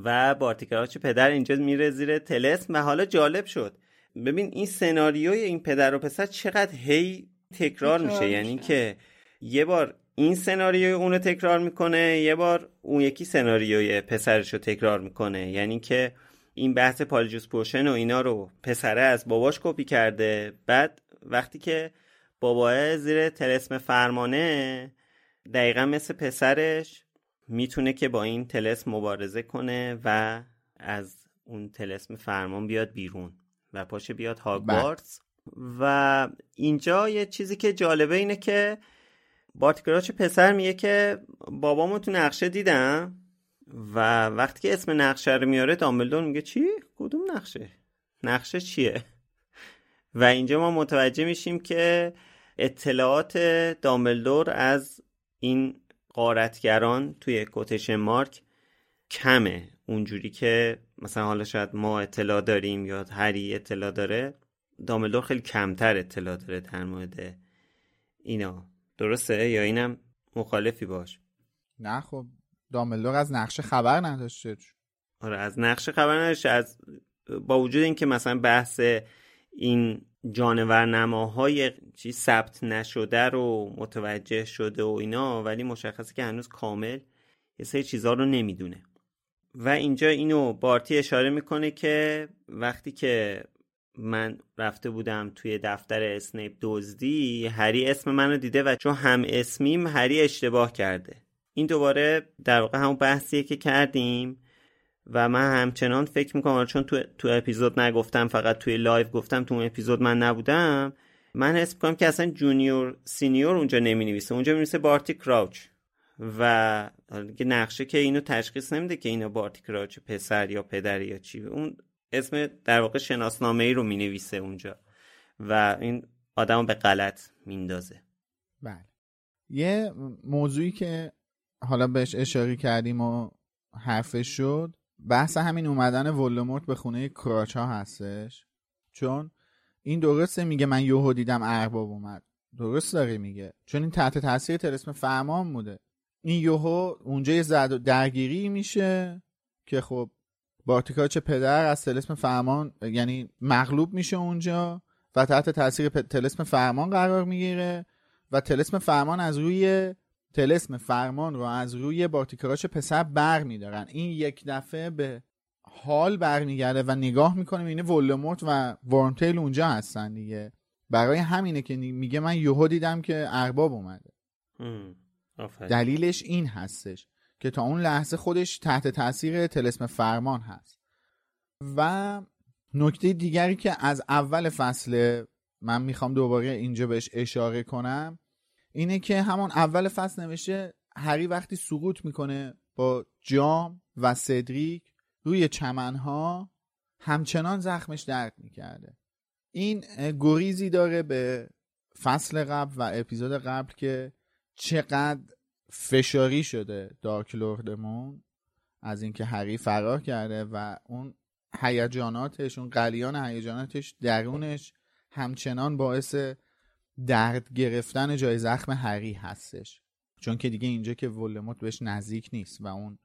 و بارتیکراچ پدر اینجا میره زیر تلسم و حالا جالب شد. ببین این سناریوی این پدر و پسر چقدر هی تکرار میشه. یعنی میشه. که یه بار این سناریوی اونو تکرار می‌کنه یه بار اون یکی سناریوی پسرش رو تکرار می‌کنه. یعنی که این بحث پالیجوس پوشن و اینا رو پسره از باباش کپی کرده. بعد وقتی که باباه زیر تلسم فرمانه دقیقا مثل پسرش می‌تونه که با این تلسم مبارزه کنه و از اون تلسم فرمان بیاد بیرون. و پاشه بیاد هاگوارتس و اینجا یه چیزی که جالبه اینه که بارتیکراچ پسر میگه که بابامو تو نقشه دیدم و وقتی که اسم نقشه رو میاره دامبلدور میگه چی؟ کدوم نقشه؟ نقشه چیه؟ و اینجا ما متوجه میشیم که اطلاعات دامبلدور از این قارتگران توی کوتیشن مارک کمه اونجوری که مثلا حالا شاید ما اطلاع داریم یا هری اطلاع داره دامبلدور خیلی کمتر اطلاع داره در مورد اینا. درسته؟ یا اینم مخالفی باش؟ نه خب دامبلدور از نقشه خبر نداشته. آره از نقشه خبر نداشته. از با وجود اینکه مثلا بحث این جانور نماهای چی ثبت نشده رو متوجه شده و اینا ولی مشخصه که هنوز کامل یه سری چیزها رو نمی‌دونه. و اینجا اینو بارتی اشاره می‌کنه که وقتی که من رفته بودم توی دفتر اسنیپ دزدی هری اسم منو دیده و چون هم اسمیم هری اشتباه کرده. این دوباره در واقع همون بحثیه که کردیم و من همچنان فکر می‌کنم چون تو, تو اپیزود نگفتم فقط توی live گفتم تو اون اپیزود من نبودم من حس می‌کنم که اصلا Junior Senior اونجا نمی نویسه اونجا می نویسه بارتی کراوچ و نقشه که اینو تشخیص نمیده که اینو بارتی کراوچ پسر یا پدر یا چی. اون اسم در واقع شناسنامه ای رو می نویسه اونجا و این آدم به غلط میندازه. بله. یه موضوعی که حالا بهش اشاره کردیم و حرفش شد بحث همین اومدن ولدمورت به خونه کراچ ها هستش. چون این درسته میگه من یوهو دیدم ارباب اومد. درست داره میگه. چون این تحت تاثیر تلسم فرمان بوده. این یوهو اونجا یه زد درگیری میشه که خب بارتیکاچ پدر از تلسم فرمان یعنی مغلوب میشه اونجا و تحت تاثیر تلسم فرمان قرار می‌گیره و تلسم فرمان از روی تلسم فرمان رو از روی بارتیکراش پسر بر میدارن. این یک دفعه به حال برمیگرده و نگاه می‌کنه اینه ولدمورت و ورمتیل اونجا هستن دیگه. برای همینه که میگه من یهو دیدم که ارباب اومده. دلیلش این هستش که تا اون لحظه خودش تحت تاثیر تلسم فرمان هست. و نکته دیگری که از اول فصل من می‌خوام دوباره اینجا بهش اشاره کنم اینه که همون اول فصل نوشته هری وقتی سقوط می‌کنه با جام و سدریک روی چمنها همچنان زخمش درد می‌کرده. این گریزی داره به فصل قبل و اپیزود قبل که چقدر فشاری شده دارک لوردمون از اینکه هری فرار کرده و اون هیجاناتش اون قلیان هیجاناتش درونش همچنان باعث درد گرفتن جای زخم هری هستش. چون که دیگه اینجا که ولدمورت بهش نزدیک نیست و اون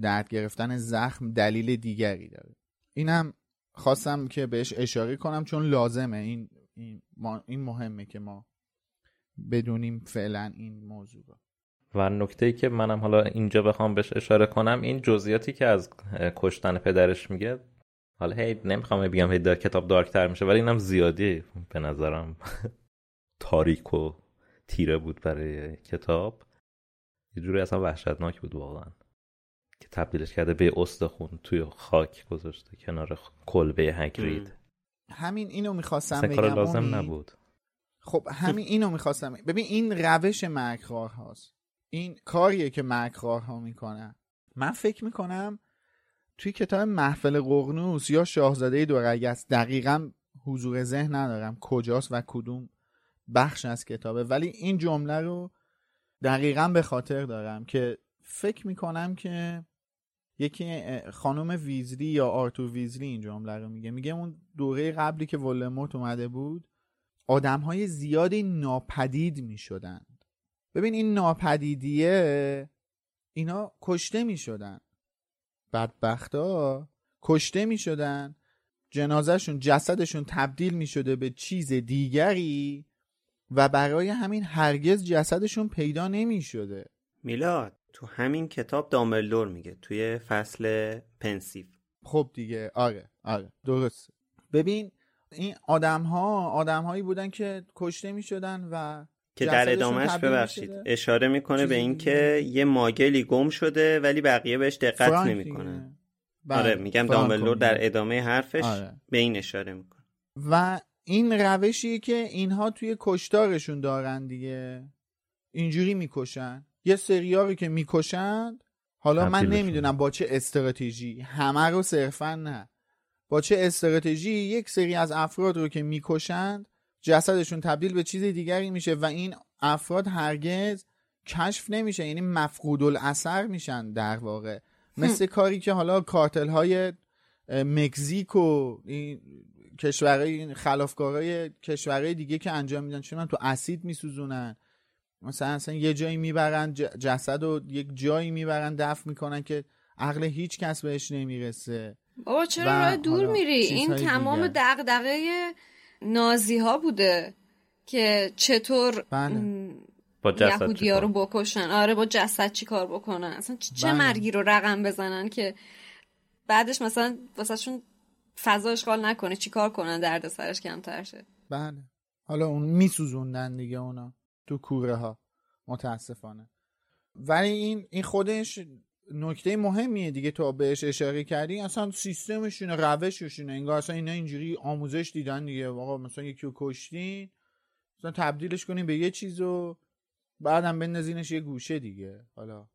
درد گرفتن زخم دلیل دیگری داره. اینم خواستم که بهش اشاره کنم چون لازمه. این این, این مهمه که ما بدونیم فعلا این موضوع رو. و نکته ای که منم حالا اینجا بخوام بهش اشاره کنم این جزئیاتی که از کشتن پدرش میگه حالا هی نمی‌خوام بگم هی کتاب دارکتر میشه ولی اینم زیادی به نظرم تاریک و تیره بود برای کتاب. یه جوری اصلا وحشتناک بود واقعا. که تبدیلش کرده به استخون توی خاک گذاشته کنار کلبه هگرید همین اینو می‌خواستم بگم کار لازم نبود. خب همین اینو می‌خواستم. ببین این روش مکرار هاست. این کاریه که مکرار ها می‌کنن. من فکر می‌کنم توی کتاب محفل قرنوس یا شاهزاده دورگس دقیقا حضور ذهن ندارم کجاست و کدوم بخش از کتابه. ولی این جمله رو دقیقا به خاطر دارم که فکر می‌کنم که یکی خانم ویزلی یا آرتور ویزلی این جمله رو میگه. میگه اون دوره قبلی که ولموت اومده بود آدم های زیادی ناپدید می‌شدند. ببین این ناپدیدیه اینا کشته می‌شدن. بدبختا کشته می‌شدن. جنازهشون جسدشون تبدیل می‌شده به چیز دیگری و برای همین هرگز جسدشون پیدا نمی‌شده. میلاد تو همین کتاب دامبلدور میگه توی فصل پنسیو. خب دیگه آره آره درست ببین این آدم ها آدم هایی بودن که کشته می‌شدن و که در ادامهش ببخشید اشاره می‌کنه به اینکه یه ماگلی گم شده ولی بقیه بهش دقت نمی‌کنه بله، آره میگم دامبلور در ادامه حرفش آره. به این اشاره می‌کنه. و این روشی که اینها توی کشتارشون دارن دیگه. اینجوری می‌کشن. یه سریاری که می‌کشند حالا من نمی‌دونم با چه استراتژی. همه رو صرفا نه. با چه استراتژی یک سری از افراد رو که می‌کشند جسدشون تبدیل به چیز دیگری میشه و این افراد هرگز کشف نمیشه یعنی مفقود الاثر میشن در واقع. مثل کاری که حالا کارتل های مکزیک و کشورهای خلافکارهای کشورهای دیگه که انجام میدن چون تو اسید میسوزونن. مثلا اصلا یه جایی می‌برن جسد و یک جایی می‌برن دفن می‌کنن که عقل هیچ کس بهش نمی‌رسه. بابا چرا راه دور میری؟ این تمام دغدغه نازی ها بوده که چطور بله. با جسد ها رو بکشن؟ آره با جسد چی کار بکنن؟ اصلا چه بله. مرگی رو رقم بزنن که بعدش مثلا واسهشون فضا اشغال نکنه؟ چی کار کنن؟ درد سرش کمتر شه. بله. حالا اون میسوزوندن دیگه اونا تو کوره ها. متاسفانه. ولی این این خودش نکته مهمیه دیگه تو بهش اشاره کردی. اصلا سیستمشونه روششونه انگار اصلا اینا اینجوری آموزش دیدن دیگه. آقا مثلا یکی رو کشتین مثلا تبدیلش کنیم به یه چیز و بعدم بندازینش یه گوشه دیگه. حالا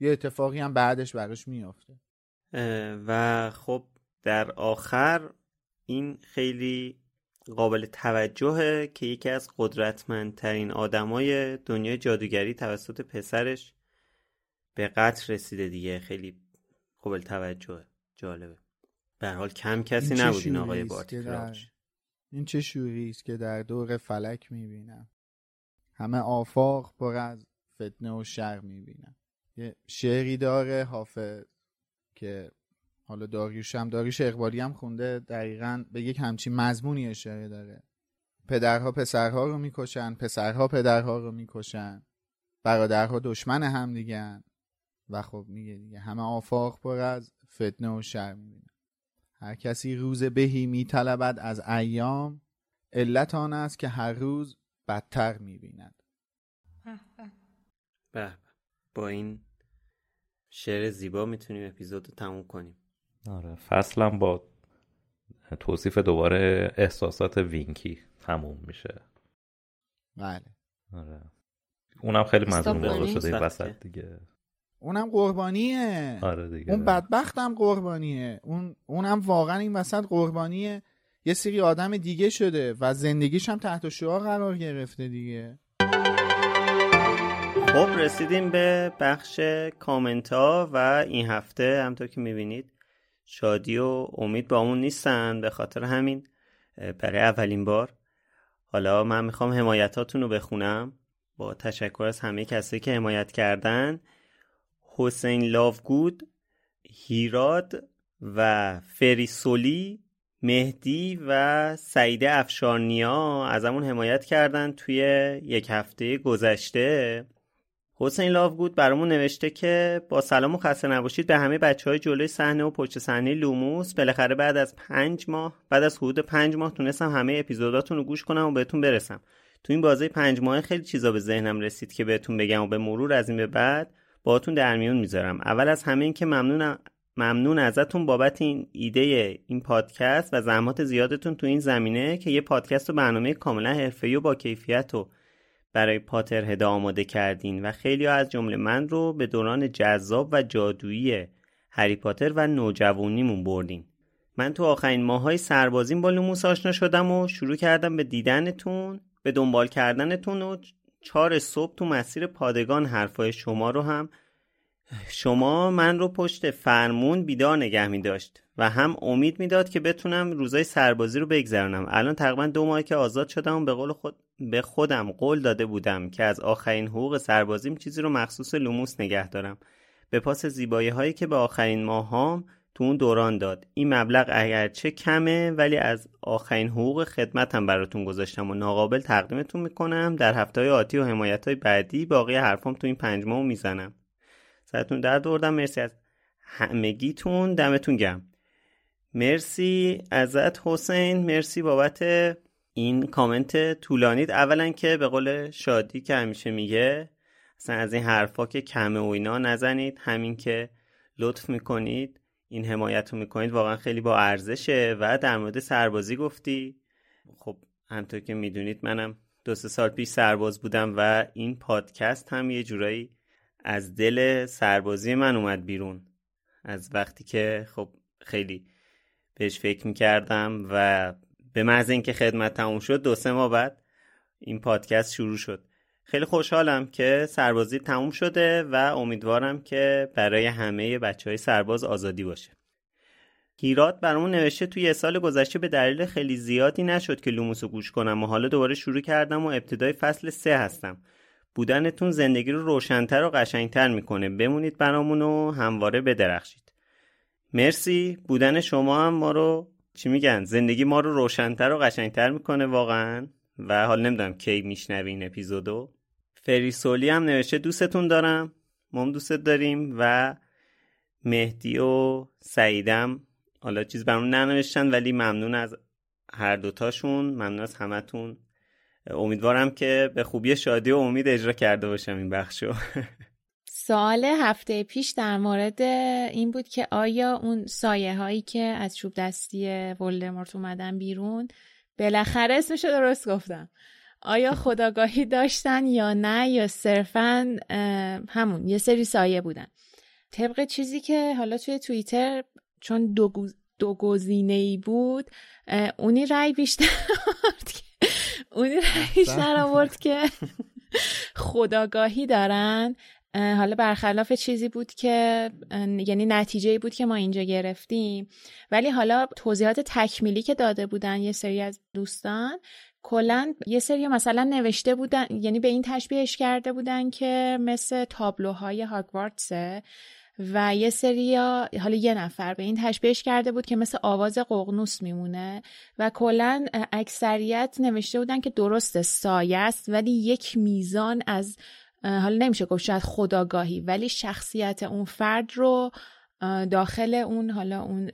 یه اتفاقی هم بعدش براش میافته. و خب در آخر این خیلی قابل توجهه که یکی از قدرتمندترین آدمای دنیای جادوگری توسط پسرش به قتل رسیده دیگه. خیلی قابل توجهه جالبه. به حال کم کسی نبود این آقای بارتی این چه شوری است که در دور فلک می‌بینم؟ همه آفاق پر از فتنه و شر می‌بینم. یه شعری داره حافظ که حالا داریوش هم داریوش اقبالی هم خونده. دقیقا به یک همچین مضمونی اشاره داره. پدرها پسرها رو می‌کشن پسرها پدرها رو می‌کشن. برادرها دشمن هم دیگن و خب میگه دیگه همه آفاق پر از فتنه و شر می‌بینن. هر کسی روز بهی میطلبد از ایام علت آن است که هر روز بدتر می‌بیند. به با این شعر زیبا می‌تونیم اپیزود رو تموم کنیم. آره فصلم با توصیف دوباره احساسات وینکی تموم میشه. بله. آره. اونم خیلی مظلوم واقع شده وسط دیگه. اونم قربانیه. آره دیگه. اون بدبختم قربانیه. اون اونم واقعا این وسط قربانیه. یه سری آدم دیگه شده و زندگیش هم تحت شعار قرار گرفته دیگه. خب رسیدیم به بخش کامنت ها و این هفته همطور که می‌بینید شادی و امید با همون نیستن به خاطر همین برای اولین بار. حالا من می‌خوام حمایتاتون رو بخونم. با تشکر از همه کسایی که حمایت کردن. حسین لاوگود هیراد و فریسولی مهدی و سعید افشارنیا از همون حمایت کردن توی یک هفته گذشته. حسین لاوگود برامون نوشته که با سلام و خسته نباشید به همه بچه های جلوی صحنه و پشت صحنه لوموس. بالاخره بعد از پنج ماه بعد از حدود پنج ماه تونستم همه اپیزوداتون رو گوش کنم و بهتون برسم. تو این بازه پنج ماه خیلی چیزا به ذهنم رسید که بهتون بگم و به مرور از این به بعد باهاتون در میون می‌ذارم. اول از همه این که ممنونم ممنون ازتون بابت این ایده این پادکست و زحمات زیادتون تو این زمینه که یه پادکست و برنامه کاملا حرفه‌ای و با کیفیت و برای پاتر هدا آماده کردین و خیلی از جمله من رو به دوران جذاب و جادویی هری پاتر و نوجوانیمون بردین. من تو آخرین ماهای سربازیم با لوموس آشنا شدم و شروع کردم به دیدنتون به دنبال کردنتون و چهار صبح تو مسیر پادگان حرفای شما رو هم شما من رو پشت فرمون بیدار نگه می داشت و هم امید می‌داد که بتونم روزای سربازی رو بگذرونم. الان تقریبا دو ماه که آزاد شدم به قول خود به خودم قول داده بودم که از آخرین حقوق سربازیم چیزی رو مخصوص لوموس نگه دارم. به پاس زیبایی هایی که به آخرین ماهام تو اون دوران داد. این مبلغ اگرچه کمه ولی از آخرین حقوق خدمتم براتون گذاشتم و ناقابل تقدیمتون می‌کنم. در هفته آتی و حمایت های بعدی باقی حرفام تو این پنج ماه می‌زنم. سرتون در دوردم مرسی از همگیتون. دمتون گم مرسی ازت حسین. مرسی بابت این کامنت طولانید اولا که به قول شادی که همیشه میگه اصلا از این حرفا که کمه و اینا نزنید. همین که لطف می‌کنید. این حمایت رو می‌کنید واقعا خیلی با ارزشه و در مورد سربازی گفتی. خب همطور که می‌دونید منم دو سه سال پیش سرباز بودم و این پادکست هم یه جورایی از دل سربازی من اومد بیرون. از وقتی که خب خیلی بهش فکر می‌کردم و به محض اینکه خدمت تموم شد دو سه ماه بعد این پادکست شروع شد. خیلی خوشحالم که سربازی تموم شده و امیدوارم که برای همه بچه های سرباز آزادی باشه. هیرات برامون نوشته توی یه سال گذشته به دلیل خیلی زیادی نشد که لوموسو گوش کنم و حالا دوباره شروع کردم و ابتدای فصل سه هستم. بودنتون زندگی رو روشنتر و قشنگتر می‌کنه. بمونید برامون و همواره بدرخشید. مرسی. بودن شما هم ما رو چی میگن زندگی ما رو روشنتر و قشنگتر می‌کنه واقعا. و حال نمی‌دونم کی میشنوی این اپیزودو. فریسولی هم نوشته دوستتون دارم. ما دوستت داریم و مهدی و سعیدم. حالا چیز برامون ننوشتن ولی ممنون از هر دوتاشون. ممنون از همتون. امیدوارم که به خوبی شادی و امید اجرا کرده باشم این بخشو سوال هفته پیش در مورد این بود که آیا اون سایه هایی که از چوب دستی ولدمورت اومدن بیرون بالاخره اسمشو درست گفتم. آیا خداگاهی داشتن یا نه یا صرفا همون یه سری سایه بودن. طبق چیزی که حالا توی توییتر چون دو, دو گزینه ای بود اونی رای بیشتر اونی رای بیشتر آورد که خداگاهی دارن. حالا برخلاف چیزی بود که یعنی نتیجه بود که ما اینجا گرفتیم. ولی حالا توضیحات تکمیلی که داده بودن یه سری از دوستان کلا یه سری مثلا نوشته بودن یعنی به این تشبیهش کرده بودن که مثل تابلوهای هاگوارتسه و یه سری حالا یه نفر به این تشبیهش کرده بود که مثل آواز ققنوس میمونه و کلا اکثریت نوشته بودن که درست سایه است ولی یک میزان از حالا نمیشه گفت شاید خداگاهی ولی شخصیت اون فرد رو داخل اون حالا اون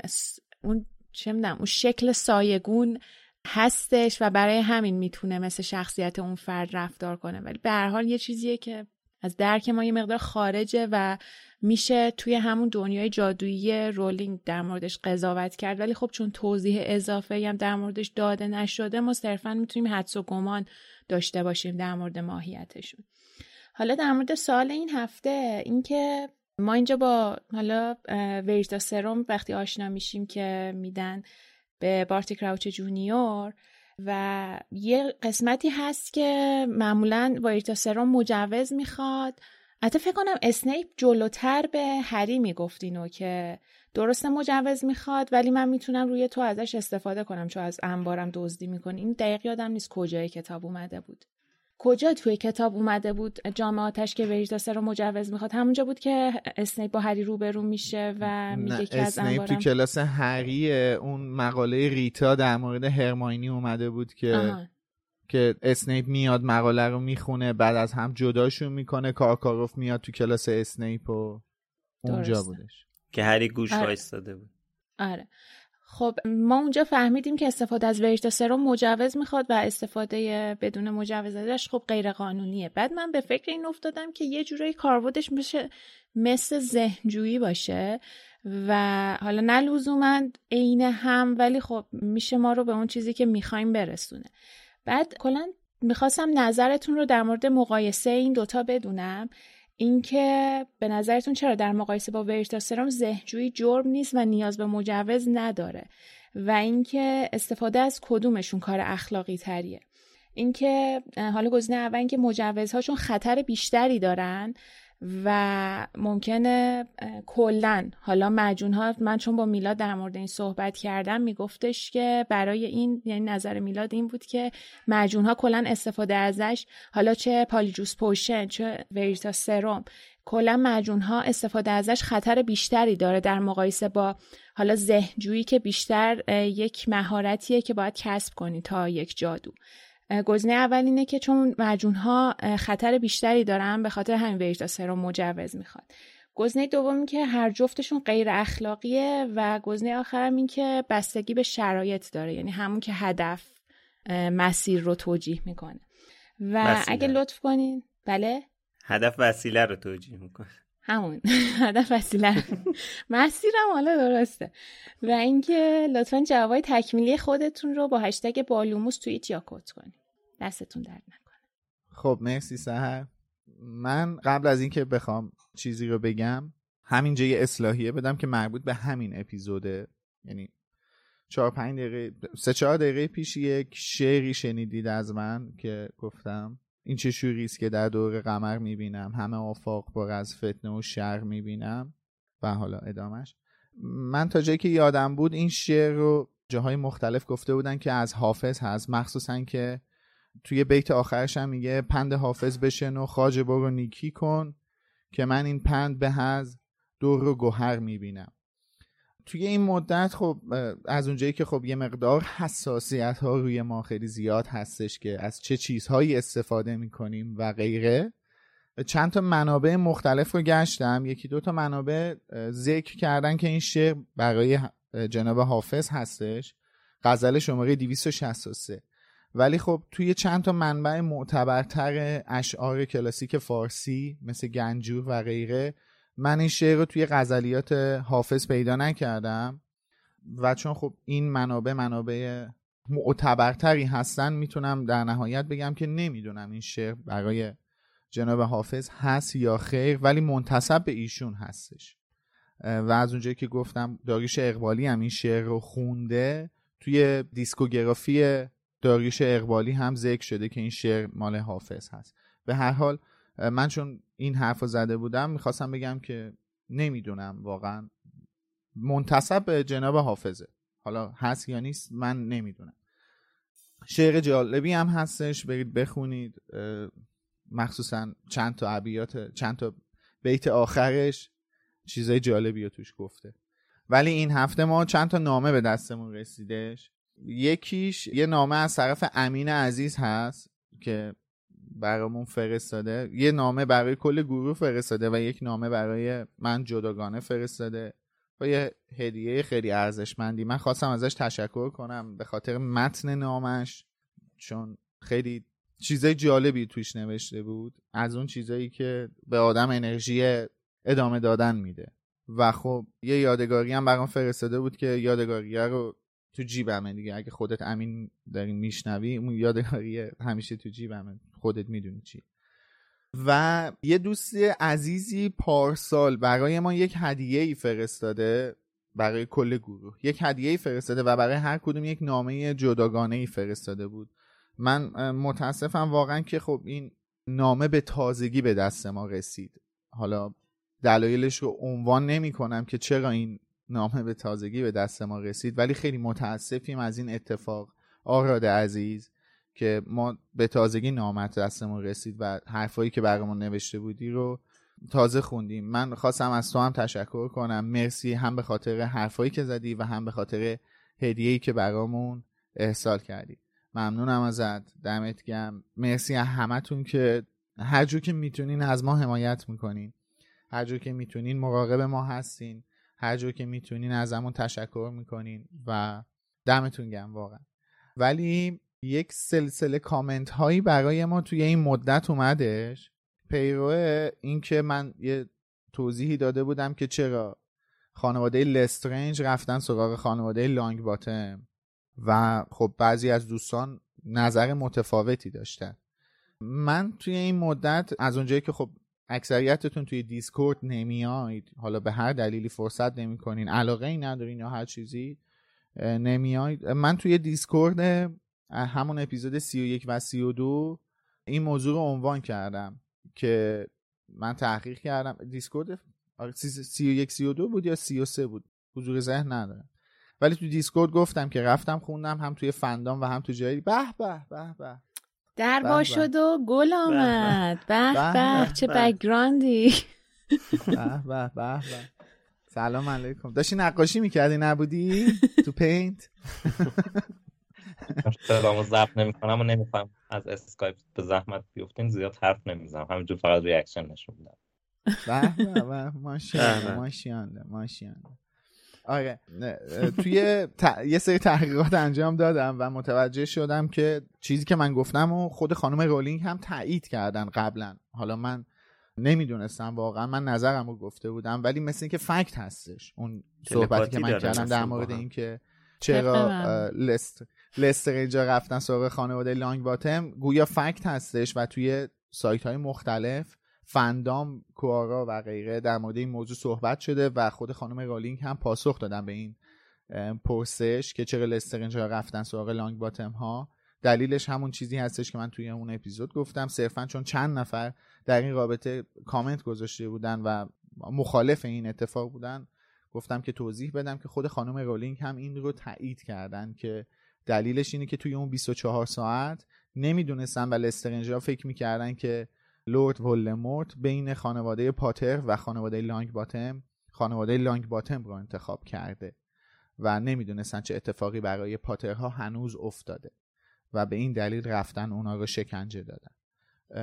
اون چه اون شکل سایگون هستش و برای همین می‌تونه مثل شخصیت اون فرد رفتار کنه. ولی به هر حال یه چیزیه که از درک ما یه مقدار خارجه و میشه توی همون دنیای جادویی رولینگ در موردش قضاوت کرد. ولی خب چون توضیح اضافه هم در موردش داده نشده ما صرفا می‌تونیم حدس و گمان داشته باشیم در مورد ماهیتشون. حالا در مورد سال این هفته اینکه ما اینجا با حالا ویرتا سروم وقتی آشنا میشیم که میدن به بارتی کراوچ جونیور و یه قسمتی هست که معمولا ویرتا سروم مجوز می‌خواد. حتی فکر کنم اسنیپ جلوتر به هری می‌گفت اینو که درست مجوز می‌خواد ولی من می‌تونم روی تو ازش استفاده کنم چون از انبارم دزدی می‌کنی. این دقیق یادم نیست کجای کتاب اومده بود. کجا توی کتاب اومده بود جامعاتش که ویژداسه رو مجوز می‌خواد؟ همونجا بود که اسنیپ با هری روبرو میشه و میگه که از اسنیپ تو کلاس هری اون مقاله ریتا در مورد هرماینی اومده بود که که اسنیپ میاد مقاله رو می‌خونه بعد از هم جداشون می‌کنه کارکاروف میاد تو کلاس اسنیپ و اونجا بودش. که هری گوش آره. بود. آره. خب ما اونجا فهمیدیم که استفاده از ورشتا سرم مجوز می‌خواد و استفاده بدون مجوز ازش خب غیر قانونیه بعد من به فکر این افتادم که یه جورایی کاربردش میشه مثل ذهنجویی باشه و حالا نه لزوما عین هم ولی خب میشه ما رو به اون چیزی که می‌خوایم برسونه. بعد کلا می‌خواستم نظرتون رو در مورد مقایسه این دوتا بدونم. اینکه به نظرتون چرا در مقایسه با ورتاسرام زهجویی جرم نیست و نیاز به مجوز نداره و اینکه استفاده از کدومشون کار اخلاقی تریه اینکه حالا گزینه اول اینکه مجوزهاشون خطر بیشتری دارن و ممکنه کلا. حالا مجون ها من چون با میلاد در مورد این صحبت کردم میگفتش که برای این یعنی نظر میلاد این بود که مجون ها کلا استفاده ازش. حالا چه پالیجوس پوشن چه وریتا سروم. کلا مجون ها استفاده ازش خطر بیشتری داره در مقایسه با حالا ذهنجویی که بیشتر یک مهارتیه که باید کسب کنی تا یک جادو. گزینه اول اینه که چون مجون ها خطر بیشتری دارن به خاطر همین ویژدا سرم مجوز می‌خواد. گزینه دوم که هر جفتشون غیر اخلاقیه و گزینه آخرم این که بستگی به شرایط داره یعنی همون که هدف مسیر رو توجیه می‌کنه. و وسیله. اگه لطف کنین بله؟ هدف وسیله رو توجیه می‌کنه. همون. هدف وسیله مسیرم حالا درسته. و اینکه لطفا جوابای تکمیلی خودتون رو با هشتگ بالوموس توییت یا کد کنید. دستتون درد نکنه. خب مرسی سهر. من قبل از اینکه بخوام چیزی رو بگم همینجا یه اصلاحیه بدم که مربوط به همین اپیزوده. یعنی چهار پنج دقیقه سه چهار دقیقه پیش یک شعری شنیدید از من که گفتم. این چه شوری است که در دور قمر می‌بینم همه آفاق پر از فتنه و شر می‌بینم؟ و حالا ادامش من تا جایی که یادم بود این شعر رو جاهای مختلف گفته بودن که از حافظ هست. مخصوصا که توی بیت آخرش هم میگه پند حافظ بشن و خاج برو نیکی کن که من این پند به هز دور رو گوهر می‌بینم. توی این مدت خب از اونجایی که خب یه مقدار حساسیت ها روی ما خیلی زیاد هستش که از چه چیزهایی استفاده می‌کنیم و غیره چند تا منابع مختلف رو گشتم. یکی دو تا منابع ذکر کردن که این شعر برای جناب حافظ هستش. غزل شماره 263 ولی خب توی چند تا منبع معتبرتر اشعار کلاسیک فارسی مثل گنجور و غیره من این شعر رو توی غزلیات حافظ پیدا نکردم و چون خب این منابع منابع معتبرتری هستن می‌تونم در نهایت بگم که نمی‌دونم این شعر برای جناب حافظ هست یا خیر ولی منتصب به ایشون هستش. و از اونجایی که گفتم داریش اقبالی هم این شعر رو خونده توی دیسکوگرافی داریوش اقبالی هم ذکر شده که این شعر مال حافظ هست. به هر حال من چون این حرف رو زده بودم می‌خواستم بگم که نمی‌دونم واقعا. منتصب به جناب حافظه. حالا هست یا نیست من نمی‌دونم. شعر جالبی هم هستش برید بخونید. مخصوصا چند تا عبیات چند تا بیت آخرش چیزای جالبی رو توش گفته. ولی این هفته ما چند تا نامه به دستمون رسیدش. یکیش یه نامه از طرف امین عزیز هست که برامون فرستاده. یه نامه برای کل گروه فرستاده و یک نامه برای من جداگانه فرستاده. و یه هدیه خیلی ارزشمندی. من خواستم ازش تشکر کنم به خاطر متن نامش چون خیلی چیزای جالبی توش نوشته بود. از اون چیزایی که به آدم انرژی ادامه دادن میده. و خب یه یادگاری هم برام فرستاده بود که یادگاری رو تو جیبمه دیگه. اگه خودت امین داری میشنوی اون یادگاری همیشه تو جیبمه. خودت می‌دونی چی. و یه دوستی عزیزی پارسال برای ما یک هدیه ای فرستاده برای کل گروه. یک هدیه ای فرستاده و برای هر کدوم یک نامه جداگانه ای فرستاده بود. من متاسفم واقعا که خب این نامه به تازگی به دست ما رسید. حالا دلایلش رو عنوان نمی کنم که چرا این نامه به تازگی به دست ما رسید ولی خیلی متاسفیم از این اتفاق. آراد عزیز که ما به تازگی نامت دستمون رسید و حرفایی که برامون نوشته بودی رو تازه خوندیم. من خواستم از تو هم تشکر کنم. مرسی هم به خاطر حرفایی که زدی و هم به خاطر هدیه‌ای که برامون ارسال کردی. ممنونم ازت. دمت گم مرسی همتون که هر جور که می‌تونین از ما حمایت می‌کنین. هر جور که می‌تونین مراقب ما هستین. هر جور که می‌تونین ازمون تشکر می‌کنین و دمتون گم واقعا. ولی یک سلسله کامنت هایی برای ما توی این مدت اومدش. پیرو این که من یه توضیحی داده بودم که چرا خانواده لسترنج رفتن سراغ خانواده لانگ باتم و خب بعضی از دوستان نظر متفاوتی داشتن. من توی این مدت از اونجایی که خب اکثریتتون توی Discord نمیاید حالا به هر دلیلی فرصت نمی‌کنین علاقه ای ندارین یا هر چیزی نمیاید من توی Discord همون اپیزود 31 و 32 این موضوع رو عنوان کردم که من تحقیق کردم. Discord 31 32 بود یا 33 بود؟ حضور ذهن ندارم. ولی تو Discord گفتم که رفتم خوندم هم توی fandom و هم تو جایی. به به به به. در با شد و گل آمد. به به چه background ی. به به به. سلام علیکم. داشتی نقاشی می‌کردی؟ نبودی؟ تو Paint؟ سلامو ضبط نمی‌کنم و نمی‌خوام از اسکایپ به زحمت بیفتین زیاد حرف نمی‌زنم. همینجور فقط reaction نشون میدم. ماشیانده ماشیانده ماشیانده. آره توی یه سری تحقیقات انجام دادم و متوجه شدم که چیزی که من گفتم و خود خانم رولینگ هم تایید کردن قبلا. حالا من نمی‌دونستم واقعا من نظرم رو گفته بودم ولی مثل اینکه fact هستش اون صحبتی که من کردم در مورد اینکه چرا لست لسترنج‌ها رفتن سراغ خانواده لانگ باتم گویا fact هستش و توی سایت های مختلف fandom Quora و غیره در مورد این موضوع صحبت شده و خود خانم رالینگ هم پاسخ دادن به این پرسش که چرا لسترنج‌ها رفتن سراغ لانگ باتم ها. دلیلش همون چیزی هستش که من توی اون اپیزود گفتم. صرفا چون چند نفر در این رابطه کامنت گذاشته بودن و مخالف این اتفاق بودن گفتم که توضیح بدم که خود خانم رولینگ هم این رو تایید کردن که دلیلش اینه که توی اون 24 ساعت نمی‌دونستن و لستر فکر می‌کردن که لورد ولمورت بین خانواده پاتر و خانواده لانگ باتم خانواده لانگ باتم رو انتخاب کرده و نمی‌دونستن چه اتفاقی برای پاترها هنوز افتاده و به این دلیل رفتن اونا رو شکنجه دادن.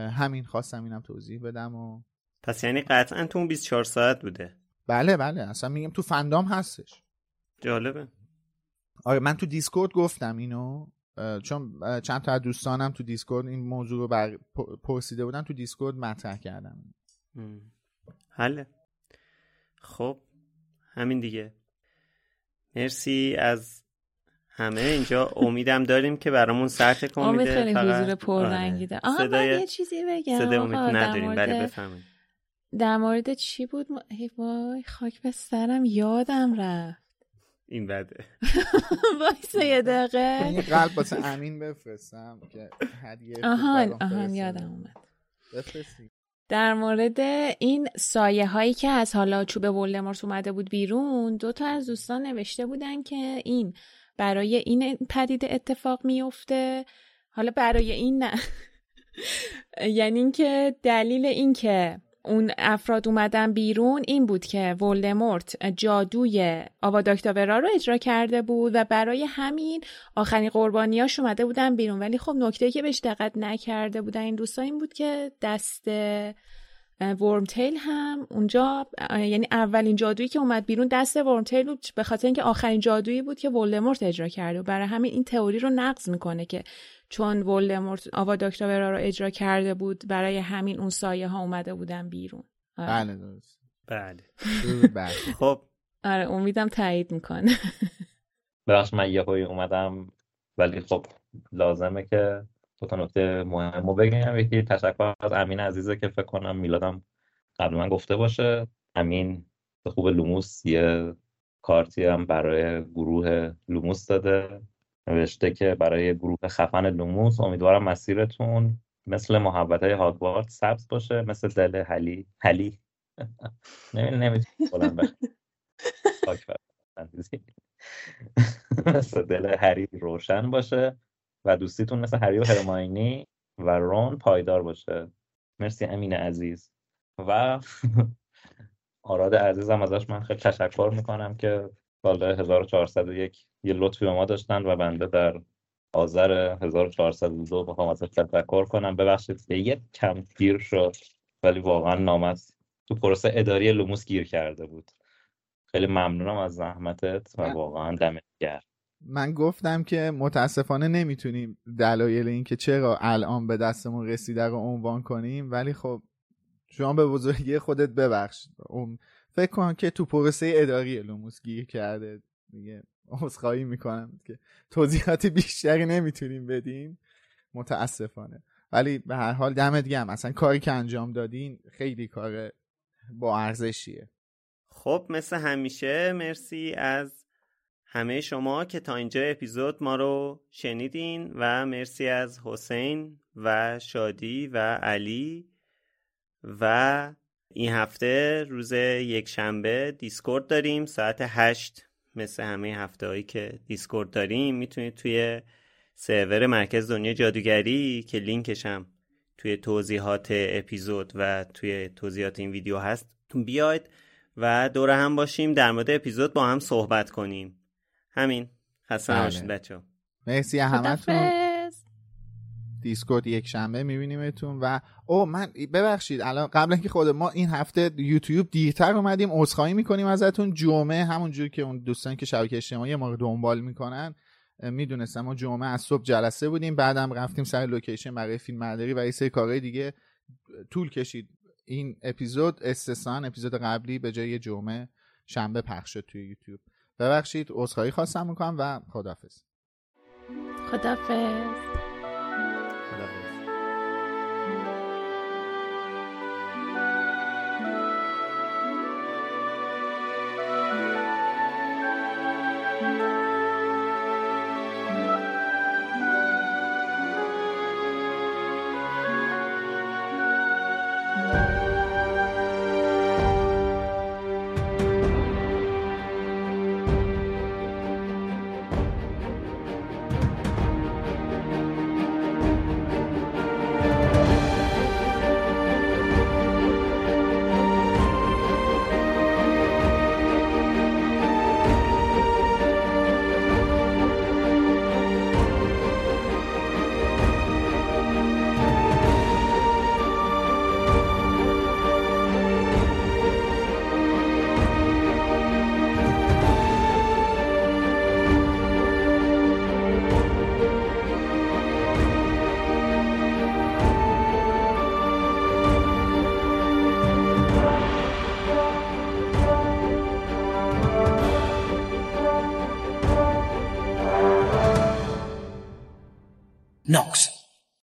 همین خواستم اینم توضیح بدم و پس یعنی قطعا تو اون 24 ساعت بوده. بله بله اصلا میگم تو fandom هستش. جالبه. آره من تو Discord گفتم اینو چون چند تا از دوستانم تو Discord این موضوع رو بر... پرسیده بودن تو Discord مطرح کردم حله. خب همین دیگه. مرسی از همه. اینجا امیدم داریم که برامون سر تکون امید خیلی فقط- حضور پررنگی آره. داره آها من صدای- یه چیزی بگم. صدای امید نداریم. مورد- ولی بفهمید در مورد چی بود؟ ما... ای وای خاک به سرم یادم رفت. این بده. وایسا یه دقیقه. یه قلب واسه امین بفرستم که هدیه آهان آهان. یادم اومد. در مورد این سایه هایی که از حالا چوب ولدمورت اومده بود بیرون دو تا از دوستان نوشته بودن که این برای این پدیده اتفاق میفته حالا برای این نه. یعنی اینکه دلیل این که اون افراد اومدن بیرون این بود که ولدمورت جادوی آواداکتاورا رو اجرا کرده بود و برای همین آخرین قربانیاش اومده بودن بیرون. ولی خب نکته که بهش دقت نکرده بودن این دوستان این بود که دست ورمتیل هم اونجا یعنی اولین جادویی که اومد بیرون دست ورمتیل بود به خاطر اینکه آخرین جادویی بود که ولدمورت اجرا کرده و برای همین این تئوری رو نقض می‌کنه که چون ولدمورت آواداکتاورا رو اجرا کرده بود برای همین اون سایه ها اومده بودن بیرون. آره, بله درست بله. خب. آره امیدم تایید می‌کنه. ببخش من یه اومدم ولی خب لازمه که دو تا نکته مهم رو بگم. یکی تشکر از امین عزیزه که فکر کنم میلادم قبل من گفته باشه. امین به خوب لوموس یه کارتی هم برای گروه لوموس داده. نوشته که برای گروه خفن لوموس امیدوارم مسیرتون مثل محبت هاگوارد سبز باشه مثل دل هلی هلی نمی‌تونی بلند. مثل دل هری روشن باشه و دوستیتون مثل هری و هرماینی و رون پایدار باشه. مرسی امین عزیز. و آراد عزیزم ازش من خیلی تشکر می‌کنم که سال 1401 یه لطفی به ما داشتن و بنده در آذر 1402 بخوام ازش تشکر کنم. ببخشید که یه کم گیر شد ولی واقعا نامست تو پروسه اداری لوموس گیر کرده بود. خیلی ممنونم از زحمتت و واقعا دمت گرم. من گفتم که متاسفانه نمی‌تونیم دلایل اینکه چرا الان به دستمون رسیده رو عنوان کنیم ولی خب شما به بزرگی خودت ببخش اون فکر کنم که تو پروسه اداری لوموس گیر کرده. دیگه عذرخواهی می‌کنم که توضیحات بیشتری نمی‌تونیم بدیم. متاسفانه. ولی به هر حال دمت گرم. اصلا کاری که انجام دادین خیلی کار با ارزشیه. خب مثل همیشه مرسی از همه شما که تا اینجا اپیزود ما رو شنیدین و مرسی از حسین و شادی و علی و این هفته روز یک شنبه Discord داریم ساعت هشت مثل همه هفته هایی که Discord داریم. می‌تونید توی سرور مرکز دنیا جادوگری که لینکش هم توی توضیحات اپیزود و توی توضیحات این ویدیو هست بیاید و دور هم باشیم در مورد اپیزود با هم صحبت کنیم. همین. خسته بله. نباشید بچه مرسی همتون. دیسکورد یک شنبه میبینیمتون و او من ببخشید الان قبل اینکه خود ما این هفته یوتیوب دیرتر اومدیم عذرخواهی می‌کنیم ازتون. جمعه همونجور که اون دوستان که شبکه اجتماعی ما رو دنبال می‌کنن می‌دونستم ما جمعه از صبح جلسه بودیم بعدم رفتیم سر لوکیشن برای فیلم برداری و یه سری کارهای دیگه. طول کشید. این اپیزود استثنا اپیزود قبلی به جای جمعه شنبه پخش شد توی یوتیوب. ببخشید عذرخواهی خواستم می‌کنم و خدافظ خدافظ